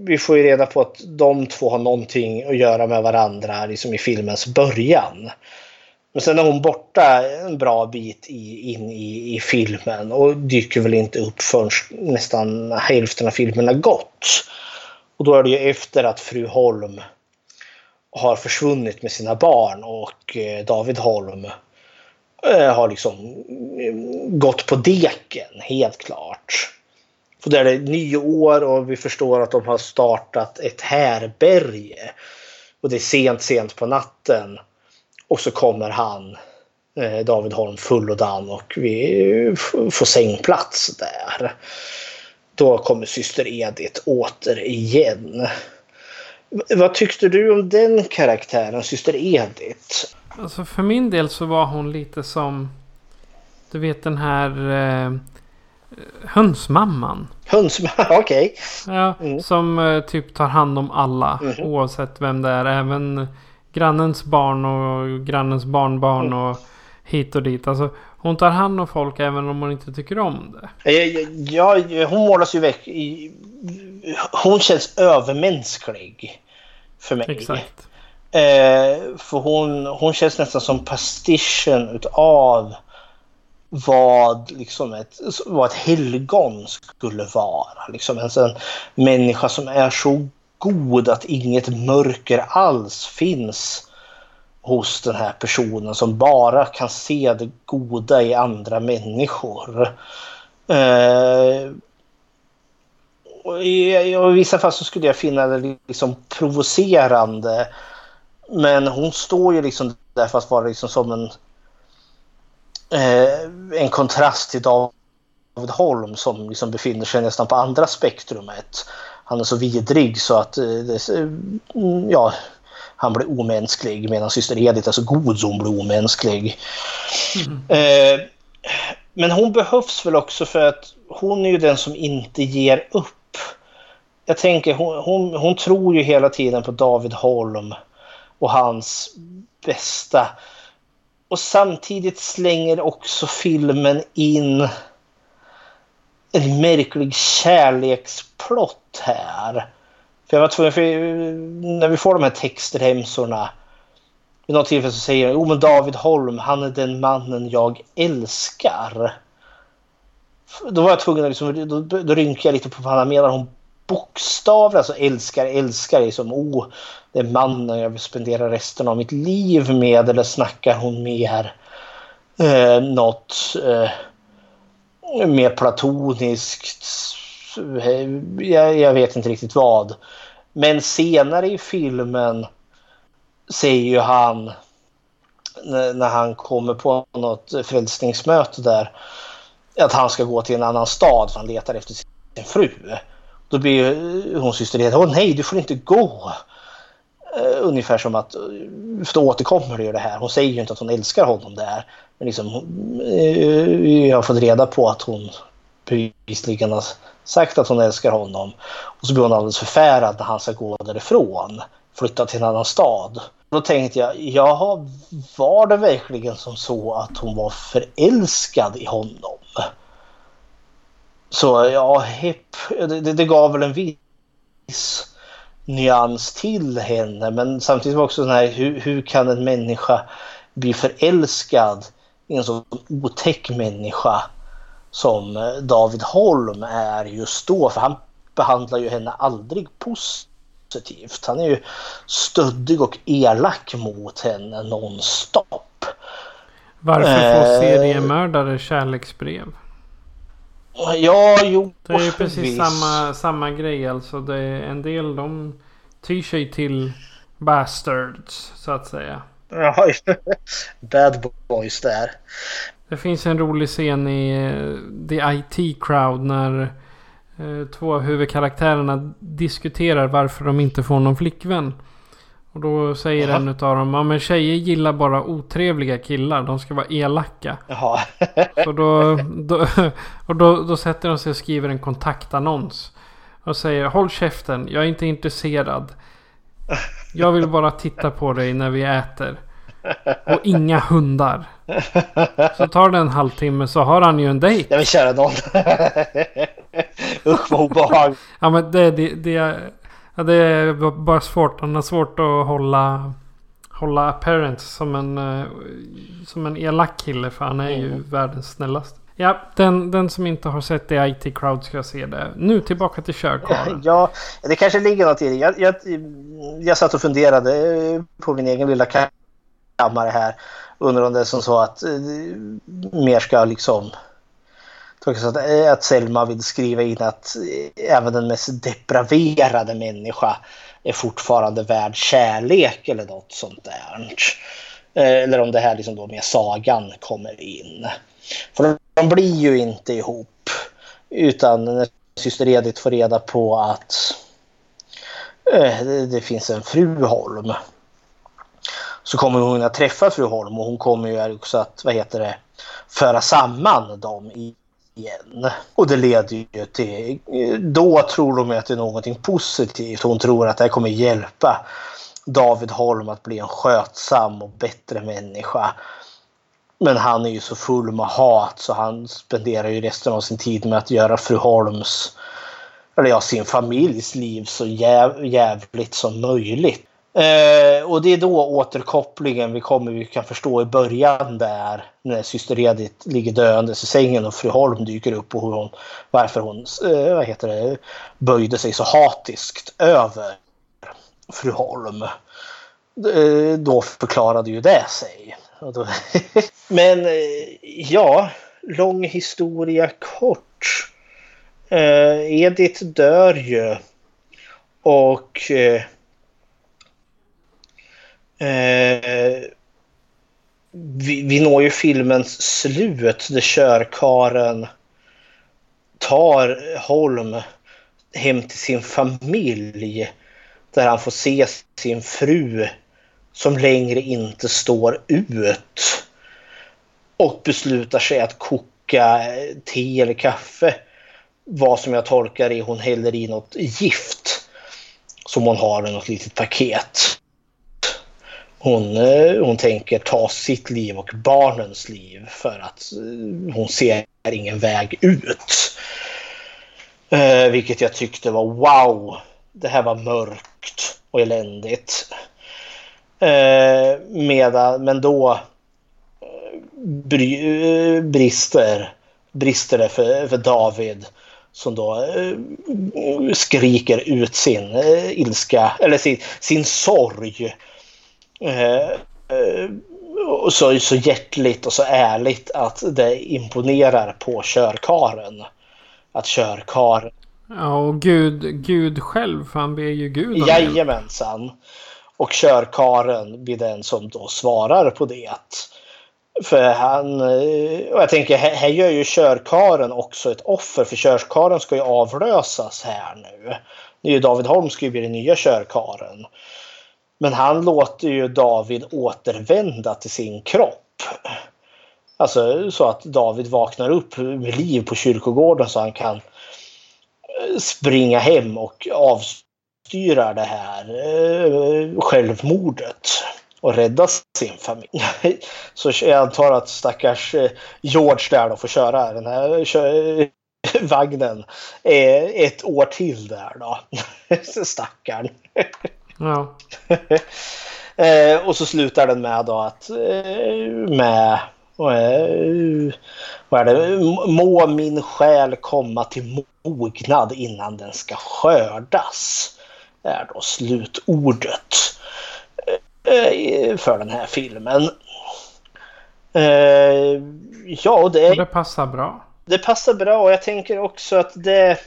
[SPEAKER 3] vi får ju reda på att de två har någonting att göra med varandra liksom i filmens början. Men sen är hon borta en bra bit i, in i, i filmen och dyker väl inte upp förrän nästan hälften av filmen har gått. Och då är det ju efter att fru Holm har försvunnit med sina barn och eh, David Holm eh, har liksom eh, gått på deken helt klart. Och där är det nyår och vi förstår att de har startat ett härberge. Och det är sent, sent på natten. Och så kommer han, eh, David Holm, full och dan och vi får sängplats där. Då kommer syster Edith återigen. Vad tyckte du om den karaktären, syster Edith?
[SPEAKER 2] Alltså för min del så var hon lite som... Du vet den här... Eh, hönsmamman.
[SPEAKER 3] Hönsmamman, okej. Okay.
[SPEAKER 2] Ja, mm. som eh, typ tar hand om alla. Mm. Oavsett vem det är. Även grannens barn och grannens barnbarn mm. och hit och dit. Alltså, hon tar hand om folk även om hon inte tycker om det.
[SPEAKER 3] Ja, hon målas ju väck. Hon känns övermänsklig för mig.
[SPEAKER 2] Exakt.
[SPEAKER 3] Eh, för hon, hon känns nästan som pastischen utav vad, liksom ett, vad ett helgon skulle vara. Liksom en en människa som är så god att inget mörker alls finns hos den här personen som bara kan se det goda i andra människor. Eh, i, I vissa fall så skulle jag finna det liksom provocerande. Men hon står ju liksom där för att vara liksom som en, eh, en kontrast till David Holm som liksom befinner sig nästan på andra spektrumet. Han är så vidrig så att eh, ja, han blir omänsklig medan syster Edith är så god så hon blir omänsklig. Mm. Eh, men hon behövs väl också för att hon är ju den som inte ger upp. Jag tänker hon, hon, hon tror ju hela tiden på David Holm och hans bästa. Och samtidigt slänger också filmen in en märklig kärleksplott här. För jag var tvungen, för när vi får de här textremsorna vid något tillfälle så säger jag, men David Holm, han är den mannen jag älskar. Då var jag tvungen att liksom, då, då rynkade jag lite på vad han menar hon bokstavligt, alltså älskar, älskar, liksom, oh, det är mannen jag vill spendera resten av mitt liv med, eller snackar hon mer eh, något eh, mer platoniskt, eh, jag, jag, vet inte riktigt vad. Men senare i filmen säger ju han när han kommer på något frälsningsmöte där att han ska gå till en annan stad för han letar efter sin fru. Då blir eh, hon syster Åh nej, du får inte gå. Uh, ungefär som att, för då återkommer det ju det här. Hon säger ju inte att hon älskar honom där. Men liksom, uh, jag har fått reda på att hon bevisligen har sagt att hon älskar honom. Och så blir hon alldeles förfärad när han ska gå därifrån. Flytta till en annan stad. Då tänkte jag, jaha, var det verkligen som så att hon var förälskad i honom? Så ja, hipp, det, det gav väl en viss nyans till henne. Men samtidigt var också så här, hur, hur kan en människa bli förälskad i en så otäck människa som David Holm är just då? För han behandlar ju henne aldrig positivt. Han är ju stöddig och elak mot henne nonstop.
[SPEAKER 2] Varför får eh, seriemördare kärleksbrev?
[SPEAKER 3] Ja, jo.
[SPEAKER 2] Det är ju precis samma, samma grej alltså. Det är en del de tyr sig till bastards så att säga.
[SPEAKER 3] Ja, bad boys där.
[SPEAKER 2] Det finns en rolig scen i uh, The IT Crowd när uh, två av huvudkaraktärerna diskuterar varför de inte får någon flickvän. Och då säger Jaha. en av dem, ja men tjejer gillar bara otrevliga killar. De ska vara elaka.
[SPEAKER 3] Jaha.
[SPEAKER 2] Så då, då, och då, då sätter de sig och skriver en kontaktannons. Och säger, håll käften, jag är inte intresserad. Jag vill bara titta på dig när vi äter. Och inga hundar. Så tar det en halvtimme så har han ju en dejt.
[SPEAKER 3] Jag vill köra någon. Usch vad obehagligt.
[SPEAKER 2] Ja men det, det, det, Ja, det är bara svårt. Han har svårt att hålla, hålla appearance som en, eh, som en elak kille. För han är ju mm. världens snällaste. Ja, den, den som inte har sett det IT Crowd ska se det. Nu tillbaka till körkarlen.
[SPEAKER 3] Ja, det kanske ligger något i det. Jag, jag, jag satt och funderade på min egen lilla kammare här. Undrar om det är som så att eh, mer ska liksom att, eh, att Selma vill skriva in att eh, även den mest depraverade människa är fortfarande värd kärlek eller något sånt där. Eh, eller om det här liksom då med sagan kommer in. För de blir ju inte ihop. Utan när syster Edith får reda på att det finns en fru Holm. Så kommer hon att träffa fru Holm och hon kommer ju också att, vad heter det, föra samman dem i igen. Och det leder ju till... Då tror de att det är någonting positivt. Hon tror att det här kommer hjälpa David Holm att bli en skötsam och bättre människa. Men han är ju så full med hat så han spenderar ju resten av sin tid med att göra fru Holms, eller ja, sin familjs liv så jäv, jävligt som möjligt. Eh, och det är då återkopplingen vi kommer vi kan förstå i början där när syster Edith ligger döende i sängen och fru Holm dyker upp och hon, varför hon eh, vad heter det, böjde sig så hatiskt över fru Holm. Eh, då förklarade ju det sig. Men eh, ja, lång historia kort. Eh, Edith dör ju. Och eh, eh, vi, vi når ju filmens slut där körkaren tar Holm hem till sin familj. Där han får se sin fru som längre inte står ut. Och beslutar sig att koka te eller kaffe. Vad som jag tolkar är hon häller i något gift. Som hon har i något litet paket. Hon, eh, hon tänker ta sitt liv och barnens liv för att eh, hon ser ingen väg ut. Eh, vilket jag tyckte var wow. Det här var mörkt och eländigt. Eh, medan, men då eh, bry, brister, brister det för, för David som då eh, skriker ut sin ilska eller sin, sin sorg Eh, eh, så, så hjärtligt och så ärligt att det imponerar på körkaren. Att körkaren...
[SPEAKER 2] Ja, och Gud, Gud själv, för han ber ju Gud
[SPEAKER 3] om Jajamensan. Och körkaren blir den som då svarar på det. För han, och jag tänker här gör ju körkaren också ett offer för körkaren ska ju avlösas här nu. David Holm ska ju bli den nya körkaren. Men han låter ju David återvända till sin kropp. Alltså så att David vaknar upp med liv på kyrkogården så han kan eh, springa hem och avstyra det här eh, självmordet och rädda sin familj. Så jag antar att stackars eh, George där då får köra den här vagnen ett år till där då. Stackarn.
[SPEAKER 2] Ja.
[SPEAKER 3] och så slutar den med då att med vad är det? Må min själ komma till mognad innan den ska skördas. är då slutordet eh, för den här filmen. Eh, ja, det...
[SPEAKER 2] Det passar bra.
[SPEAKER 3] Det passar bra och jag tänker också att det...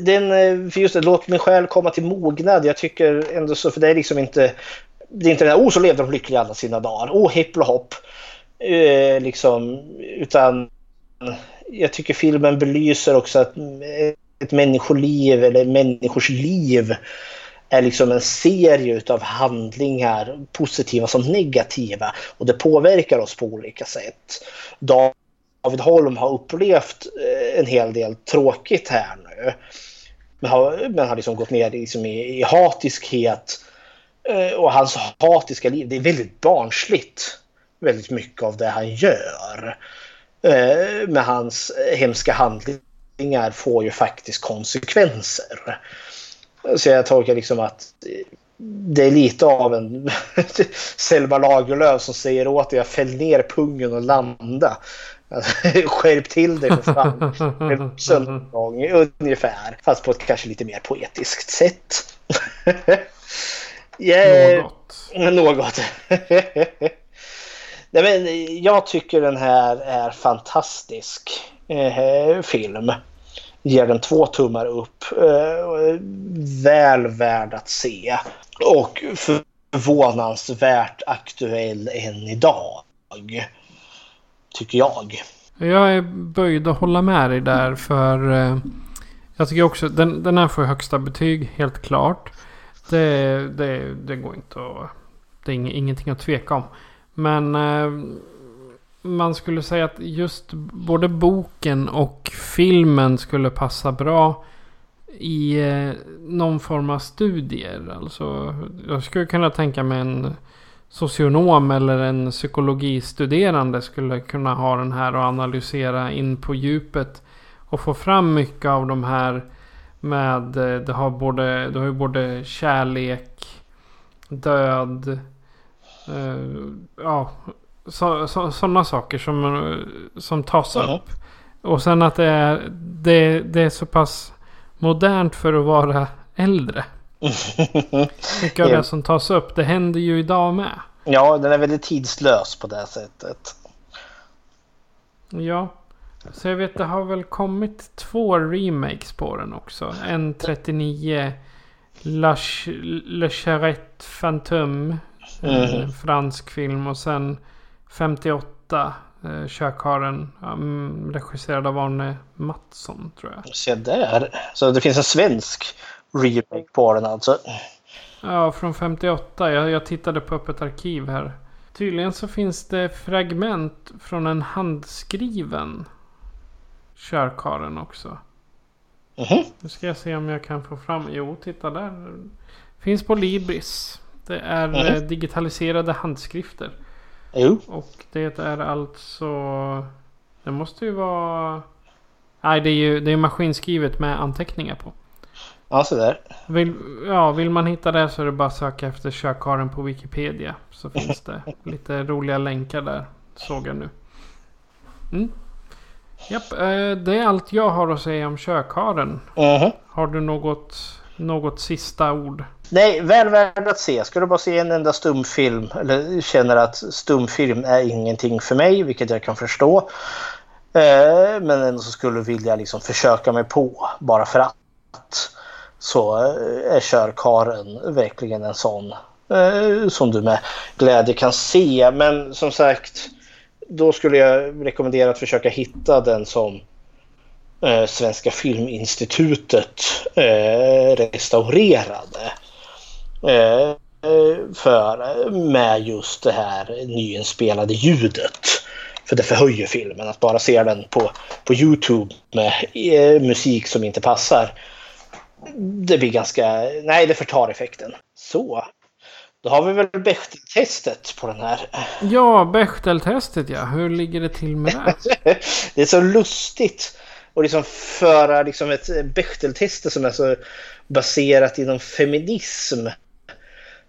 [SPEAKER 3] Den, eh, för just det, låt min själ komma till mognad. Jag tycker ändå så, för det är liksom inte det är inte den här, oh så levde de lyckliga alla sina dagar, oh hipp och hopp. Eh, liksom, utan jag tycker filmen belyser också att ett människoliv eller människors liv är liksom en serie av handlingar, positiva som negativa. Och det påverkar oss på olika sätt. David Holm har upplevt eh, en hel del tråkigt här nu. Men har, men har liksom gått ner liksom i, i hatiskhet eh, och hans hatiska liv, det är väldigt barnsligt. Väldigt mycket av det han gör. Eh, men med hans hemska handlingar får ju faktiskt konsekvenser. Så jag tolkar liksom att det är lite av en Selma Lagerlöf som säger åt dig att fäll ner pungen och landa. Skärp till dig för fan. ungefär. Fast på ett kanske lite mer poetiskt sätt.
[SPEAKER 2] Yeah, något.
[SPEAKER 3] Något. Nej, men jag tycker den här är fantastisk eh, film. Ger den två tummar upp. Eh, väl värd att se. Och förvånansvärt aktuell än idag. Tycker jag.
[SPEAKER 2] Jag är böjd att hålla med dig där för eh, jag tycker också den, den här får högsta betyg helt klart. Det, det, det går inte att... Det är ingenting att tveka om. Men eh, man skulle säga att just både boken och filmen skulle passa bra i eh, någon form av studier. Alltså, jag skulle kunna tänka mig en socionom eller en psykologistuderande skulle kunna ha den här och analysera in på djupet. Och få fram mycket av de här med, eh, det har både, det har ju både kärlek, död, eh, ja, sådana så, så, saker som, som tas mm. upp. Och sen att det är, det, det är så pass modernt för att vara äldre. Mycket av det som tas upp, det händer ju idag med.
[SPEAKER 3] Ja, den är väldigt tidslös på det sättet.
[SPEAKER 2] Ja. Så jag vet det har väl kommit två remakes på den också. En 39 La, Ch Le Charrette Fantôme. Mm. fransk film och sen 58 eh, Körkaren. Um, regisserad av Arne Mattsson tror jag.
[SPEAKER 3] Se där. Så det finns en svensk remake på den alltså.
[SPEAKER 2] Ja, från 58. Jag, jag tittade på Öppet arkiv här. Tydligen så finns det fragment från en handskriven körkaren också.
[SPEAKER 3] Mm -hmm.
[SPEAKER 2] Nu ska jag se om jag kan få fram. Jo, titta där. Finns på Libris. Det är mm -hmm. digitaliserade handskrifter.
[SPEAKER 3] Jo.
[SPEAKER 2] Och det är alltså... Det måste ju vara... Nej, det är ju det är maskinskrivet med anteckningar på.
[SPEAKER 3] Ja, sådär.
[SPEAKER 2] Vill, ja, vill man hitta det så är det bara att söka efter körkaren på Wikipedia. Så finns det lite roliga länkar där. Såg jag nu. Mm. Japp, eh, det är allt jag har att säga om kökaren.
[SPEAKER 3] Mm.
[SPEAKER 2] Har du något, något sista ord?
[SPEAKER 3] Nej, väl värd att se. Ska du bara se en enda stumfilm eller känner att stumfilm är ingenting för mig, vilket jag kan förstå. Eh, men ändå så skulle vilja liksom försöka mig på bara för att så eh, är körkaren verkligen en sån eh, som du med glädje kan se. Men som sagt, då skulle jag rekommendera att försöka hitta den som eh, Svenska Filminstitutet restaurerade. För med just det här nyinspelade ljudet. För det förhöjer filmen. Att bara se den på, på Youtube med musik som inte passar. Det blir ganska... Nej, det förtar effekten. Så. Då har vi väl Bechteltestet på den här.
[SPEAKER 2] Ja, Bechteltestet ja. Hur ligger det till med det?
[SPEAKER 3] det är så lustigt att liksom föra liksom ett Bechteltest som är så baserat inom feminism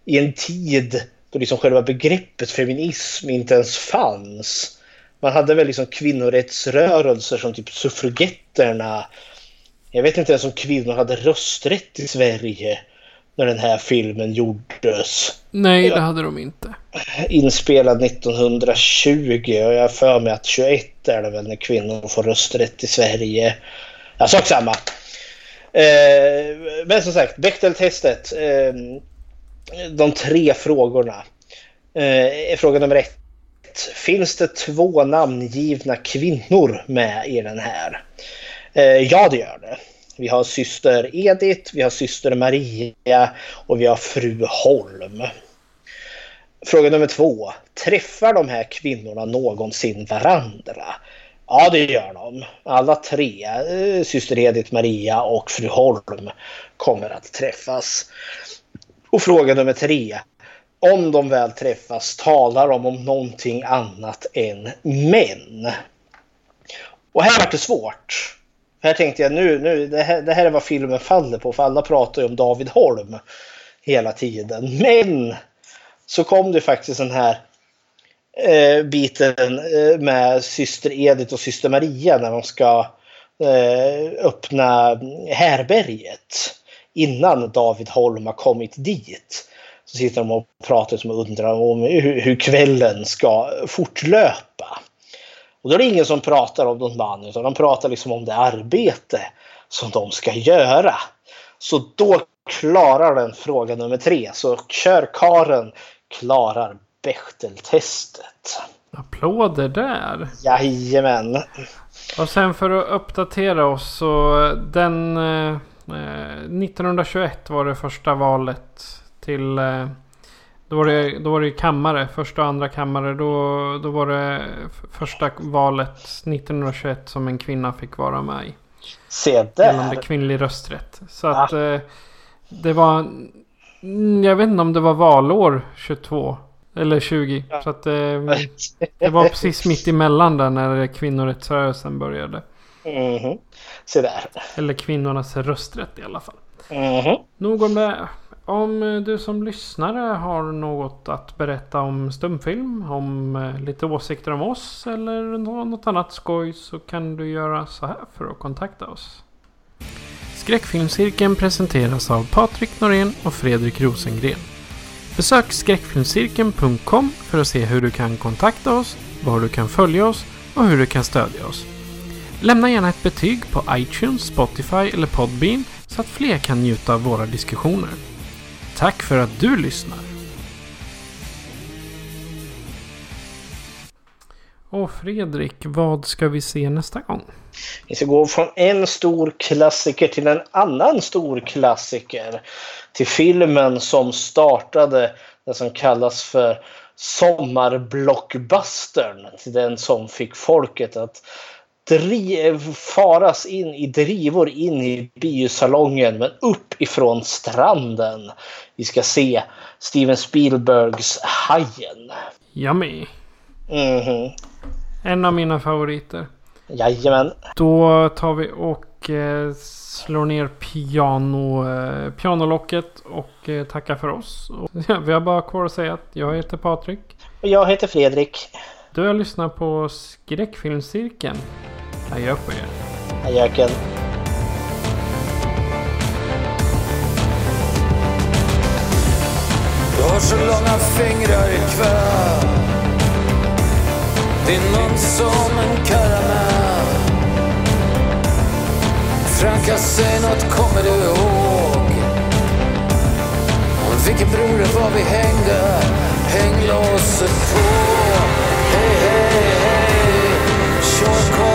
[SPEAKER 3] i en tid då liksom själva begreppet feminism inte ens fanns. Man hade väl liksom kvinnorättsrörelser som typ suffragetterna. Jag vet inte ens om kvinnor hade rösträtt i Sverige när den här filmen gjordes.
[SPEAKER 2] Nej, det hade de inte.
[SPEAKER 3] Inspelad 1920 och jag har för mig att 21 är det väl när kvinnor får rösträtt i Sverige. Ja, sak samma. Eh, men som sagt, Bechteltestet. Eh, de tre frågorna. Eh, fråga nummer ett. Finns det två namngivna kvinnor med i den här? Eh, ja, det gör det. Vi har syster Edith, vi har syster Maria och vi har fru Holm. Fråga nummer två. Träffar de här kvinnorna någonsin varandra? Ja, det gör de. Alla tre, eh, syster Edith, Maria och fru Holm, kommer att träffas. Och fråga nummer tre. Om de väl träffas talar de om någonting annat än män. Och här var det svårt. Här tänkte jag nu, nu det, här, det här är vad filmen faller på för alla pratar ju om David Holm hela tiden. Men så kom det faktiskt den här eh, biten eh, med syster Edith och syster Maria när de ska eh, öppna härberget innan David Holm har kommit dit. Så sitter de och pratar och undrar om hur, hur kvällen ska fortlöpa. Och då är det ingen som pratar om någon man utan de pratar liksom om det arbete som de ska göra. Så då klarar den fråga nummer tre. Så körkaren klarar Bechteltestet.
[SPEAKER 2] Applåder där.
[SPEAKER 3] Jajamän.
[SPEAKER 2] Och sen för att uppdatera oss så den eh, 1921 var det första valet till eh, då var, det, då var det kammare, första och andra kammare. Då, då var det första valet 1921 som en kvinna fick vara med i.
[SPEAKER 3] Se där.
[SPEAKER 2] Gällande kvinnlig rösträtt. Så att eh, det var... Jag vet inte om det var valår 22. Eller 20. Ja. Så att eh, det var precis mitt emellan där när kvinnorättsrörelsen började.
[SPEAKER 3] Mm -hmm. Se där.
[SPEAKER 2] Eller kvinnornas rösträtt i alla fall.
[SPEAKER 3] Mm -hmm.
[SPEAKER 2] Nog om det. Om eh, du som lyssnare har något att berätta om stumfilm, om eh, lite åsikter om oss eller något annat skoj så kan du göra så här för att kontakta oss. Skräckfilmscirkeln presenteras av Patrik Norén och Fredrik Rosengren. Besök skräckfilmscirkeln.com för att se hur du kan kontakta oss, var du kan följa oss och hur du kan stödja oss. Lämna gärna ett betyg på iTunes, Spotify eller Podbean så att fler kan njuta av våra diskussioner. Tack för att du lyssnar. Och Fredrik, vad ska vi se nästa gång?
[SPEAKER 3] Vi ska gå från en stor klassiker till en annan stor klassiker. Till filmen som startade det som kallas för sommarblockbustern. Till den som fick folket att driv, faras in i drivor in i biosalongen men upp ifrån stranden. Vi ska se Steven Spielbergs Hajen.
[SPEAKER 2] Yummy.
[SPEAKER 3] Mm -hmm.
[SPEAKER 2] En av mina favoriter.
[SPEAKER 3] Jajamän.
[SPEAKER 2] Då tar vi och eh, slår ner piano, eh, pianolocket och eh, tackar för oss. Och, ja, vi har bara kvar att säga att jag heter Patrik.
[SPEAKER 3] Och jag heter Fredrik.
[SPEAKER 2] Du har lyssnat på Skräckfilmscirkeln. Adjö på er.
[SPEAKER 3] Adjöken.
[SPEAKER 4] Du har så långa fingrar ikväll Din mun som en karamell. Franka, säg nåt, kommer du ihåg? Vilken bror det var vi hängde? Hänglåset på Hej, hej, hej. Tjårkarlen